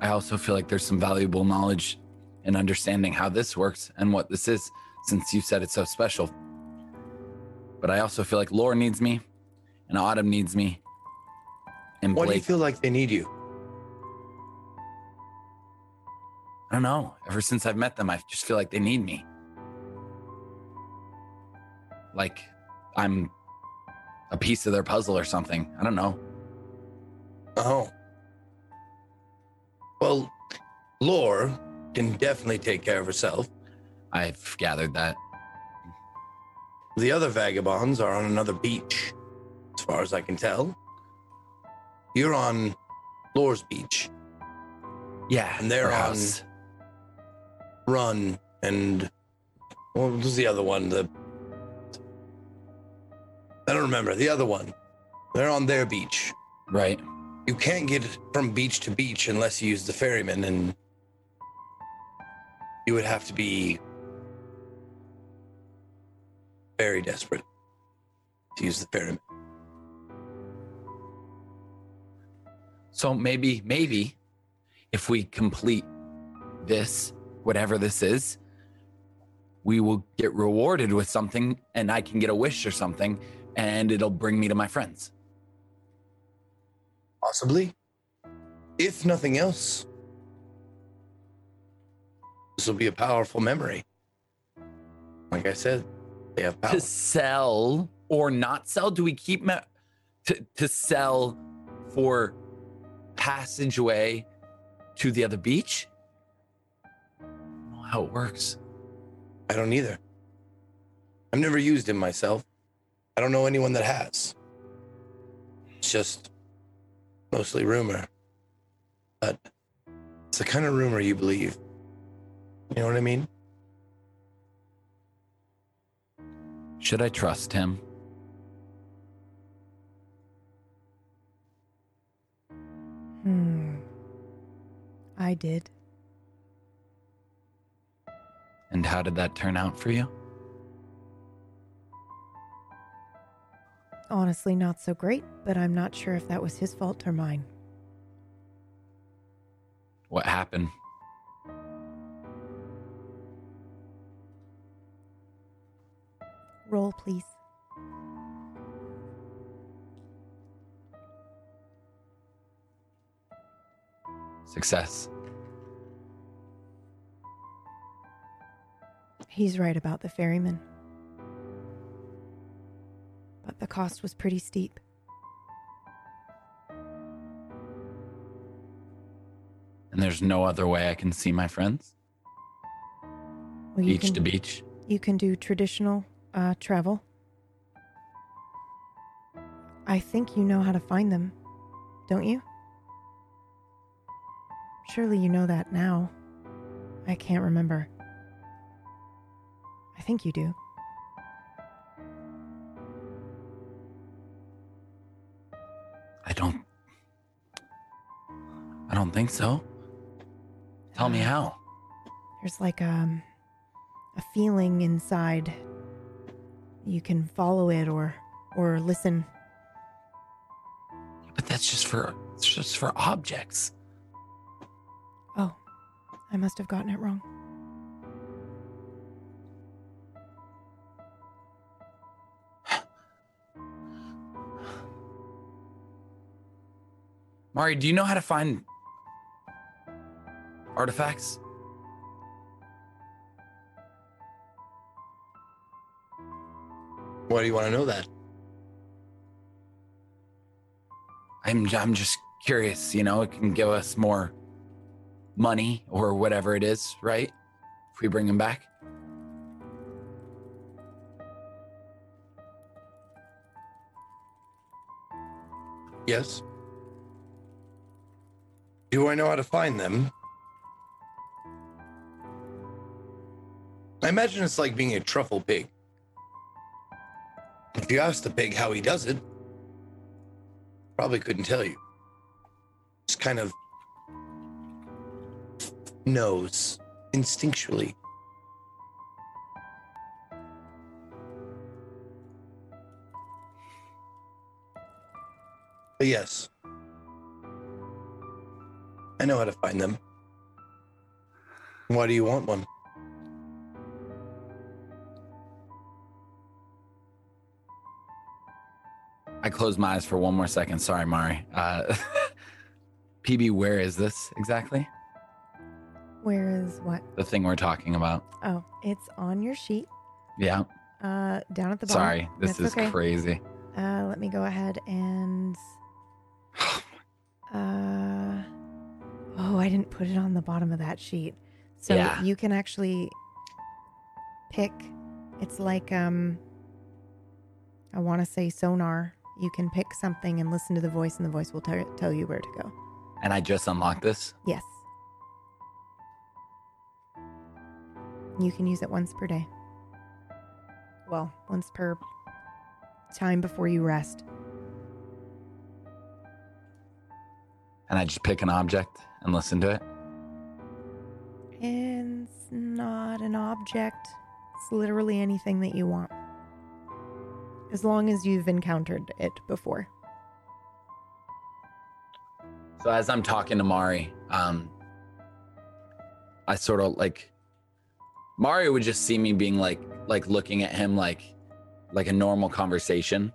I also feel like there's some valuable knowledge in understanding how this works and what this is, since you said it's so special. But I also feel like Lore needs me, and Autumn needs me, and Why do you feel like they need you? I don't know. Ever since I've met them, I just feel like they need me. Like I'm a piece of their puzzle or something. I don't know. Oh. Well, Lore can definitely take care of herself. I've gathered that. The other vagabonds are on another beach, as far as I can tell. You're on Lore's beach. Yeah, And they're on house. Run and what was the other one? The I don't remember the other one. They're on their beach. Right. You can't get from beach to beach unless you use the ferryman, and you would have to be very desperate to use the ferryman. So maybe, maybe if we complete this, whatever this is, we will get rewarded with something and I can get a wish or something and it'll bring me to my friends. Possibly. If nothing else, this will be a powerful memory. Like I said, they have power. To sell or not sell? Do we keep me- to, to sell for passageway to the other beach? I don't know how it works. I don't either. I've never used him myself. I don't know anyone that has. It's just mostly rumor. But it's the kind of rumor you believe. You know what I mean? Should I trust him? Hmm. I did. And how did that turn out for you? Honestly, not so great, but I'm not sure if that was his fault or mine. What happened? Roll, please. Success. He's right about the ferryman. But the cost was pretty steep. And there's no other way I can see my friends? Well, beach can- to beach? You can do traditional uh, travel. I think you know how to find them, don't you? Surely you know that now. I can't remember. I think you do. Don't think so. Tell me how. There's like um, a feeling inside. You can follow it or or listen. But that's just for it's just for objects. Oh, I must have gotten it wrong. Mari, do you know how to find artifacts? Why do you want to know that? I'm I'm just curious, you know, it can give us more money or whatever it is, right? If we bring him back. Yes. Do I know how to find them? I imagine it's like being a truffle pig. If you ask the pig how he does it, probably couldn't tell you. Just kind of knows instinctually. But yes, I know how to find them. Why do you want one? I closed my eyes for one more second. Sorry, Mari. Uh, <laughs> PB, where is this exactly? Where is what? The thing we're talking about. Oh, it's on your sheet. Yeah. Uh, down at the bottom. Sorry, this That's is okay. crazy. Uh, let me go ahead and. <sighs> Uh, oh, I didn't put it on the bottom of that sheet. So Yeah. you can actually pick. It's like um. I want to say sonar. You can pick something and listen to the voice, and the voice will tell tell you where to go. And I just unlocked this. Yes. You can use it once per day. Well, once per time before you rest. And I just pick an object and listen to it. It's not an object. It's literally anything that you want. As long as you've encountered it before. So as I'm talking to Mari, um, I sort of like Mario would just see me being like like looking at him like like a normal conversation,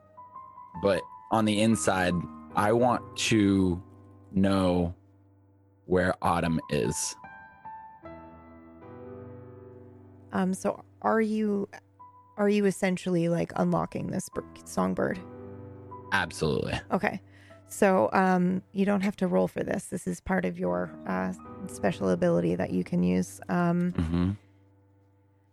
but on the inside, I want to know where Autumn is. Um so are you are you essentially like unlocking this bir- songbird? Absolutely. Okay. So um, you don't have to roll for this. This is part of your uh, special ability that you can use. Um, Mm-hmm.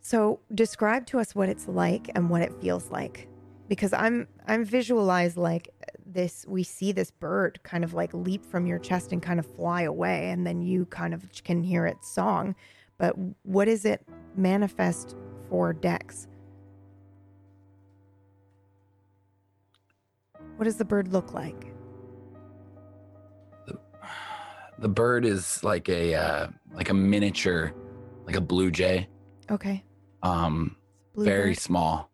so describe to us what it's like and what it feels like, because I'm I'm visualized like this. We see this bird kind of like leap from your chest and kind of fly away, and then you kind of can hear its song. But what is it manifest for Dex? What does the bird look like? The bird is like a uh, like a miniature, like a blue jay. Okay. um Blue very bird. small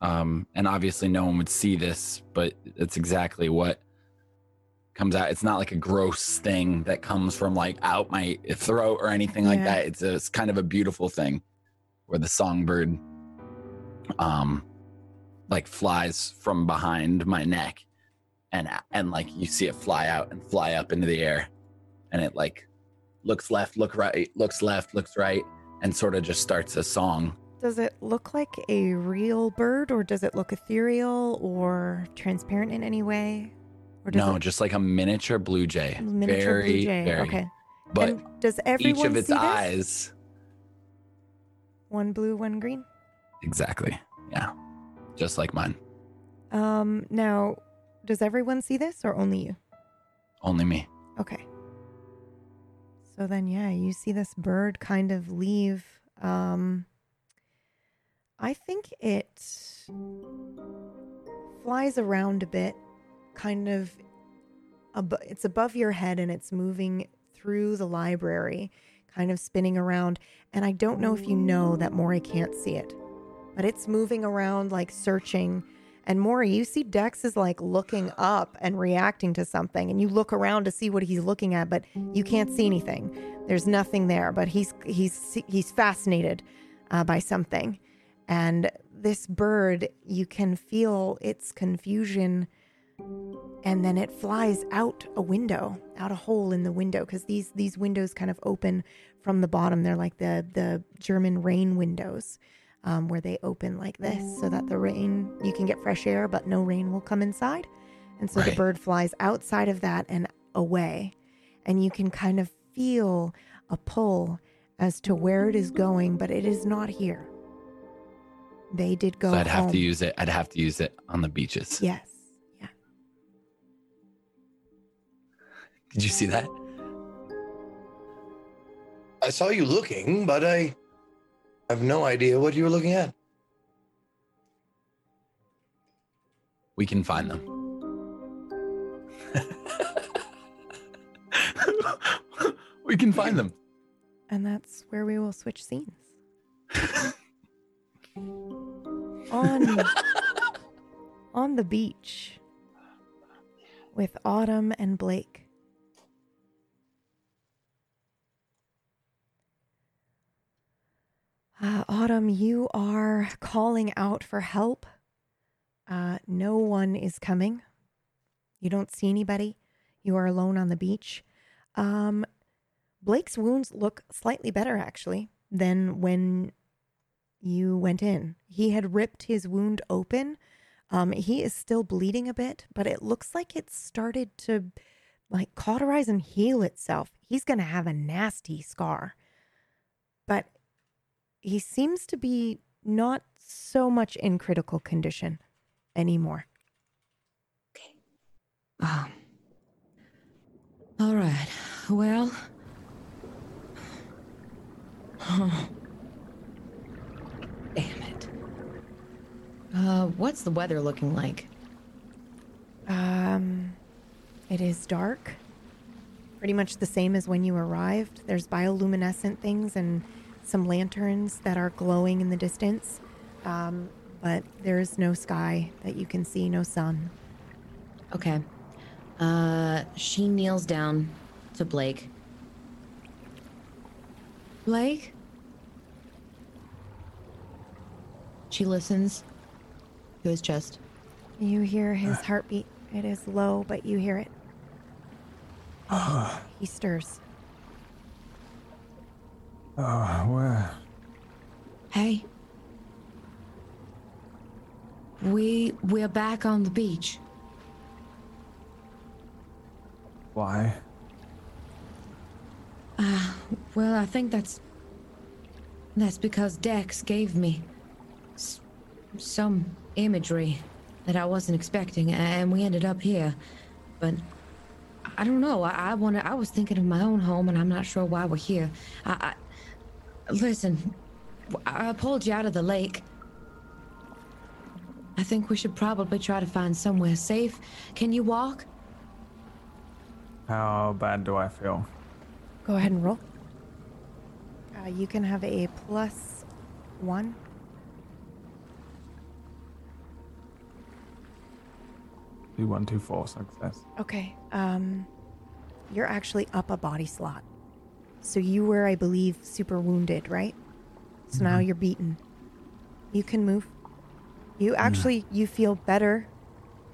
um and obviously no one would see this but it's exactly what comes out it's not like a gross thing that comes from like out my throat or anything like Yeah. that it's a, it's kind of a beautiful thing where the songbird um like flies from behind my neck and and like you see it fly out and fly up into the air and it like looks left look right looks left looks right and sort of just starts a song Does it look like a real bird, or does it look ethereal or transparent in any way? Or does no it just like a miniature blue jay miniature very blue jay? very okay. but and does everyone each of its see this? eyes One blue, one green. exactly yeah just like mine Um. Now, does everyone see this, or only you? only me Okay. So then, yeah, you see this bird kind of leave. Um, I think it flies around a bit, kind of. Ab- it's above your head and it's moving through the library, kind of spinning around. And I don't know if you know that Mori can't see it, but it's moving around like searching. And Maury, you see Dex is like looking <gasps> up and reacting to something, and you look around to see what he's looking at, but you can't see anything. There's nothing there, but he's he's he's fascinated uh, by something, and this bird, you can feel its confusion, and then it flies out a window, out a hole in the window, because these these windows kind of open from the bottom. They're like the the German rain windows um, where they open like this so that the rain, you can get fresh air, but no rain will come inside. And so the bird flies outside of that and away. And you can kind of feel a pull as to where it is going, but it is not here. They did go so i'd have to use it i'd have to use it on the beaches Yes. Yeah. Did you see that I saw you looking, but I have no idea what you were looking at. we can find them <laughs> we can find them And that's where we will switch scenes. <laughs> on <laughs> on the beach with Autumn and Blake. Uh, Autumn, you are calling out for help. Uh, no one is coming. You don't see anybody. You are alone on the beach. Um, Blake's wounds look slightly better, actually, than when you went in. He had ripped his wound open. Um, he is still bleeding a bit, but it looks like it started to like cauterize and heal itself. He's going to have a nasty scar. He seems to be not so much in critical condition anymore. Okay. Um, all right. Well. <sighs> Damn it. Uh, what's the weather looking like? Um, it is dark. Pretty much the same as when you arrived. There's bioluminescent things and some lanterns that are glowing in the distance. Um, but there's no sky that you can see, no sun. Okay. Uh, she kneels down to Blake. Blake? She listens to his chest. You hear his heartbeat. It is low, but you hear it. he stirs. Oh, where? Hey. We we're back on the beach. Why? Uh, well, I think that's that's because Dex gave me s- some imagery that I wasn't expecting, and we ended up here. But I don't know. I, I wanted. I was thinking of my own home, and I'm not sure why we're here. I, I listen. I pulled you out of the lake. I think we should probably try to find somewhere safe. Can you walk? How bad do I feel? Go ahead and roll. Uh, you can have a plus one. Two one two four success. Okay. Um, you're actually up a body slot. So you were, I believe, super wounded, right? So now you're beaten. You can move. You actually you feel better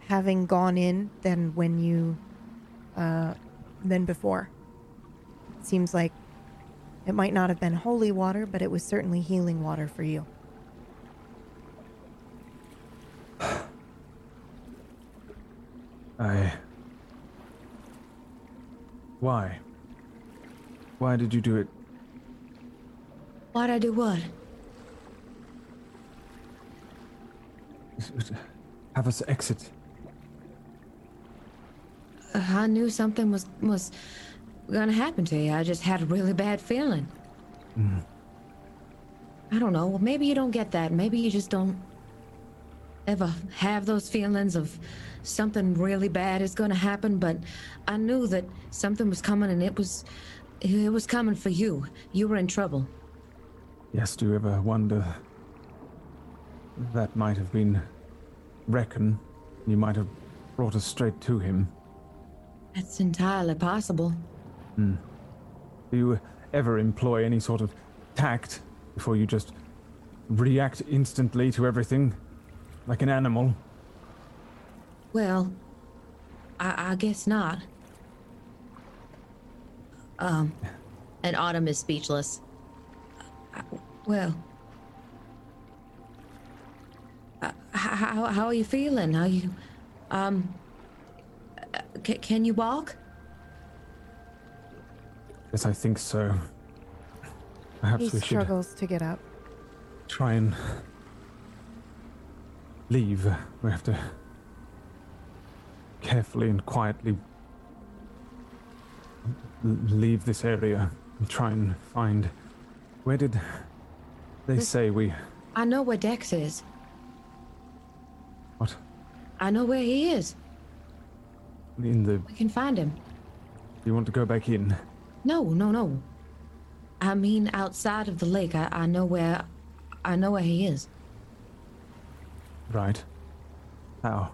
having gone in than when you uh than before. Seems like it might not have been holy water, but it was certainly healing water for you. <sighs> I. Why? Why did you do it? Why'd I do what? <laughs> Have us exit. I knew something was was gonna happen to you. I just had a really bad feeling. Mm. I don't know. Maybe you don't get that. Maybe you just don't ever have those feelings of something really bad is gonna happen. But I knew that something was coming, and it was it was coming for you. You were in trouble. Yes, do you ever wonder? That might have been Reckon. You might have brought us straight to him. That's entirely possible. Hmm. Do you ever employ any sort of tact before you just react instantly to everything? Like an animal? Well, I, I guess not. Um, and Autumn is speechless. Uh, Well, uh, how how are you feeling? Are you, um, uh, c- can you walk? Yes, I think so. Perhaps he we should struggles to get up. try and leave. We have to carefully and quietly l- leave this area and try and find. Where did they This- say we. I know where Dex is. What? I know where he is. In the. We can find him. You want to go back in? No, no, no. I mean, outside of the lake. I, I know where. I know where he is. Right. How?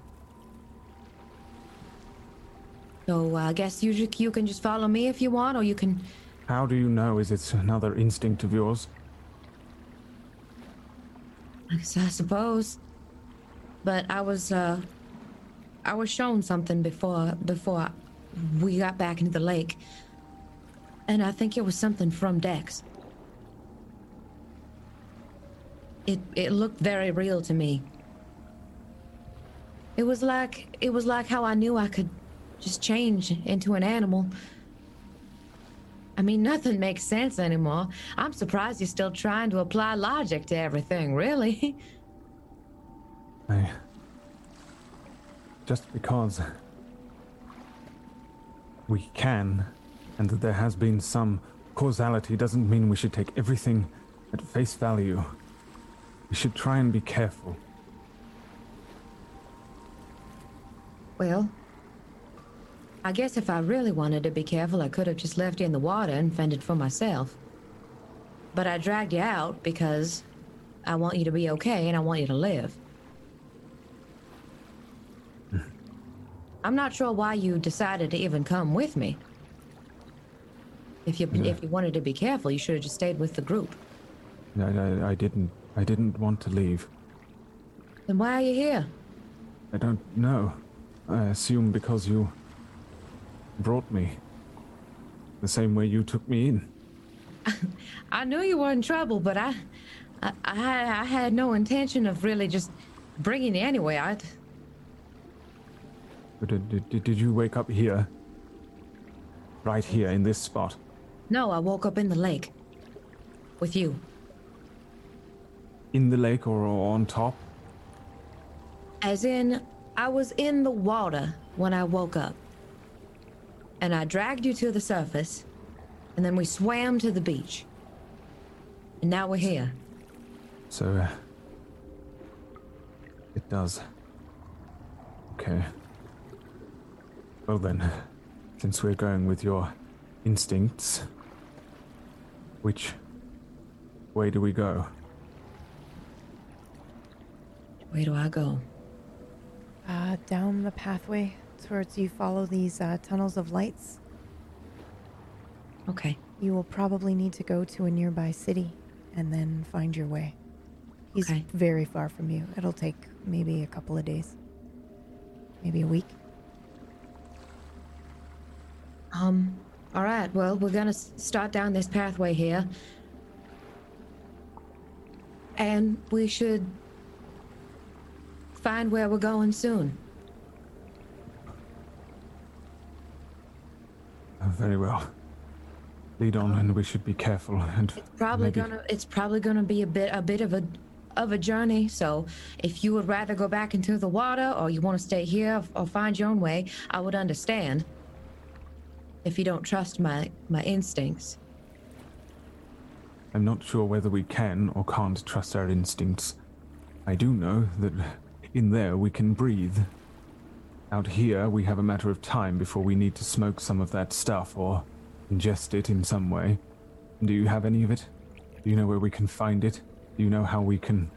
So I guess you you can just follow me if you want, or you can. How do you know? Is it another instinct of yours? I guess I suppose. But I was uh, I was shown something before before we got back into the lake, and I think it was something from Dex. It it looked very real to me. It was like it was like how I knew I could just change into an animal. I mean, nothing makes sense anymore. I'm surprised you're still trying to apply logic to everything, really. I. Just because we can, and that there has been some causality, doesn't mean we should take everything at face value. We should try and be careful. Well, I guess if I really wanted to be careful, I could have just left you in the water and fended for myself. But I dragged you out because I want you to be okay and I want you to live. <laughs> I'm not sure why you decided to even come with me. If you Yeah. if you wanted to be careful, you should have just stayed with the group. I, I, I didn't. I didn't want to leave. Then why are you here? I don't know. I assume because you brought me. The same way you took me in. <laughs> I knew you were in trouble, but I, I, I, had, I had no intention of really just bringing you anywhere. I, But did, did, did you wake up here? Right here in this spot? no, I woke up in the lake with you. In the lake or on top? As in, I was in the water when I woke up. And I dragged you to the surface, and then we swam to the beach. And now we're here. So, uh, it does. Okay. Well then, since we're going with your instincts, which way do we go? Where do I go? Uh, down the pathway towards you follow these uh, tunnels of lights. Okay. You will probably need to go to a nearby city and then find your way. He's Okay. very far from you. It'll take maybe a couple of days, maybe a week. Um, all right, well, we're gonna start down this pathway here. And we should find where we're going soon. Oh, very well. Lead on, and we should be careful. And it's Probably maybe- gonna it's probably gonna be a bit a bit of a of a journey. So if you would rather go back into the water or you want to stay here or find your own way, I would understand. If you don't trust my my instincts. I'm not sure whether we can or can't trust our instincts. I do know that in there we can breathe. Out here, we have a matter of time before we need to smoke some of that stuff or ingest it in some way. Do you have any of it? Do you know where we can find it? Do you know how we can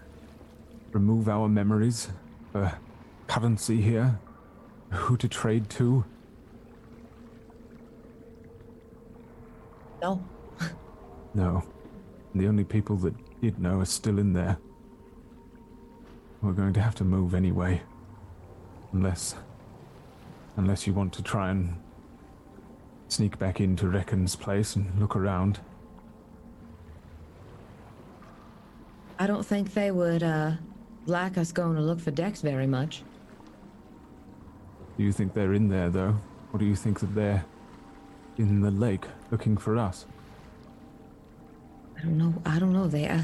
remove our memories for currency here? Who to trade to? No. <laughs> No. The only people that did know are still in there. We're going to have to move anyway. Unless. Unless you want to try and sneak back into Reckon's place and look around. I don't think they would uh like us going to look for Dex very much. Do you think they're in there, though? Or do you think that they're in the lake looking for us? I don't know. I don't know. They, uh,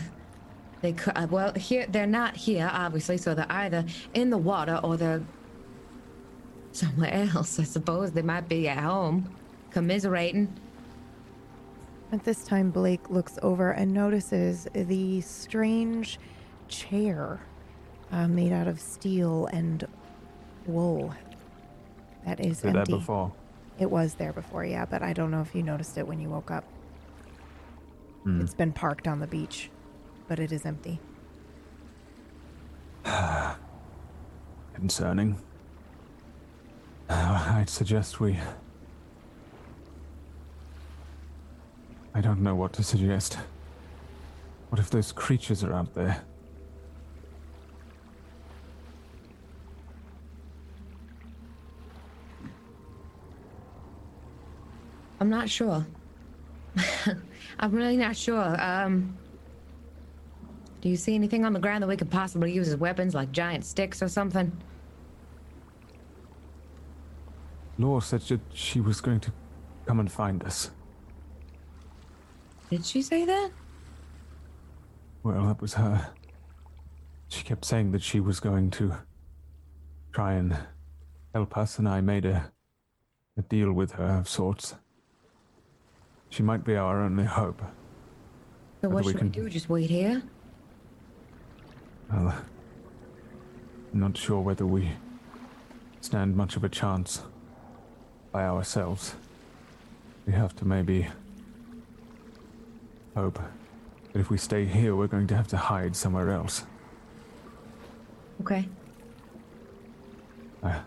they could. Uh, well, here they're not here, obviously. So they're either in the water or they're somewhere else. I suppose they might be at home, commiserating. At this time, Blake looks over and notices the strange chair uh, made out of steel and wool that is Did that empty. before? It was there before, yeah, but I don't know if you noticed it when you woke up. Hmm. It's been parked on the beach, but it is empty. <sighs> Concerning. Uh, I'd suggest we. I don't know what to suggest. What if those creatures are out there? I'm not sure. <laughs> I'm really not sure. Um, do you see anything on the ground that we could possibly use as weapons, like giant sticks or something? Laura said that she was going to come and find us. Did she say that? Well, that was her. She kept saying that she was going to try and help us, and I made a, a deal with her of sorts. She might be our only hope. So what we should can- we do? Just wait here? Well, I'm not sure whether we stand much of a chance by ourselves. We have to maybe hope that if we stay here, we're going to have to hide somewhere else. Okay. Uh,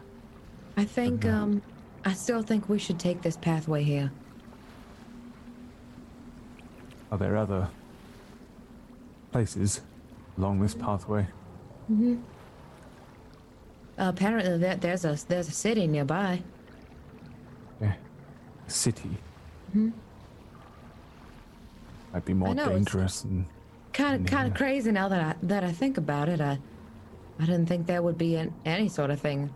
I think, um, I still think we should take this pathway here. are there other places along this pathway? Mm-hmm. apparently, there, there's a there's a city nearby. Yeah. City hmm might be more know, dangerous than Kind of kind of crazy now that I that I think about it. I I didn't think there would be an, any sort of thing.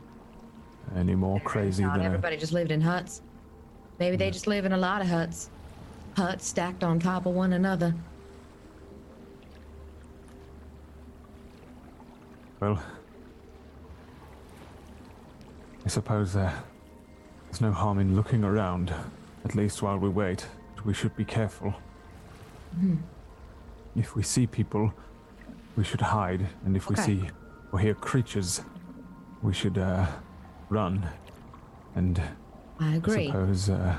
any more crazy Not than a, everybody just lived in huts. Maybe they just live in a lot of huts. Huts stacked on top of one another. Well, I suppose uh, there's no harm in looking around, at least while we wait. But we should be careful. Hmm. If we see people, we should hide, and if we see or hear creatures, we should uh, run. And I agree. suppose uh,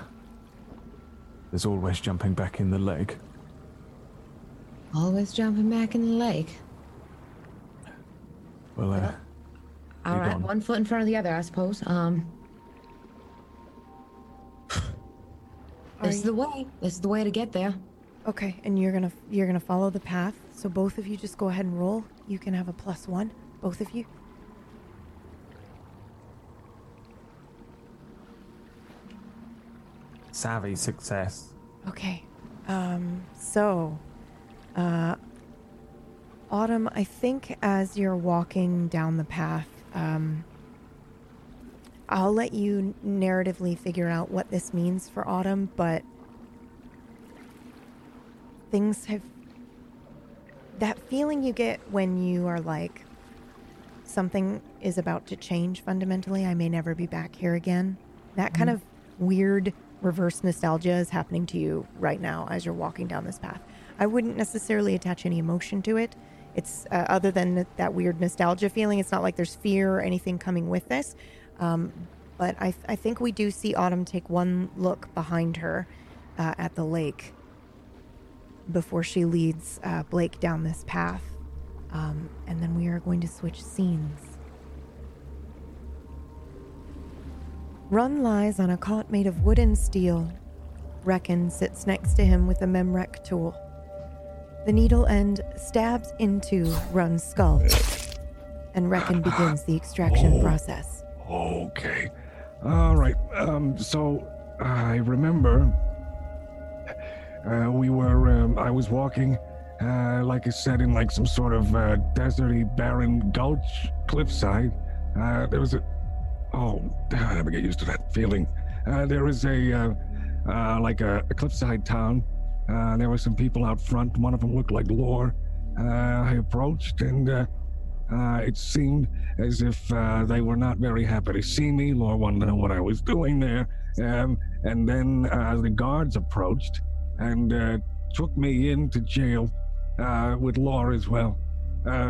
there's always jumping back in the lake. Always jumping back in the lake. Well, uh, All gone. one foot in front of the other, I suppose. Um, this is the way. This is the way to get there. Okay, and you're gonna you're gonna follow the path. So both of you just go ahead and roll. You can have a plus one, both of you. savvy success. Okay. Um, so, uh, Autumn, I think as you're walking down the path, um, I'll let you narratively figure out what this means for Autumn, but things have. That feeling you get when you are like, something is about to change fundamentally. I may never be back here again. That kind Mhm. of weird reverse nostalgia is happening to you right now as you're walking down this path. I wouldn't necessarily attach any emotion to it. It's uh, other than that weird nostalgia feeling. It's not like there's fear or anything coming with this. Um, but I, I think we do see Autumn take one look behind her uh, at the lake before she leads uh, Blake down this path. Um, and then we are going to switch scenes. Run lies on a cot made of wood and steel. Reckon sits next to him with a memrec tool. The needle end stabs into Run's skull, and Reckon begins the extraction Oh. process. Okay. All right. Um, so I remember uh, we were, um, I was walking, uh, like I said, in like some sort of uh, deserty, barren gulch cliffside. Uh, there was a, oh, <sighs> I never get used to that feeling. Uh, there was a, uh, uh, like a, a cliffside town. Uh, there were some people out front. One of them looked like Lore. Uh, I approached and uh, it seemed as if uh, they were not very happy to see me. Lore wanted to know what I was doing there. Um, and then uh, the guards approached and uh, took me into jail uh, with Lore as well.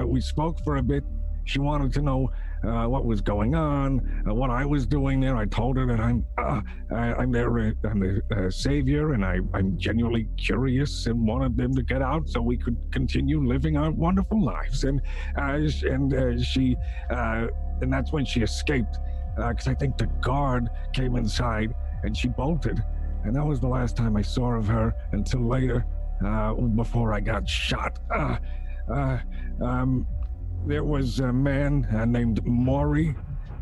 We spoke for a bit. She wanted to know uh, what was going on, uh, what I was doing there. I told her that I'm uh, I, I'm their uh, I'm the uh, savior, and I, I'm genuinely curious and wanted them to get out so we could continue living our wonderful lives. And uh, and uh, she uh, and that's when she escaped because I think the guard came inside and she bolted. And that was the last time I saw of her until later, uh, before I got shot. Uh, uh, um, there was a man uh, named Maury.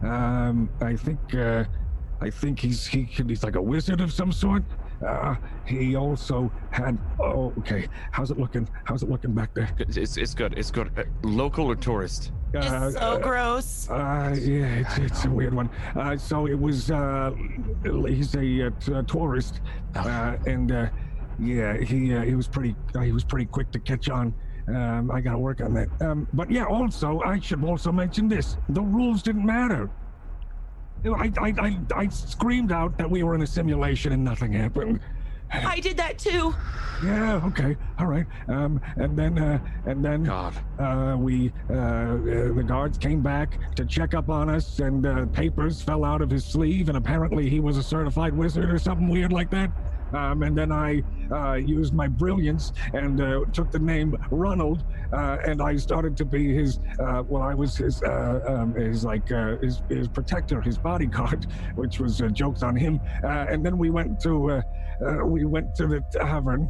Um, I think uh, I think he's he, he's like a wizard of some sort. uh, he also had. Oh, okay. How's it looking? How's it looking back there? It's, it's good. It's good. Uh, local or tourist? Uh, so uh, gross. Uh, yeah, it's, it's a weird one. Uh, so it was, uh, he's a, uh, t- a tourist, uh, and, uh, yeah, he, uh, he was pretty, uh, he was pretty quick to catch on. Um, I gotta work on that. Um, but yeah, also, I should also mention this. The rules didn't matter. I, I, I, I screamed out that we were in a simulation and nothing happened. I did that too. Yeah. Okay. All right. Um, and then, uh, and then, God, uh, we, uh, uh, the guards came back to check up on us, and uh, papers fell out of his sleeve, and apparently he was a certified wizard or something weird like that. Um, and then I uh, used my brilliance and uh, took the name Ronald, uh, and I started to be his. Uh, well, I was his, uh, um, his like uh, his, his protector, his bodyguard, <laughs> which was uh, jokes on him. And then we went to we went to the tavern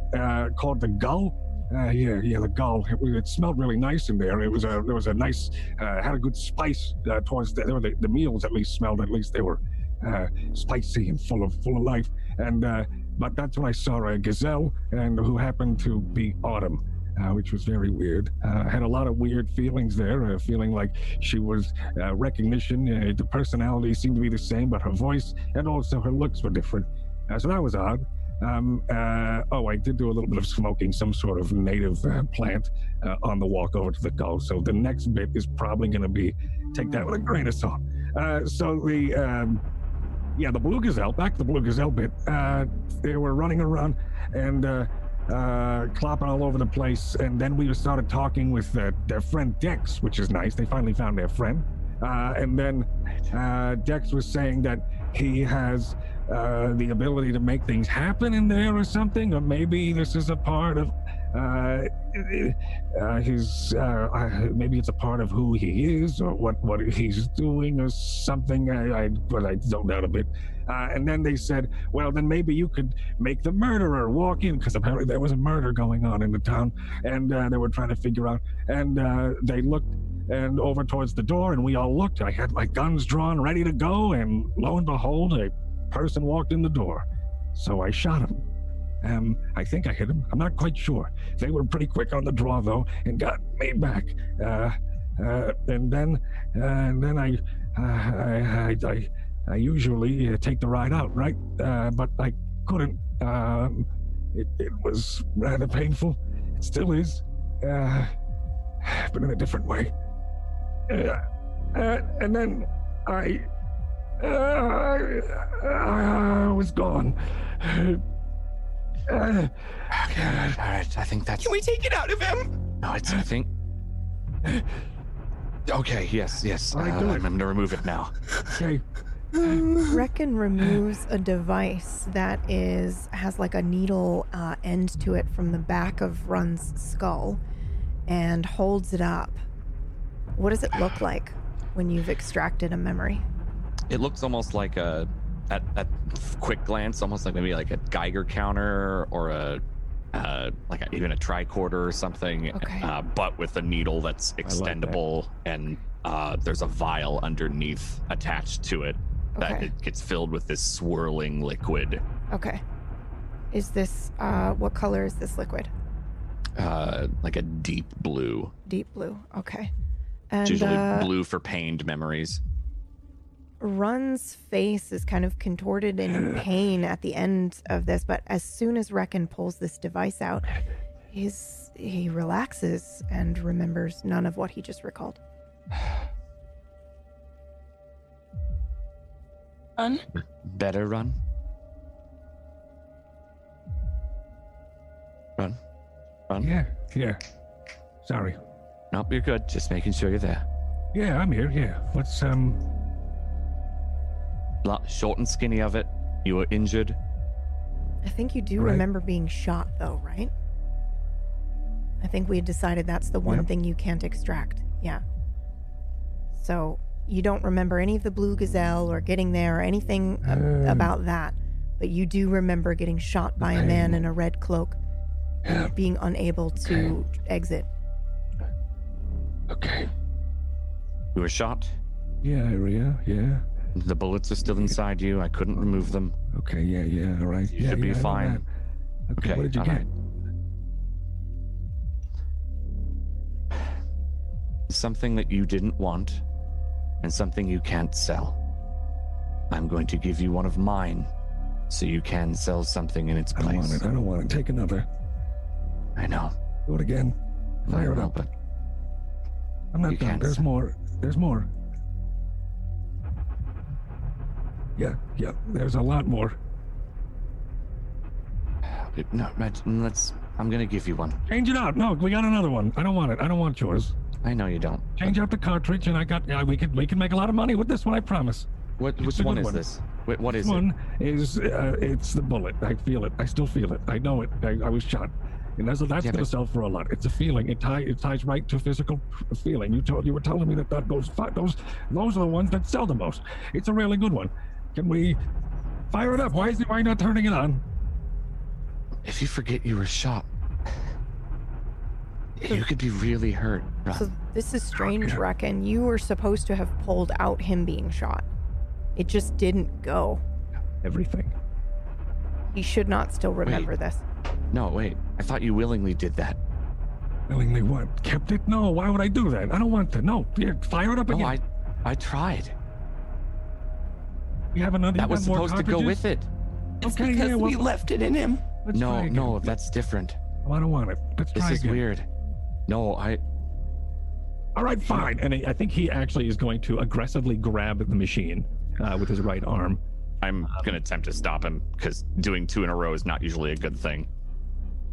called the Gull. Uh, yeah, yeah, the gull. It, it smelled really nice in there. It was a, there was a nice, had a good spice towards the, the, the meals. At least smelled. At least they were uh, spicy and full of full of life. And uh, but that's when I saw a gazelle, and who happened to be Autumn. Uh, which was very weird. Uh, I had a lot of weird feelings there, uh, feeling like she was uh, recognition. Uh, the personality seemed to be the same, but her voice and also her looks were different. Uh, so that was odd. Um, oh, I did do a little bit of smoking, some sort of native plant on the walk over to the gull. So the next bit is probably going to be take that with a grain of salt. So the um, yeah, the blue gazelle, back to the blue gazelle bit. Uh, they were running around and uh, uh, clopping all over the place, and then we started talking with uh, their friend Dex, which is nice. They finally found their friend, uh, and then uh, Dex was saying that he has uh, the ability to make things happen in there or something, or maybe this is a part of uh, uh, his uh, maybe it's a part of who he is or what what he's doing or something. I, I but I zoned out a bit. Uh, and then they said, well, then maybe you could make the murderer walk in because apparently there was a murder going on in the town, and uh, they were trying to figure out. And uh, they looked and over towards the door, and we all looked. I had my guns drawn, ready to go, and lo and behold, a person walked in the door. So I shot him. Um, I think I hit him. I'm not quite sure. They were pretty quick on the draw though, and got me back. Uh, uh, and then, uh, and then I, uh, I, I, I, I usually uh, take the ride out, right? Uh, but I couldn't. Um, it, it was rather painful. It still is, but in a different way. And then I, uh, I was gone. Okay, all right, all right. I think that's. Can we take it out of him? No, it's. I think. Okay. Yes. Yes. Uh, All right, do. I'm going to remove it now. okay. Reckon removes a device that is has like a needle uh, end to it from the back of Run's skull, and holds it up. What does it look like when you've extracted a memory? It looks almost like a, at, at quick glance, almost like maybe like a Geiger counter or a, uh, like a, even a tricorder or something, Okay. uh, but with a needle that's like that. extendable and uh, there's a vial underneath attached to it that Okay. it gets filled with this swirling liquid. Okay. Is this uh, what color is this liquid? Uh, like a deep blue. Deep blue. Okay. It's And usually uh, blue for pained memories. Run's face is kind of contorted in <sighs> pain at the end of this, but as soon as Reckon pulls this device out, his he relaxes and remembers none of what he just recalled. Run. Better run. Run. Run. Yeah, yeah. Sorry. Nope, you're good. Just making sure you're there. Yeah, I'm here. Yeah. What's um? Lot short and skinny of it. You were injured. I think you do Right. remember being shot, though, right? I think we had decided that's the one Yep. thing you can't extract. Yeah. So you don't remember any of the blue gazelle or getting there or anything Um, about that, but you do remember getting shot by a man in a red cloak, Yeah. being unable to exit. Okay. You were shot. Yeah, yeah, yeah. The bullets are still inside you. I couldn't remove them. Okay, yeah, yeah, all right. You yeah, should be yeah, I fine. that. Okay, what did you get? right. Something that you didn't want and something you can't sell. I'm going to give you one of mine so you can sell something in its place. I don't want it. I don't want it. Take another. I know. Do it again. Fire it up. but I'm not you done. There's sell. more. There's more. Yeah, yeah. There's a lot more. no, let's. I'm going to give you one. Change it out. No, we got another one. I don't want it. I don't want yours. I know you don't. Change out the cartridge, and I got. Yeah, we can we can make a lot of money with this one. I promise. What? It's Which one is one. this? Wait, what This is it? one is uh, it's the bullet. I feel it. I still feel it. I know it. I, I was shot, and that's that's Yeah, gonna but- sell for a lot. It's a feeling. It ties it ties right to physical feeling. You told you were telling me that, that those those those are the ones that sell the most. It's a really good one. Can we fire it up? Why is it why not turning it on? If you forget you were shot, you could be really hurt. Ron. So this is strange, Reckon. You were supposed to have pulled out him being shot. It just didn't go. Everything. He should not still remember this. No, wait. I thought you willingly did that. Willingly what? Kept it? No. Why would I do that? I don't want to. No. Here, fire it up No, again. I, I tried. We have another. That was supposed to go with it. It's Okay, because yeah, we left it in him. Let's No, no, that's different. Oh, I don't want it. Let's This try is again. weird. No, I. All right, fine. And I I think he actually is going to aggressively grab the machine uh, with his right arm. I'm gonna attempt to stop him because doing two in a row is not usually a good thing.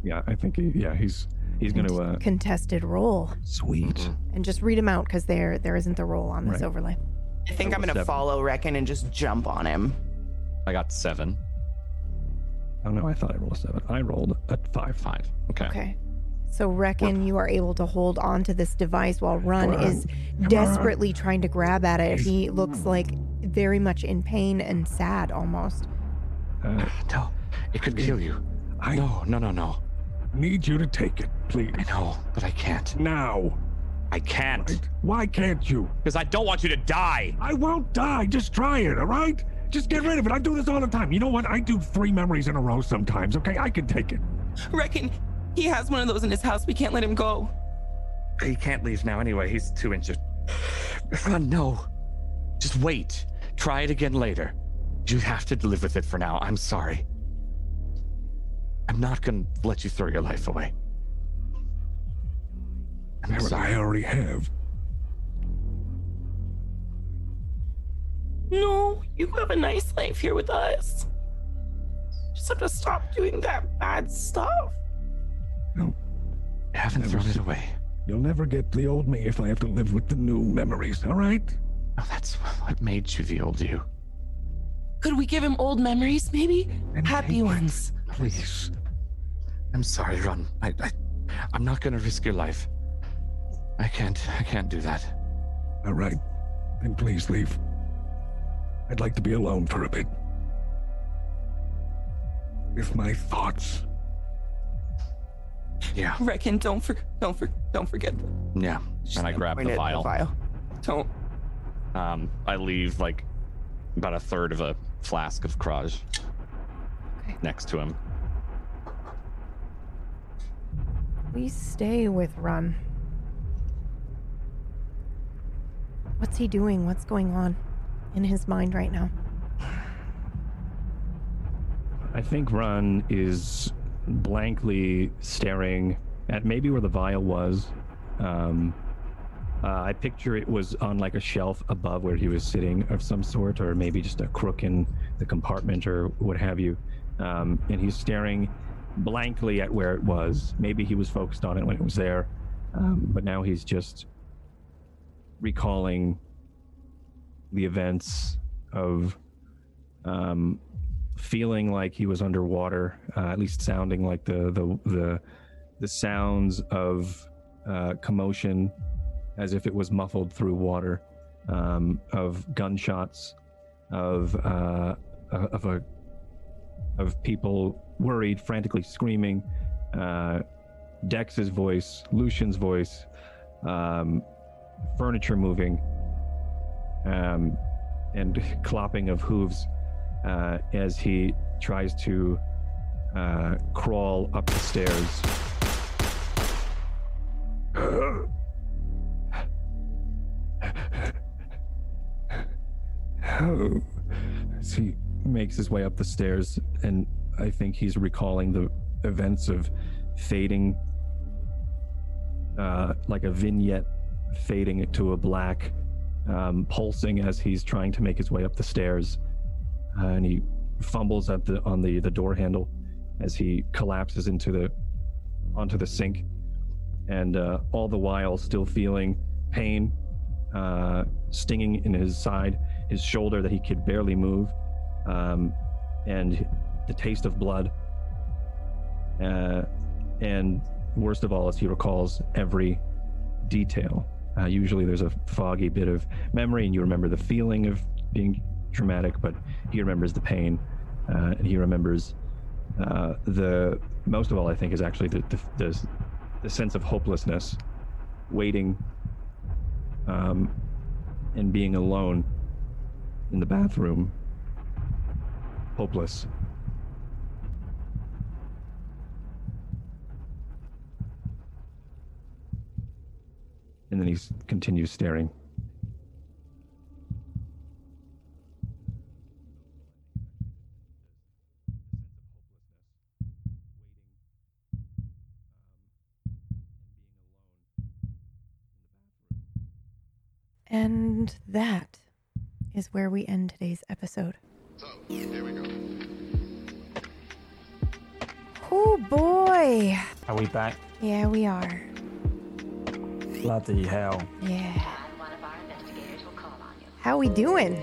Yeah, I think he, yeah, he's he's going to uh Contested roll. sweet. And just read him out because there there isn't the roll on this Right. overlay. I think I'm gonna Seven. follow Reckon and just jump on him. I got seven. Oh no, I thought I rolled a 7. I rolled a 5. Five. Okay. Okay. So Reckon you are able to hold on to this device while Run Come is on. desperately trying to grab at it. He looks like very much in pain and sad almost. Uh, No, it could kill you. I No, no, no, no. need you to take it, please. I know, but I can't. Now. I can't. Right? Why can't you? Because I don't want you to die. I won't die. Just try it, all right? Just get rid of it. I do this all the time. You know what? I do three memories in a row sometimes, okay? I can take it. Reckon he has one of those in his house. We can't let him go. He can't leave now anyway. He's too injured. Run, no. Just wait. Try it again later. You have to live with it for now. I'm sorry. I'm not gonna let you throw your life away. I'm But sorry. I already have. No, you have a nice life here with us. Just have to stop doing that bad stuff. No, I haven't Never thrown it away. you'll never get the old me if I have to live with the new memories, all right? No, that's what made you the old you. Could we give him old memories, maybe? And Happy take it. ones. Please. I'm sorry, Ron. I, I, I'm not gonna risk your life. I can't. I can't do that. All right. Then please leave. I'd like to be alone for a bit. With my thoughts. Yeah. Reckon, don't for, don't for, don't forget. The, Yeah. And I grab the at vial. vial. Don't. Um, I leave like about a third of a flask of Kraj Okay. next to him. We stay with Run. What's he doing? What's going on in his mind right now? I think Run is blankly staring at maybe where the vial was. Um, uh, I picture it was on like a shelf above where he was sitting of some sort, or maybe just a crook in the compartment or what have you. Um, and he's staring blankly at where it was. Maybe he was focused on it when it was there, um, but now he's just recalling the events of um, feeling like he was underwater, uh, at least sounding like the the the, the sounds of uh, commotion, as if it was muffled through water, um, of gunshots, of uh, of a of people worried, frantically screaming. Uh, Dex's voice, Lucian's voice, um, furniture moving, um, and <laughs> clopping of hooves uh, as he tries to uh, crawl up the stairs. As he makes his way up the stairs, and I think he's recalling the events of fading, uh, like a vignette fading to a black, um, pulsing as he's trying to make his way up the stairs, uh, and he fumbles at the on the the door handle as he collapses into the onto the sink, and uh, all the while still feeling pain, uh, stinging in his side, his shoulder that he could barely move, um, and the taste of blood. Uh, and worst of all, as he recalls every detail. Uh, usually there's a foggy bit of memory, and you remember the feeling of being traumatic, but he remembers the pain, uh, and he remembers uh, the most of all. I think is actually the the, the, the sense of hopelessness, waiting, um, and being alone in the bathroom, hopeless. And then he continues staring. And that is where we end today's episode. Oh boy. Are we back? Yeah, we are. Bloody hell. Yeah. How are we doing?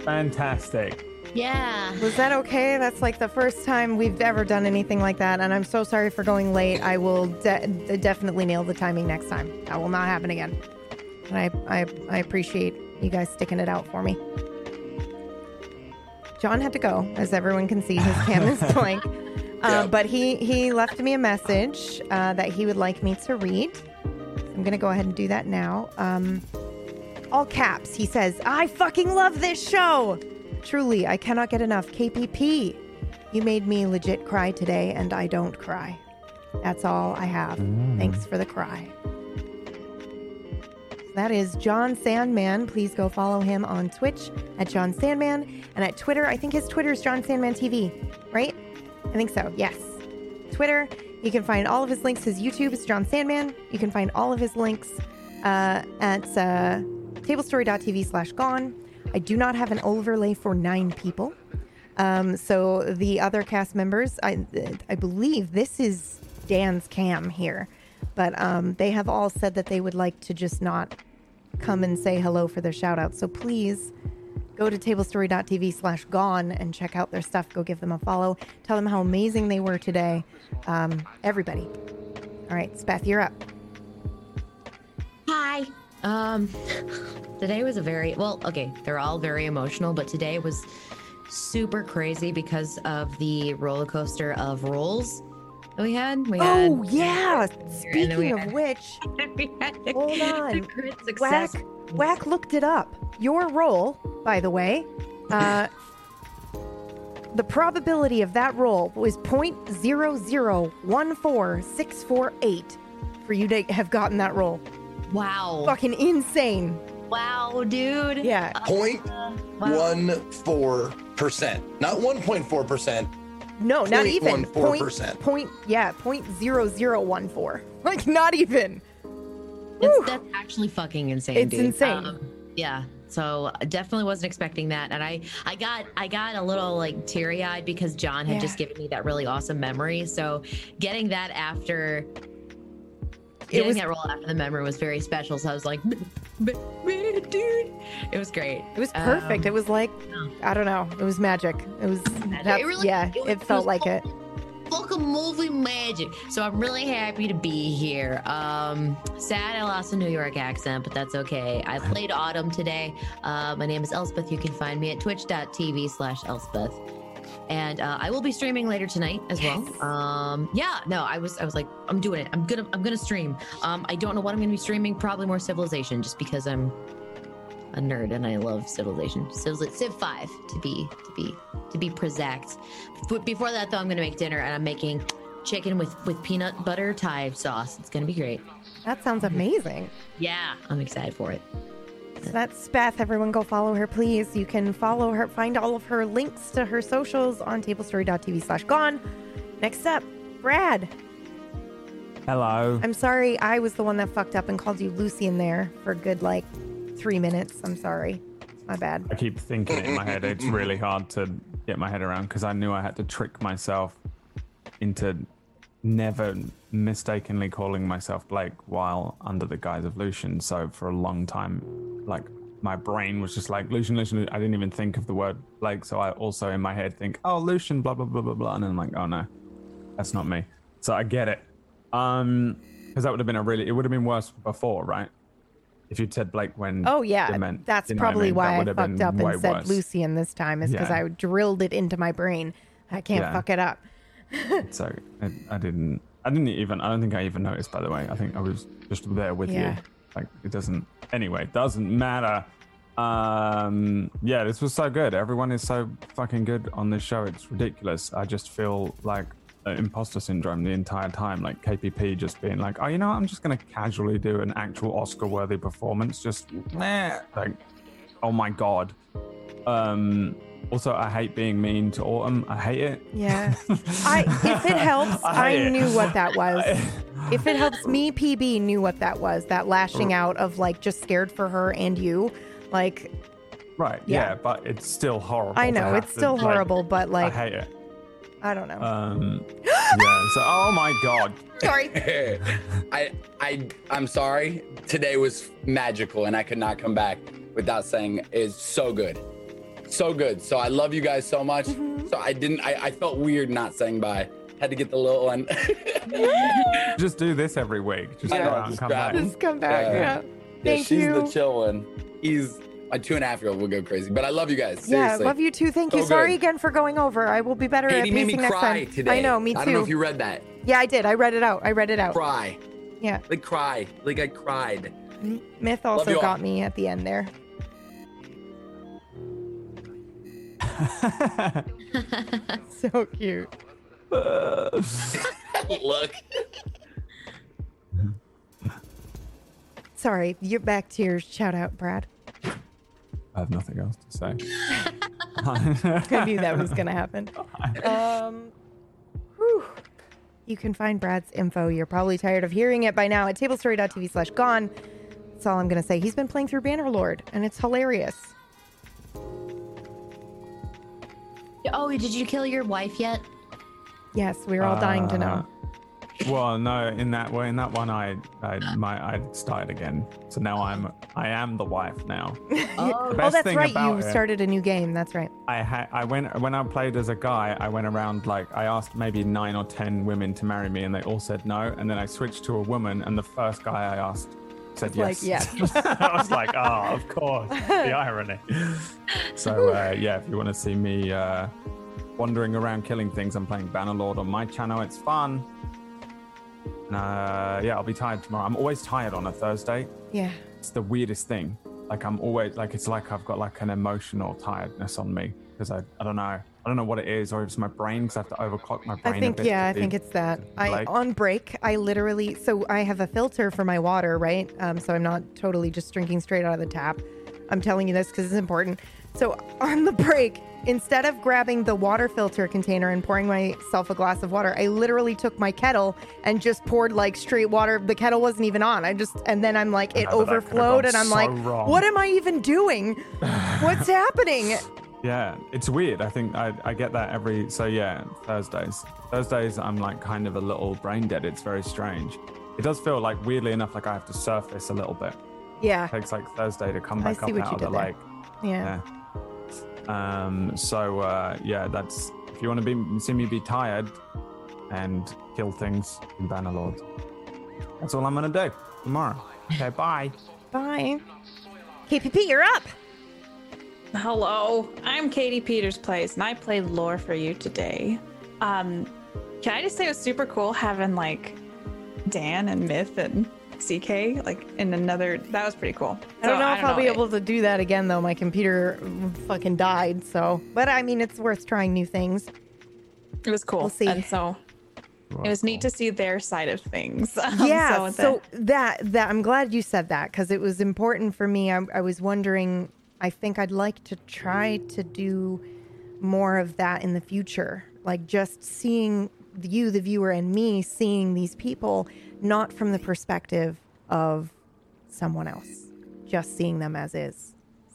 Fantastic. Yeah. Was that okay? That's like the first time we've ever done anything like that, and I'm so sorry for going late. I will de- uh, definitely nail the timing next time. That will not happen again. And I, I, I appreciate you guys sticking it out for me. John had to go, as everyone can see. His <laughs> cam is blank, uh, but he he left me a message uh, that he would like me to read. I'm gonna go ahead and do that now. Um, all caps. He says, "I fucking love this show." Truly, I cannot get enough. KPP, you made me legit cry today, and I don't cry. That's all I have. Thanks for the cry. That is John Sandman. Please go follow him on Twitch at John Sandman and at Twitter. I think his Twitter is John Sandman TV, right? I think so. Yes. Twitter. You can find all of his links. His YouTube is John Sandman. You can find all of his links uh, at uh, tablestory.tv slash gone. I do not have an overlay for nine people. Um, so the other cast members, I, I believe this is Dan's cam here, but um, they have all said that they would like to just not come and say hello for their shout out. So please go to tablestory.tv slash gone and check out their stuff. Go give them a follow. Tell them how amazing they were today. Um, everybody. All right, Speth, you're up. Hi. Um, <laughs> today was a very well. Okay, they're all very emotional, but today was super crazy because of the roller coaster of rolls that we had. We had Oh, yeah. and we Speaking of had- which, <laughs> we had the- hold the on. crit success. Whack looked it up. Your roll, by the way, uh, the probability of that roll was 0.0014648 for you to have gotten that roll. Wow. Fucking insane. Wow, dude. Yeah. Point one four percent, not one point four percent. No, not even. 0.14%. Point, yeah, point zero zero one four. <laughs> Like, not even. It's, that's actually fucking insane. It's dude. insane. Um, yeah. So I definitely wasn't expecting that, and I, I got, I got a little like teary eyed because John had Yeah. just given me that really awesome memory. So getting that after, getting was- that roll after the memory was very special. So I was like, dude, it was great. It was perfect. Um, it was like, I don't know. It was magic. It was, that's- really- yeah, it was- it, it felt was like it. Fucking movie magic. So I'm really happy to be here. Um, sad I lost a New York accent, but that's okay. I played Autumn today. Uh, my name is Elspeth. You can find me at twitch.tv slash Elspeth. And uh, I will be streaming later tonight as well. Um, yeah, no, I was I was like, I'm doing it. I'm gonna I'm gonna stream. Um, I don't know what I'm gonna be streaming. Probably more Civilization, just because I'm a nerd and I love Civilization. Civ, Civ Five to be to be to be exact. Before that though, I'm gonna make dinner and I'm making chicken with with peanut butter Thai sauce. It's gonna be great. That sounds amazing. Yeah, I'm excited for it. So that's Beth. Everyone go follow her, please. You can follow her, find all of her links to her socials on tablestory.tv slash gone. Next up, Brad. Hello. I'm sorry I was the one that fucked up and called you Lucy in there for good like three minutes. I'm sorry. My bad. I keep thinking it in my head. It's <laughs> really hard to get my head around because I knew I had to trick myself into never mistakenly calling myself Blake while under the guise of Lucian. So for a long time, like my brain was just like Lucian, Lucian. I didn't even think of the word Blake. So I also in my head think, oh, Lucian, blah blah blah blah blah, and then I'm like, oh no, that's not me. So I get it. Um, because that would have been a really, it would have been worse before, right? If you'd said Blake when. Oh yeah, meant- that's you know what I probably mean? That why I fucked up and said worse. Lucian this time is because Yeah. I drilled it into my brain. I can't Yeah. fuck it up. <laughs> So I, I didn't. I didn't even. I don't think I even noticed. By the way, I think I was just there with Yeah. you. Like it doesn't. Anyway, it doesn't matter. Um. Yeah, this was so good. Everyone is so fucking good on this show. It's ridiculous. I just feel like imposter syndrome the entire time. Like KPP just being like, oh, you know, what? I'm just gonna casually do an actual Oscar-worthy performance. Just nah. Like, oh my god. Um. Also, I hate being mean to Autumn. I hate it. Yeah. <laughs> I if it helps, I I, hate it. knew what that <laughs> was. if it helps me, PB knew what that was. That lashing out of like just scared for her and you. Like Right. Yeah. Yeah, but it's still horrible. I know it's to, still like- horrible, but like I hate it. I don't know. Um. yeah. So, oh my god. Sorry. <laughs> I I I'm sorry. Today was magical, and I could not come back without saying it's so good, so good. So I love you guys so much. Mm-hmm. So I didn't. I, I felt weird not saying bye. Had to get the little one. <laughs> Just do this every week. Just Yeah, go out and just come grab back. Just come back. Yeah. Yeah, Thank she's you. the chill one. He's my two and a half year old will go crazy. But I love you guys. Yeah, Seriously. love you too. Thank you. So Sorry good. again for going over. I will be better at Katie made pacing me next cry time. today. I know, me too. I don't know if you read that. Yeah, I did. I read it out. I read it out. Cry. Yeah. Like cry. Like I cried. Myth also you all. got me at the end there. <laughs> so cute. <laughs> Look. Sorry, you're back to your shout out, Brad. I have nothing else to say. <laughs> I knew that was going to happen. Um, whew. You can find Brad's info. You're probably tired of hearing it by now at tablestory.tv slash gone. That's all I'm going to say. He's been playing through Bannerlord, and it's hilarious. Oh, did you kill your wife yet? Yes, we're all dying to know. Well, no, in that way, in that one, I, I, my, I started again. So now I'm, I am the wife now. <laughs> The oh, best that's thing right. You about it- started a new game. That's right. I ha- I went when I played as a guy. I went around like I asked maybe nine or ten women to marry me, and they all said no. And then I switched to a woman, and the first guy I asked said Like, yes. yes. <laughs> I was like, oh, of course, <laughs> the irony. So uh, yeah, if you want to see me uh, wandering around killing things, I'm playing Bannerlord on my channel. It's fun. And, uh, yeah, I'll be tired tomorrow. I'm always tired on a Thursday. Yeah. It's the weirdest thing. Like I'm always like it's like I've got like an emotional tiredness on me because I, I don't know I don't know what it is or if it's my brain because I have to overclock my brain. I think yeah, I be- think it's that. I on break, I literally so I have a filter for my water, right? Um, so I'm not totally just drinking straight out of the tap. I'm telling you this because it's important. So on the break, instead of grabbing the water filter container and pouring myself a glass of water, I literally took my kettle and just poured like straight water. The kettle wasn't even on. I just and then I'm like it Yeah, but that could've overflowed, and I'm so like, wrong. what am I even doing? What's <sighs> happening? Yeah, it's weird. I think I, I get that every so yeah Thursdays. Thursdays I'm like kind of a little brain dead. It's very strange. It does feel like weirdly enough like I have to surface a little bit. Yeah. It takes like Thursday to come back up out of the there. lake. Yeah. Yeah. Um. So uh, yeah, that's if you want to be see me be tired and kill things in Bannerlord. That's all I'm gonna do tomorrow. Okay. Bye. Bye. KPP, you're up. Hello, I'm Katie Peters Place, and I played Lore for you today. Um, can I just say it was super cool having like Dan and Myth and CK like in another. That was pretty cool. I don't So, know if I'll be able to do that again though. My computer fucking died. So, but I mean, it's worth trying new things. It was cool. We'll see. And so it was neat to see their side of things. <laughs> Um, yeah. so So, that that I'm glad you said that because it was important for me. I, I was wondering. I think I'd like to try to do more of that in the future, like just seeing you, the viewer, and me seeing these people not from the perspective of someone else, just seeing them as is.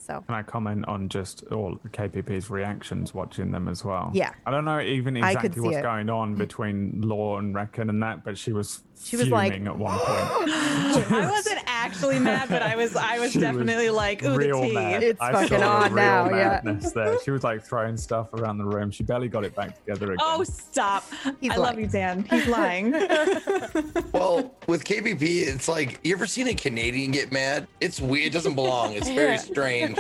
So Can I comment on just all KPP's reactions watching them as well? Yeah. I don't know even exactly what's it. going on between Lore and Reckon and that, but she was She was like, at one point. <laughs> I wasn't actually mad, but I was I was She was definitely like, ooh, Real the tea. mad. I saw a real madness there. She was like throwing stuff around the room. She barely got it back together again. Oh, stop. He's I love you, Dan. He's lying. <laughs> Well, with KPP, it's like you ever seen a Canadian get mad? It's weird. It doesn't belong. It's very strange.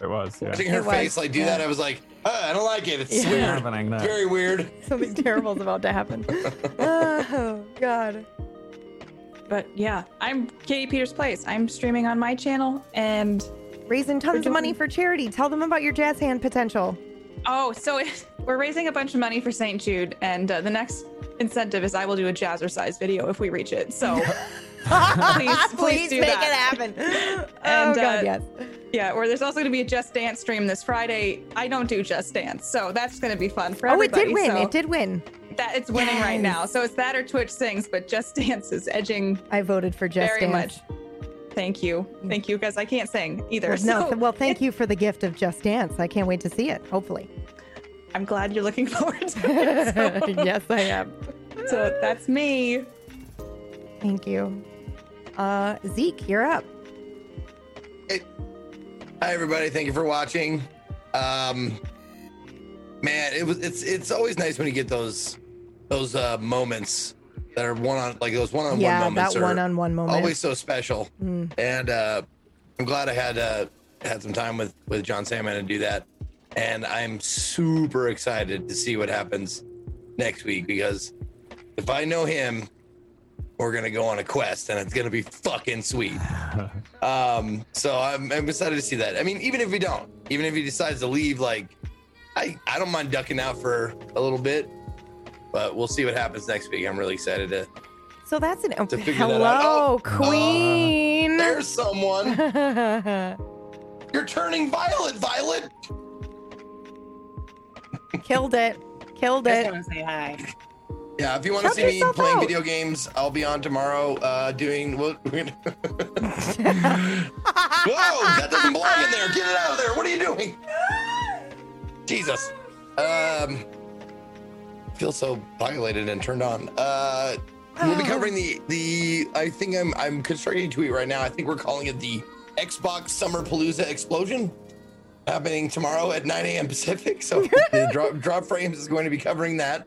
It was, yeah. Watching her It was, face like do yeah. that, I was like, oh, I don't like it. It's Yeah. weird. happening there. Very weird. something terrible is about to happen. <laughs> Oh God. but yeah, I'm Katie Peters Place. I'm streaming on my channel and Raising tons of money for charity. Tell them about your jazz hand potential. oh, so <laughs> we're raising a bunch of money for St. Jude, and uh, the next incentive is I will do a jazzercise video if we reach it. So <laughs> please, please, do make that. it happen. And, oh God, uh, yes. Yeah, or there's also going to be a Just Dance stream this Friday. I don't do Just Dance, so that's going to be fun for Oh, it did win. so It did win. That it's winning right now. So it's that or Twitch sings, but Just Dance is edging I voted for Just dance very Dance. much. Thank you, thank you, because I can't sing either. Well, no, so th- well, thank <laughs> you for the gift of Just Dance. I can't wait to see it. Hopefully. I'm glad you're looking <laughs> forward to <laughs> it. So, yes, I am. so that's me. Thank you. Uh, Zeke, you're up. Hi everybody, thank you for watching. Um man, it was it's it's always nice when you get those those uh moments that are one on like those one-on-one yeah, moments that one-on-one moment. always so special. Mm. And uh I'm glad I had uh had some time with with John Sandman to do that. And I'm super excited to see what happens next week because if I know him, we're gonna go on a quest and it's gonna be fucking sweet. <laughs> Um, so I'm, I'm excited to see that. I mean, even if we don't, even if he decides to leave, like I, I don't mind ducking out for a little bit, but we'll see what happens next week. I'm really excited to. So that's an. To figure that out. hello, Oh, Queen. <laughs> There's someone. <laughs> You're turning violet, Violet. Killed it. Killed Just it. want to say hi. Yeah, if you want to see me playing out. video games, I'll be on tomorrow uh, doing. What, we're gonna... Whoa, that doesn't belong in there. Get it out of there. What are you doing? Jesus. Um, feel so violated and turned on. Uh, we'll be covering the the. I think I'm I'm constructing a tweet right now. I think we're calling it the Xbox Summer Palooza Explosion. Happening tomorrow at 9 a.m. Pacific. So <laughs> the drop drop frames is going to be covering that.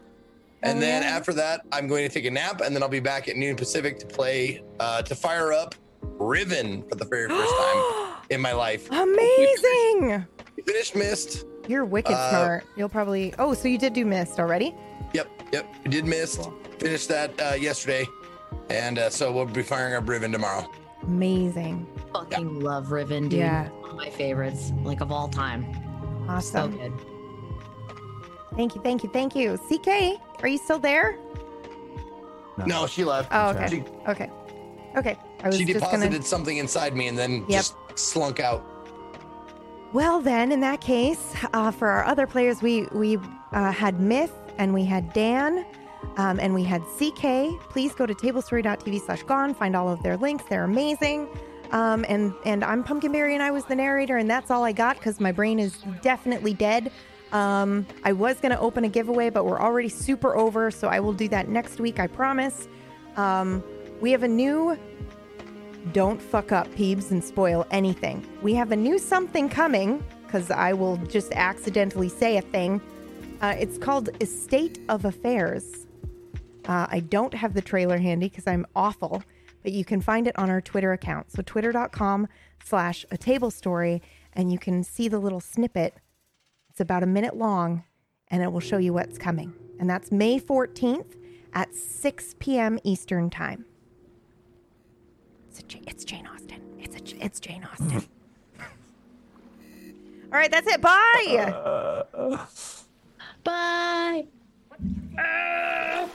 And then after that, I'm going to take a nap, and then I'll be back at noon Pacific to play, uh, to fire up Riven for the very first time <gasps> in my life. Amazing. We finished Myst. You're wicked Uh, smart. You'll probably. Oh, so you did do Myst already? Yep, yep. We did Myst. Finished that uh, yesterday, and uh, so we'll be firing up Riven tomorrow. Amazing. Fucking love Riven, dude. Yeah. One of my favorites, like of all time. So Awesome. good. Thank you. Thank you. Thank you. CK, are you still there? No, she left. Oh, okay. She, Okay. Okay. I was she just deposited gonna. something inside me and then Yep. just slunk out. Well, then, in that case, uh, for our other players, we we uh, had Myth and we had Dan. Um, and we had CK. Please go to tablestory.tv slash gone. Find all of their links. They're amazing. Um, and and I'm Pumpkinberry, and I was the narrator, and that's all I got because my brain is definitely dead. Um, I was gonna open a giveaway, but we're already super over, so I will do that next week. I promise. Um, we have a new. Don't fuck up, peeps, and spoil anything. We have a new something coming because I will just accidentally say a thing. Uh, it's called Estate of Affairs. Uh, I don't have the trailer handy because I'm awful, but you can find it on our Twitter account. So twitter.com slash a table story, and you can see the little snippet. It's about a minute long, and it will show you what's coming. And that's May 14th at 6 p.m. Eastern Time. It's, a, J- it's Jane Austen. It's a, J- it's Jane Austen. All right, that's it. Bye. Bye. Run.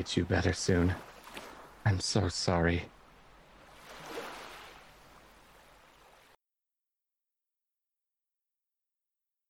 Get you better soon. I'm so sorry.